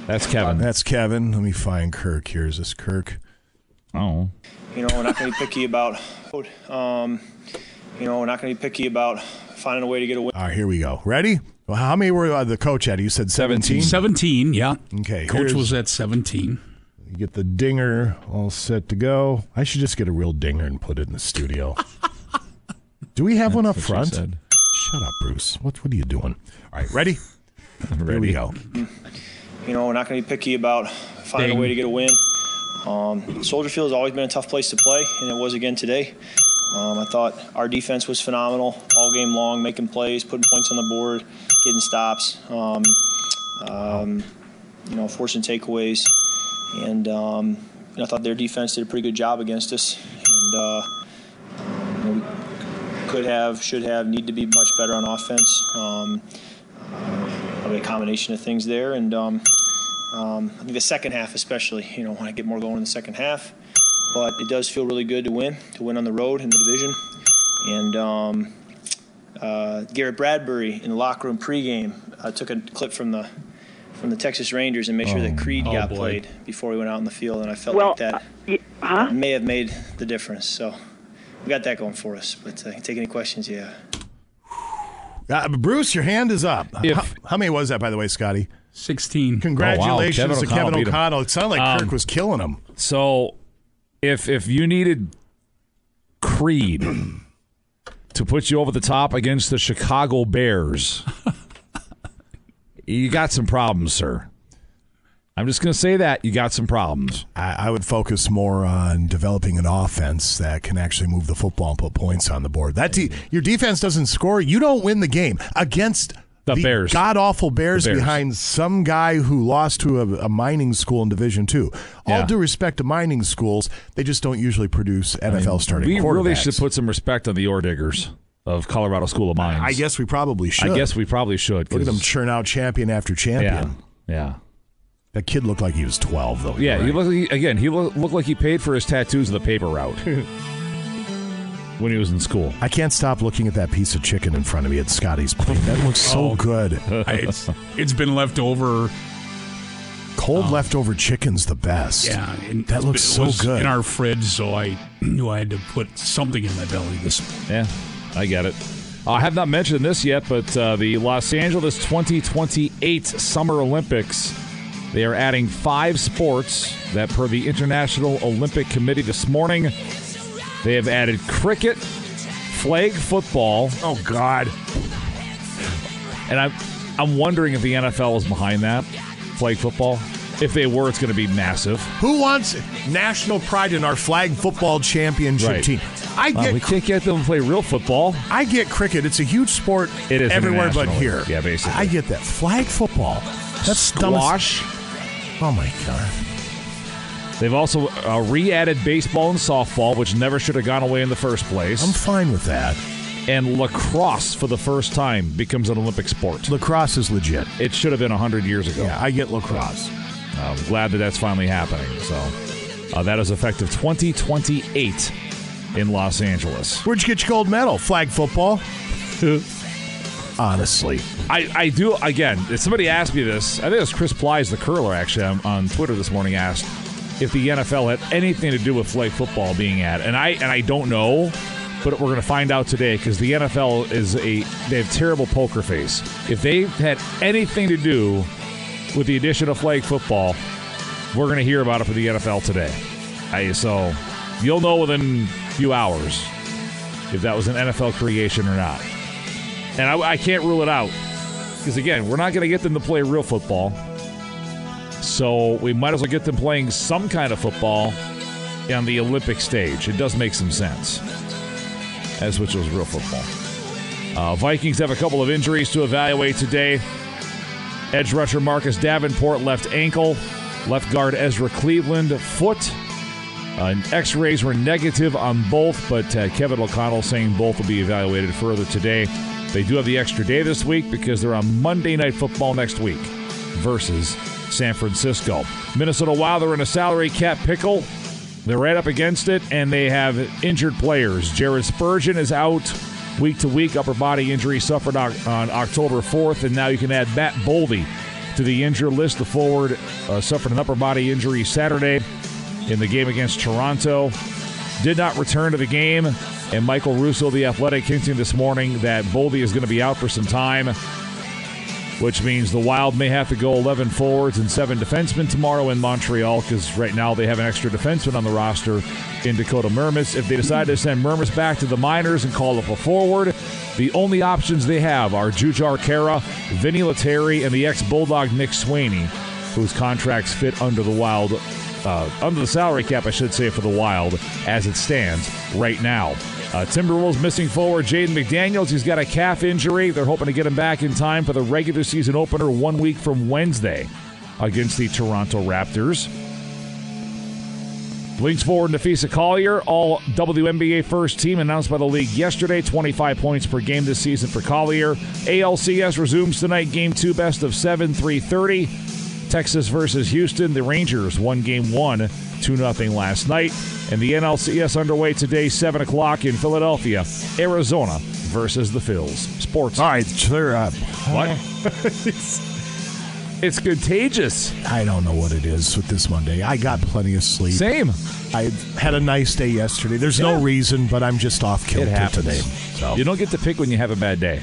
That's Kevin. That's Kevin. Let me find Kirk. here. Is this Kirk? Oh. You know, we're not going to be picky about, um, you know, we're not going to be picky about finding a way to get a win. All right, here we go. Ready? Well, how many were uh, the coach at? You said 17? 17, yeah. Okay. Coach was at 17. You get the dinger all set to go. I should just get a real dinger and put it in the studio. [LAUGHS] Do we have one up front? Shut up, Bruce. What what are you doing? All right, ready? [LAUGHS] Here we go. you know, we're not going to be picky about finding Ding. a way to get a win. Um, Soldier Field has always been a tough place to play, and it was again today. Um, I thought our defense was phenomenal all game long, making plays, putting points on the board, getting stops, um, um, you know, forcing takeaways, and um, I thought their defense did a pretty good job against us. And uh, you know, we could have, should have, need to be much better on offense. Um, probably a combination of things there, and um, I think the second half, especially, you know, when I get more going in the second half. But it does feel really good to win, to win on the road in the division. And um, uh, Garrett Bradbury in the locker room pregame uh, took a clip from the from the Texas Rangers and made sure that Creed Oh, got boy. played before we went out in the field, and I felt Well, like that uh, y- huh? may have made the difference. So we got that going for us. But uh, take any questions, yeah. Uh, Bruce, your hand is up. If- how, how many was that, by the way, Scotty? 16. Congratulations Oh, wow. to Kevin O'Connell Kevin. O'Connell. It sounded like Um, Kirk was killing him. So, if if you needed Creed [CLEARS THROAT] to put you over the top against the Chicago Bears, [LAUGHS] you got some problems, sir. I'm just going to say that you got some problems. I, I would focus more on developing an offense that can actually move the football and put points on the board. That de- your defense doesn't score, you don't win the game against The Bears. God awful Bears, Bears. behind some guy who lost to a, a mining school in Division Two. All Yeah. due respect to mining schools, they just don't usually produce NFL starting. We really should put some respect on the ore diggers of Colorado School of Mines. I guess we probably should. I guess we probably should. Look at them churn out champion after champion. Yeah, yeah. That kid looked like he was 12, though. Yeah, You're he right. looked he, again. He looked, like he paid for his tattoos of the paper route [LAUGHS] when he was in school. I can't stop looking at that piece of chicken in front of me at Scotty's plate. That looks so Oh. good. [LAUGHS] I- it's, it's been left over. Cold leftover chicken's the best. Yeah, and that looks been- it so was good. in our fridge, so I knew I had to put something in my belly. This Yeah, I get it. I have not mentioned this yet, but uh, the Los Angeles 2028 Summer Olympics, they are adding five sports that, per the International Olympic Committee this morning, they have added cricket, flag football. Oh God! And I'm I'm wondering if the NFL is behind that flag football. If they were, it's going to be massive. Who wants national pride in our flag football championship Right. team? I Well, get we can't get them to play real football. I get cricket. It's a huge sport It is everywhere but here. Yeah, basically. I get that. Flag football. That's dumbest- Squash. Oh my god. They've also uh, re-added baseball and softball, which never should have gone away in the first place. I'm fine with that. And lacrosse, for the first time, becomes an Olympic sport. Lacrosse is legit. It should have been 100 years ago. Yeah, I get lacrosse. I'm glad that that's finally happening. So uh, that is effective 2028 in Los Angeles. Where'd you get your gold medal? Flag football. [LAUGHS] Honestly, I, I do again. if Somebody asked me this. I think it was Chris Plys, the curler, actually on, on Twitter this morning. Asked if the NFL had anything to do with flag football being at, and I and I don't know, but we're going to find out today because the NFL is a they have terrible poker face. If they had anything to do with the addition of flag football, we're going to hear about it for the NFL today. I, so you'll know within a few hours if that was an NFL creation or not. And I, I can't rule it out because again, we're not going to get them to play real football. So we might as well get them playing some kind of football on the Olympic stage. It does make some sense. As which was real football. Uh, Vikings have a couple of injuries to evaluate today. Edge rusher Marcus Davenport left ankle. Left guard Ezra Cleveland foot. Uh, X-rays were negative on both, but uh, Kevin O'Connell saying both will be evaluated further today. They do have the extra day this week because they're on Monday Night Football next week versus San Francisco. Minnesota Wild are in a salary cap pickle. They're right up against it, and they have injured players. Jared Spurgeon is out week to week, upper body injury suffered on October 4th, and now you can add Matt Boldy to the injured list. The forward uh, suffered an upper body injury Saturday in the game against Toronto. Did not return to the game, and Michael Russo, the athletic, hinting this morning that Boldy is going to be out for some time, which means the Wild may have to go 11 forwards and seven defensemen tomorrow in Montreal because right now they have an extra defenseman on the roster in Dakota Mermis. If they decide to send Mermis back to the minors and call up a forward, the only options they have are Jujhar Khaira, Vinni Lettieri, and the ex Bulldog Nick Swaney. whose contracts fit under the Wild, uh, under the salary cap, I should say, for the Wild as it stands right now. Uh, Timberwolves missing forward Jaden McDaniels. He's got a calf injury. They're hoping to get him back in time for the regular season opener one week from Wednesday against the Toronto Raptors. Lynx forward Napheesa Collier, all WNBA first team announced by the league yesterday. 25 points per game this season for Collier. ALCS resumes tonight, game two, best of seven, 330. Texas versus Houston. The Rangers won game one, 2 0 last night. And the NLCS underway today, 7 o'clock in Philadelphia. Arizona versus the Phils. Sports. All right, clear up. What? [LAUGHS] it's contagious. I don't know what it is with this Monday. I got plenty of sleep. Same. I had a nice day yesterday. There's no reason, but I'm just off kilter today. So You don't get to pick when you have a bad day.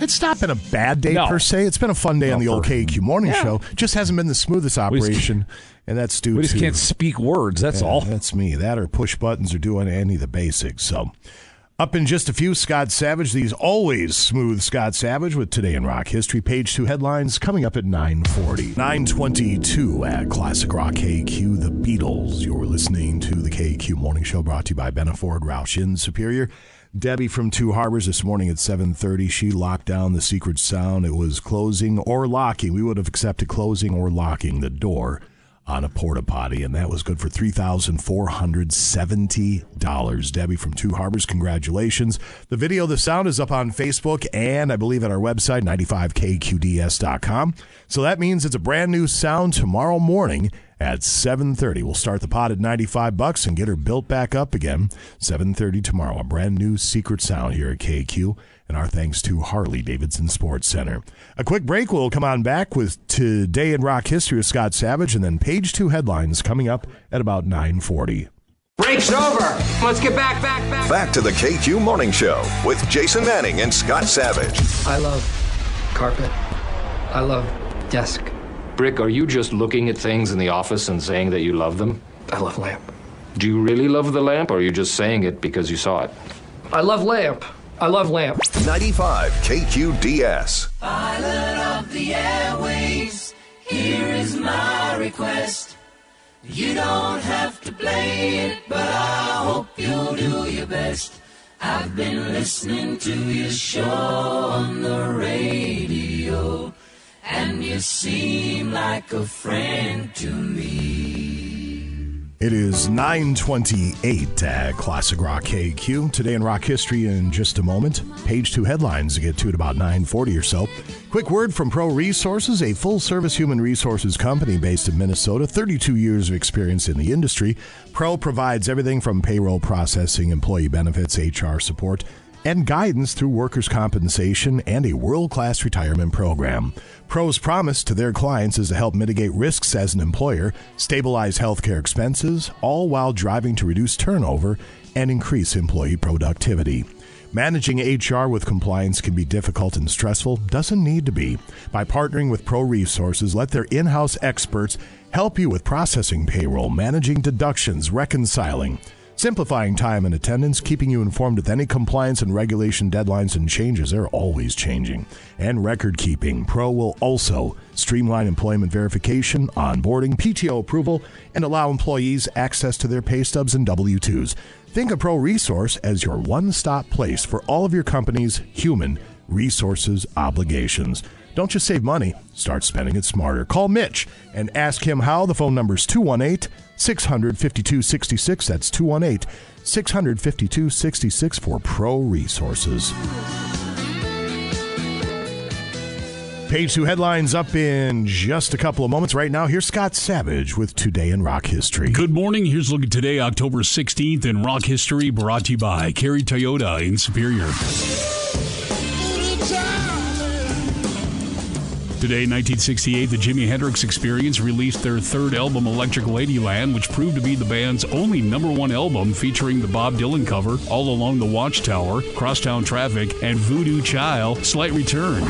It's not been a bad day No. per se. It's been a fun day on the old KQ morning Yeah. show. Just hasn't been the smoothest operation, and that's due We just to can't speak words. That's Yeah, all. That's me. That or push buttons or doing any of the basics. So, up in just a few, Scott Savage. These always smooth Scott Savage with today in rock history. Page two headlines coming up at nine forty. Nine twenty-two at Classic Rock KQ. The Beatles. You're listening to the KQ Morning Show, brought to you by Benaford Roush in Superior. Debbie from Two Harbors this morning at 7:30. She locked down the secret sound. It was closing or locking. We would have accepted closing or locking the door on a porta potty, and that was good for three thousand four hundred seventy dollars. Debbie from Two Harbors, congratulations! The video, the sound is up on Facebook and I believe at our website 95kqds.com. So that means it's a brand new sound tomorrow morning at 7:30. We'll start the pot at 95 bucks and get her built back up again. 7:30 tomorrow. A brand new secret sound here at KQ. And our thanks to Harley Davidson Sports Center. A quick break. We'll come on back with today in rock history with Scott Savage, and then page two headlines coming up at about 9:40. Break's over. Let's get back, back, back. Back to the KQ Morning Show with Jason Manning and Scott Savage. I love carpet. I love desk. Brick, are you just looking at things in the office and saying that you love them? I love lamp. Do you really love the lamp, or are you just saying it because you saw it? I love lamp. I love lamp. 95 KQDS. Pilot of the airwaves, here is my request. You don't have to play it, but I hope you'll do your best. I've been listening to your show on the radio, and you seem like a friend to me. It is 928 at uh, Classic Rock KQ. Today in rock history in just a moment. Page two headlines to get to at about 940 or so. Quick word from Pro Resources, a full-service human resources company based in Minnesota. 32 years of experience in the industry. Pro provides everything from payroll processing, employee benefits, HR support, and guidance through workers' compensation and a world class retirement program. Pro's promise to their clients is to help mitigate risks as an employer, stabilize healthcare expenses, all while driving to reduce turnover and increase employee productivity. Managing HR with compliance can be difficult and stressful, doesn't need to be. By partnering with Pro Resources, let their in house experts help you with processing payroll, managing deductions, reconciling. Simplifying time and attendance, keeping you informed with any compliance and regulation deadlines and changes, they're always changing. And record keeping. Pro will also streamline employment verification, onboarding, PTO approval, and allow employees access to their pay stubs and W 2s. Think of Pro Resource as your one stop place for all of your company's human resources obligations. Don't just save money, start spending it smarter. Call Mitch and ask him how. The phone number is 218 652 66. That's 218 652 66 for Pro Resources. Page two headlines up in just a couple of moments. Right now, here's Scott Savage with Today in Rock History. Good morning. Here's a look at today, October 16th in rock history, brought to you by Kerry Toyota in Superior. Today, in 1968, the Jimi Hendrix Experience released their third album, Electric Ladyland, which proved to be the band's only number one album featuring the Bob Dylan cover, All Along the Watchtower, Crosstown Traffic, and Voodoo Child, Slight Return.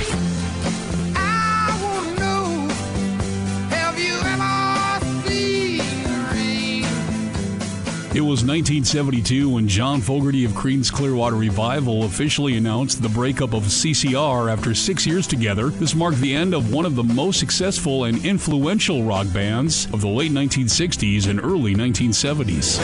It was 1972 when John Fogerty of Creedence Clearwater Revival officially announced the breakup of CCR after six years together. This marked the end of one of the most successful and influential rock bands of the late 1960s and early 1970s.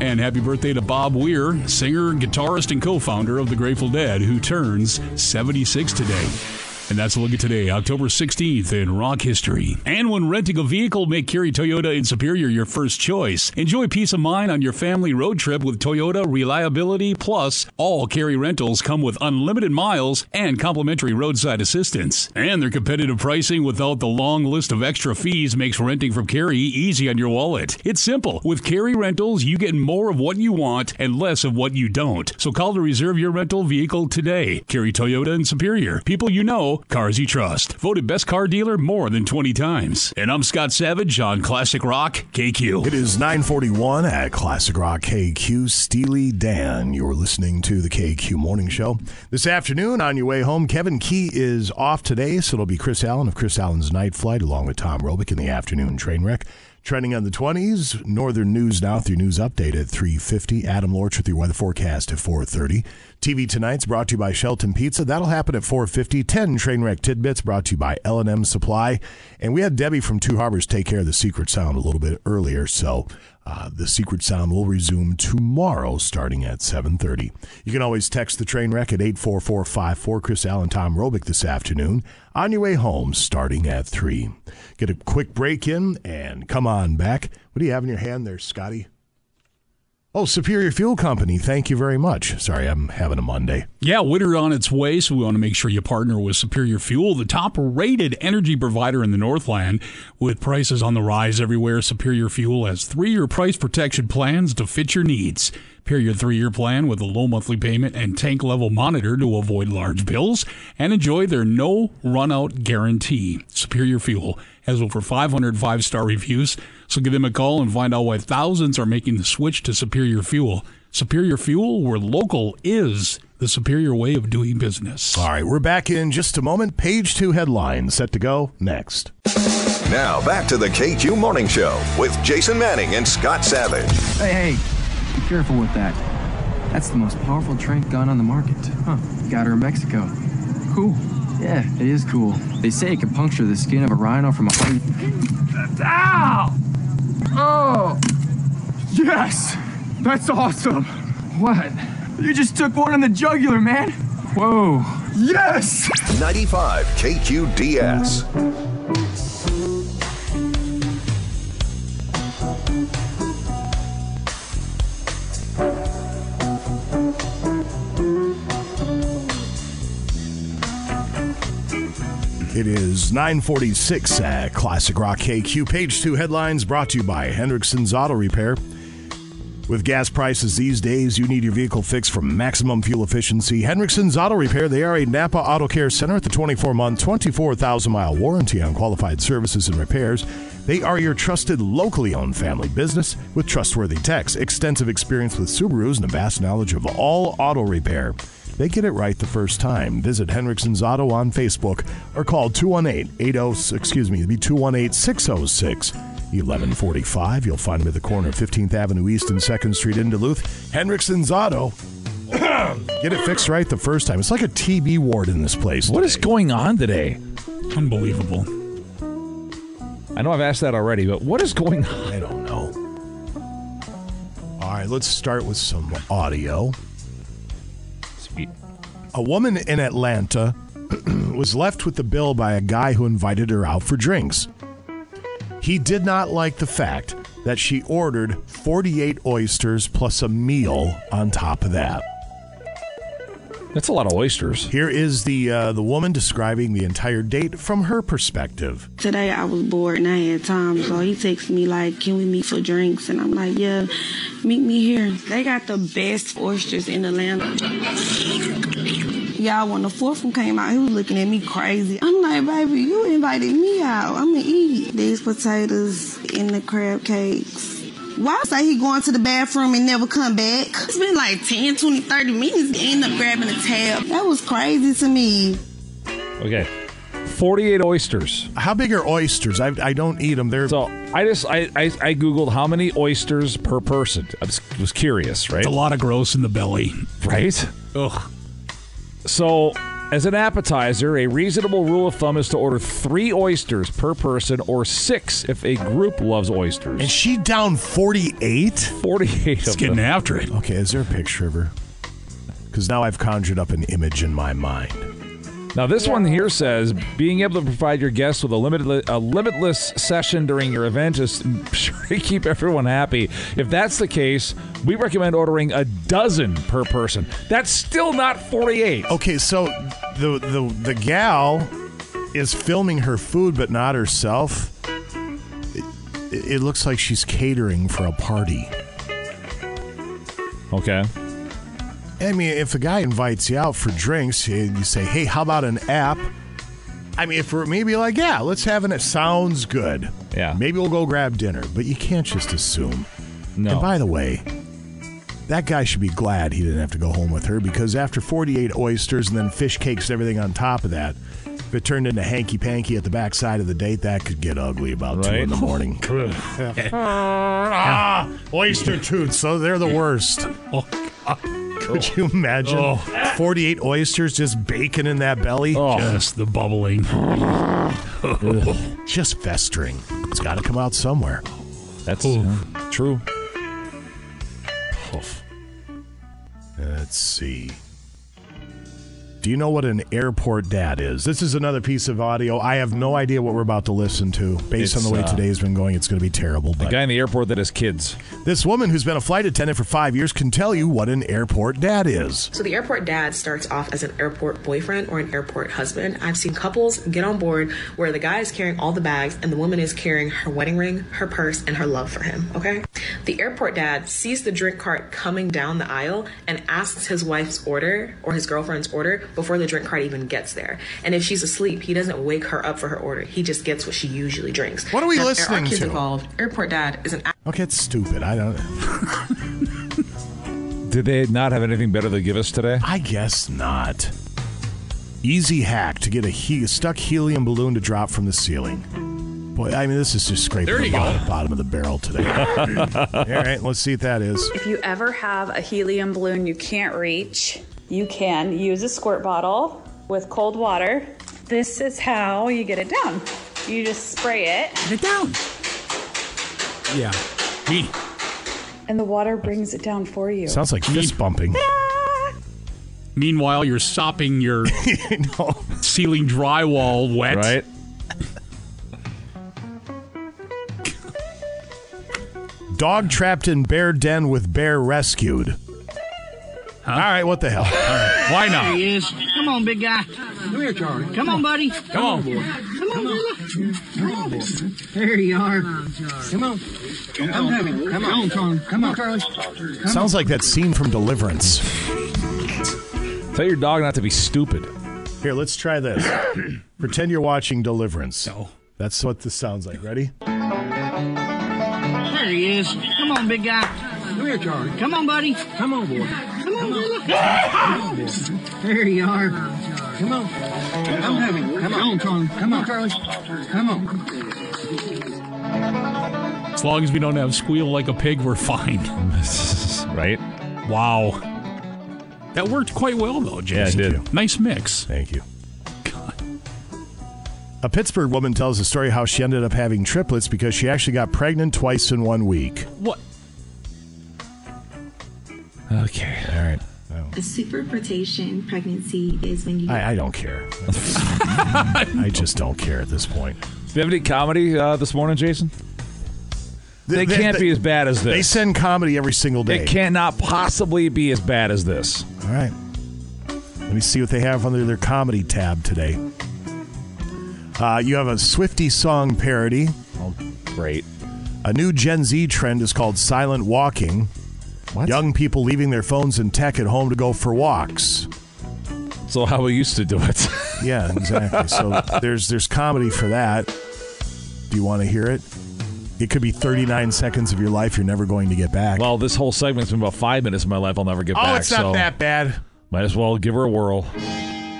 And happy birthday to Bob Weir, singer, guitarist, and co founder of the Grateful Dead, who turns 76 today. And that's a look at today, October 16th in rock history. And when renting a vehicle, make Kerry Toyota in Superior your first choice. Enjoy peace of mind on your family road trip with Toyota Reliability Plus. All Kerry rentals come with unlimited miles and complimentary roadside assistance. And their competitive pricing without the long list of extra fees makes renting from Kerry easy on your wallet. It's simple. With Kerry Rentals, you get more of what you want and less of what you don't. So call to reserve your rental vehicle today. Kerry Toyota in Superior. People you know, cars you trust. Voted best car dealer more than 20 times. And I'm Scott Savage on Classic Rock KQ. It is 941 at Classic Rock KQ. Steely Dan, you're listening to the KQ Morning Show. This afternoon, on your way home, Kevin Key is off today, so it'll be Chris Allen of Chris Allen's Night Flight along with Tom Robick in the afternoon train wreck. Trending on the 20s, Northern News Now through news update at 350. Adam Lorch with your weather forecast at 430. TV Tonight's brought to you by Shelton Pizza. That'll happen at 450. 10 train wreck tidbits brought to you by L&M Supply. And we had Debbie from Two Harbors take care of the secret sound a little bit earlier, so uh, the secret sound will resume tomorrow starting at 7.30. You can always text the train wreck at 84454. Chris Allen, Tom Robick this afternoon on your way home starting at 3. Get a quick break in and come on back. What do you have in your hand there, Scotty? Oh, Superior Fuel Company. Thank you very much. Sorry, I'm having a Monday. Yeah, winter on its way, so we want to make sure you partner with Superior Fuel, the top rated energy provider in the Northland. With prices on the rise everywhere, Superior Fuel has three year price protection plans to fit your needs. Pair your three year plan with a low monthly payment and tank level monitor to avoid large bills, and enjoy their no run out guarantee. Superior Fuel has over 500 five star reviews, so give them a call and find out why thousands are making the switch to Superior Fuel. Superior Fuel, where local is the superior way of doing business. All right, we're back in just a moment. Page two headlines set to go next. Now back to the KQ Morning Show with Jason Manning and Scott Savage. Hey, hey, be careful with that. That's the most powerful trank gun on the market. Huh. Got her in Mexico. Cool. Yeah, it is cool. They say it can puncture the skin of a rhino from a hundred. Ow! Oh! Yes! That's awesome! What? You just took one in the jugular, man! Whoa! Yes! 95 KQDS. It is 946 at Classic Rock KQ. Page two headlines brought to you by Hendrickson's Auto Repair. With gas prices these days, you need your vehicle fixed for maximum fuel efficiency. Hendrickson's Auto Repair, they are a Napa Auto Care Center with a 24 month, 24,000 mile warranty on qualified services and repairs. They are your trusted, locally owned family business with trustworthy techs, extensive experience with Subarus, and a vast knowledge of all auto repair. They get it right the first time. Visit Henriksen's Auto on Facebook or call 218-80, excuse me, it'd be 218-606 1145. You'll find them at the corner of 15th Avenue East and 2nd Street in Duluth. Henriksen's Auto. [CLEARS THROAT] Get it fixed right the first time. It's like a TB ward in this place. What is going on today? Unbelievable. I know I've asked that already, but what is going on? I don't know. All right, let's start with some audio. Sweet. A woman in Atlanta [CLEARS THROAT] was left with the bill by a guy who invited her out for drinks. He did not like the fact that she ordered 48 oysters plus a meal on top of that. That's a lot of oysters. Here is the uh, the woman describing the entire date from her perspective. Today I was bored and I had time, so he texts me like, "Can we meet for drinks?" And I'm like, "Yeah, meet me here." They got the best oysters in Atlanta. Y'all, when the fourth one came out, he was looking at me crazy. I'm like, "Baby, you invited me out. I'm gonna eat these potatoes and the crab cakes." Why say he going to the bathroom and never come back? It's been like 10, 20, 30 minutes. End up grabbing a tab. That was crazy to me. Okay. 48 oysters. How big are oysters? I, I don't eat them. They're So I just I, I I googled how many oysters per person. I was, was curious, right? It's a lot of gross in the belly. Right? Ugh. So, as an appetizer, a reasonable rule of thumb is to order three oysters per person or six if a group loves oysters. And she down 48? 48 It's of getting them. after it. Okay, is there a picture of her? Because now I've conjured up an image in my mind. Now, this one here says being able to provide your guests with a, limited, a limitless session during your event is [LAUGHS] sure to keep everyone happy. If that's the case, we recommend ordering a dozen per person. That's still not 48. Okay, so the the the gal is filming her food, but not herself. It, it looks like she's catering for a party. Okay. I mean, if a guy invites you out for drinks and you say, "Hey, how about an app?" I mean, if we're maybe like, "Yeah, let's have an." It sounds good. Yeah. Maybe we'll go grab dinner, but you can't just assume. No. And by the way, that guy should be glad he didn't have to go home with her because after 48 oysters and then fish cakes and everything on top of that, if it turned into hanky panky at the backside of the date, that could get ugly about two in the morning. [LAUGHS] ah, oyster toots, so they're the worst. Oh, God. [LAUGHS] Could you imagine Oh. 48 oysters just baking in that belly? Just the bubbling. [LAUGHS] Just festering. It's got to come out somewhere. That's uh, true. Oof. Let's see. Do you know what an airport dad is? This is another piece of audio. I have no idea what we're about to listen to. Based on the way uh, today's been going, it's going to be terrible. The guy in the airport that has kids. this woman who's been a flight attendant for five years can tell you what an airport dad is. So the airport dad starts off as an airport boyfriend or an airport husband. I've seen couples get on board where the guy is carrying all the bags and the woman is carrying her wedding ring, her purse, and her love for him. Okay? The airport dad sees the drink cart coming down the aisle and asks his wife's order or his girlfriend's order before the drink cart even gets there. And if she's asleep, he doesn't wake her up for her order. He just gets what she usually drinks. What are we Now, listening there are kids to? involved. Airport dad is an Okay, it's stupid. I don't. [LAUGHS] Did they not have anything better to give us today? I guess not. Easy hack to get a he- stuck helium balloon to drop from the ceiling. Boy, I mean, this is just scraping the bottom, bottom of the barrel today. [LAUGHS] All right, let's see what that is. If you ever have a helium balloon you can't reach, you can use a squirt bottle with cold water. This is how you get it down. You just spray it. Get it down. Yeah. Me. And the water brings it down for you. Sounds like fist bumping. [LAUGHS] Meanwhile, you're sopping your [LAUGHS] ceiling drywall wet. Right? [LAUGHS] Dog trapped in bear den with bear rescued. All right, what the hell? All right. Why There he is. Come on, big guy. Come here, Charlie. Come on, buddy. Come on. boy. Come on, brother. Come on, boy. There you are. Come on. Come on. Come on, Charlie. Come on, Charlie. Sounds like that scene from Deliverance. Tell your dog not to be stupid. Here, let's try this. Pretend you're watching Deliverance. No. That's what this sounds like. Ready? There he is. Come on, big guy. Come here, Charlie. Come on, buddy. Come on, boy. Come on, brother. Come on, boy. There you are. Come on. Come on. Come on, Charlie. Come on, Charlie. Come on. As long as we don't have squeal like a pig, we're fine. [LAUGHS] right? Wow. That worked quite well, though, Jason. Yeah, it did. Nice mix. Thank you. A Pittsburgh woman tells a story how she ended up having triplets because she actually got pregnant twice in one week. What? Okay. All right. A superfetation pregnancy is when you I, I don't care. [LAUGHS] I just don't care at this point. Do you have any comedy uh, this morning, Jason? They, They- can't they- be as bad as this. They send comedy every single day. It cannot possibly be as bad as this. All right. Let me see what they have under their comedy tab today. Uh, you have a Swifty song parody. Oh, great. A new Gen Z trend is called silent walking. What? Young people leaving their phones and tech at home to go for walks. So how we used to do it. [LAUGHS] Yeah, exactly. so there's there's comedy for that. Do you want to hear it? It could be 39 seconds of your life you're never going to get back. well, this whole segment's been about five minutes of my life I'll never get oh, back. it's not so that bad. Might as well give her a whirl.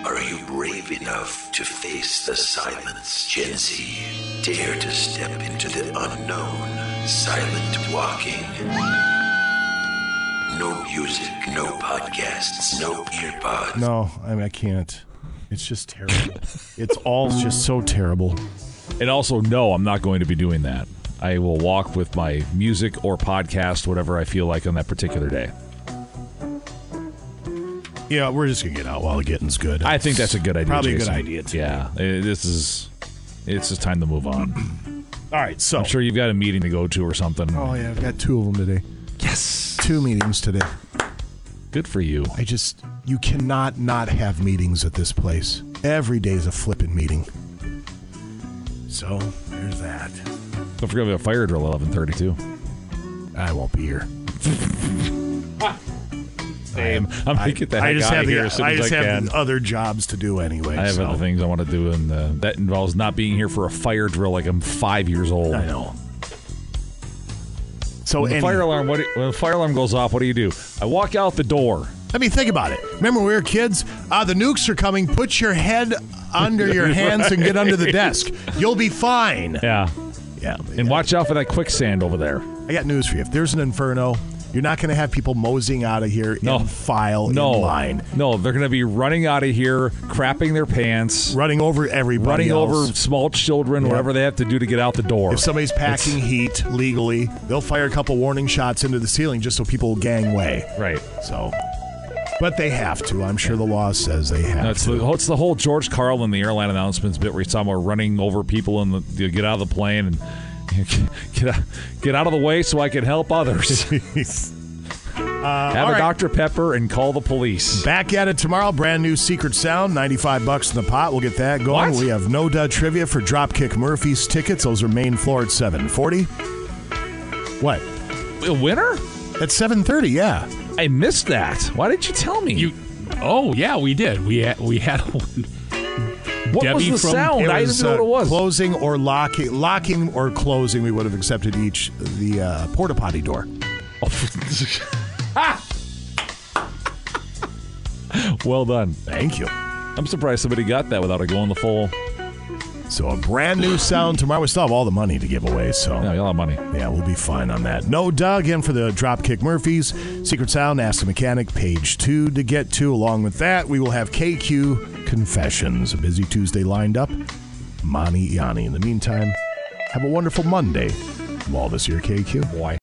Are you brave enough to face the silence, Gen Z? Dare to step into the unknown, silent walking. No music, no podcasts, no earbuds. No, I, mean, I can't. It's just terrible. it's all just so terrible. And also, no, I'm not going to be doing that. I will walk with my music or podcast, whatever I feel like on that particular day. Yeah, we're just gonna get out while the getting's good. I think that's a good idea. Probably a good idea. Too. Yeah, eh, this is. It's just time to move on. All right, so I'm sure you've got a meeting to go to or something. Oh yeah, I've got two of them today. Yes, two meetings today. Good for you. I just you cannot not have meetings at this place. Every day is a flipping meeting. So there's that. Don't forget we have a fire drill at 11:32. I won't be here. [LAUGHS] Same. I'm gonna get the I just out have of the, here as soon I just I have other jobs to do anyway. I have so. other things I want to do, and uh, that involves not being here for a fire drill like I'm five years old. I know. So when the fire alarm, what when the fire alarm goes off, what do you do? I walk out the door. I mean, think about it. Remember, when we were kids. Uh, the nukes are coming. Put your head under [LAUGHS] your hands and get under the desk. You'll be fine. Yeah, yeah. And watch out for that quicksand over there. I got news for you. If there's an inferno, you're not going to have people moseying out of here No. in file No in line, No, they're going to be running out of here, crapping their pants, running over everybody, running else. over small children, whatever they have to do to get out the door. If somebody's packing heat legally, they'll fire a couple warning shots into the ceiling just so people gangway. Right. So, but they have to. I'm sure the law says they have No, it's, to. the, it's the whole George Carlin the airline announcements bit where he's talking about running over people and the, get out of the plane and [LAUGHS] get out, get out of the way so I can help others. [LAUGHS] Uh, Have a right. Dr. Pepper and call the police. Back at it tomorrow. Brand new Secret Sound, 95 bucks in the pot. We'll get that going. What? We have no dud trivia for Dropkick Murphy's tickets. Those are main floor at 740. What? A winner? At 730, yeah. I missed that. Why didn't you tell me? You. Oh yeah, we did. We had we had one. [LAUGHS] what Debbie was the from- sound? It I didn't know what it was. Closing or locking, locking or closing. We would have accepted each the uh, porta potty door. [LAUGHS] well done. Thank you. I'm surprised somebody got that without it going the full. So a brand new sound tomorrow. We still have all the money to give away. So Yeah, a lot of money. Yeah, we'll be fine on that. No Doug in for the Dropkick Murphys. Secret Sound, Ask the Mechanic, page two to get to. Along with that, we will have KQ Confessions. A busy Tuesday lined up. Mani Yanni. In the meantime, have a wonderful Monday. From all of us here KQ. Boy.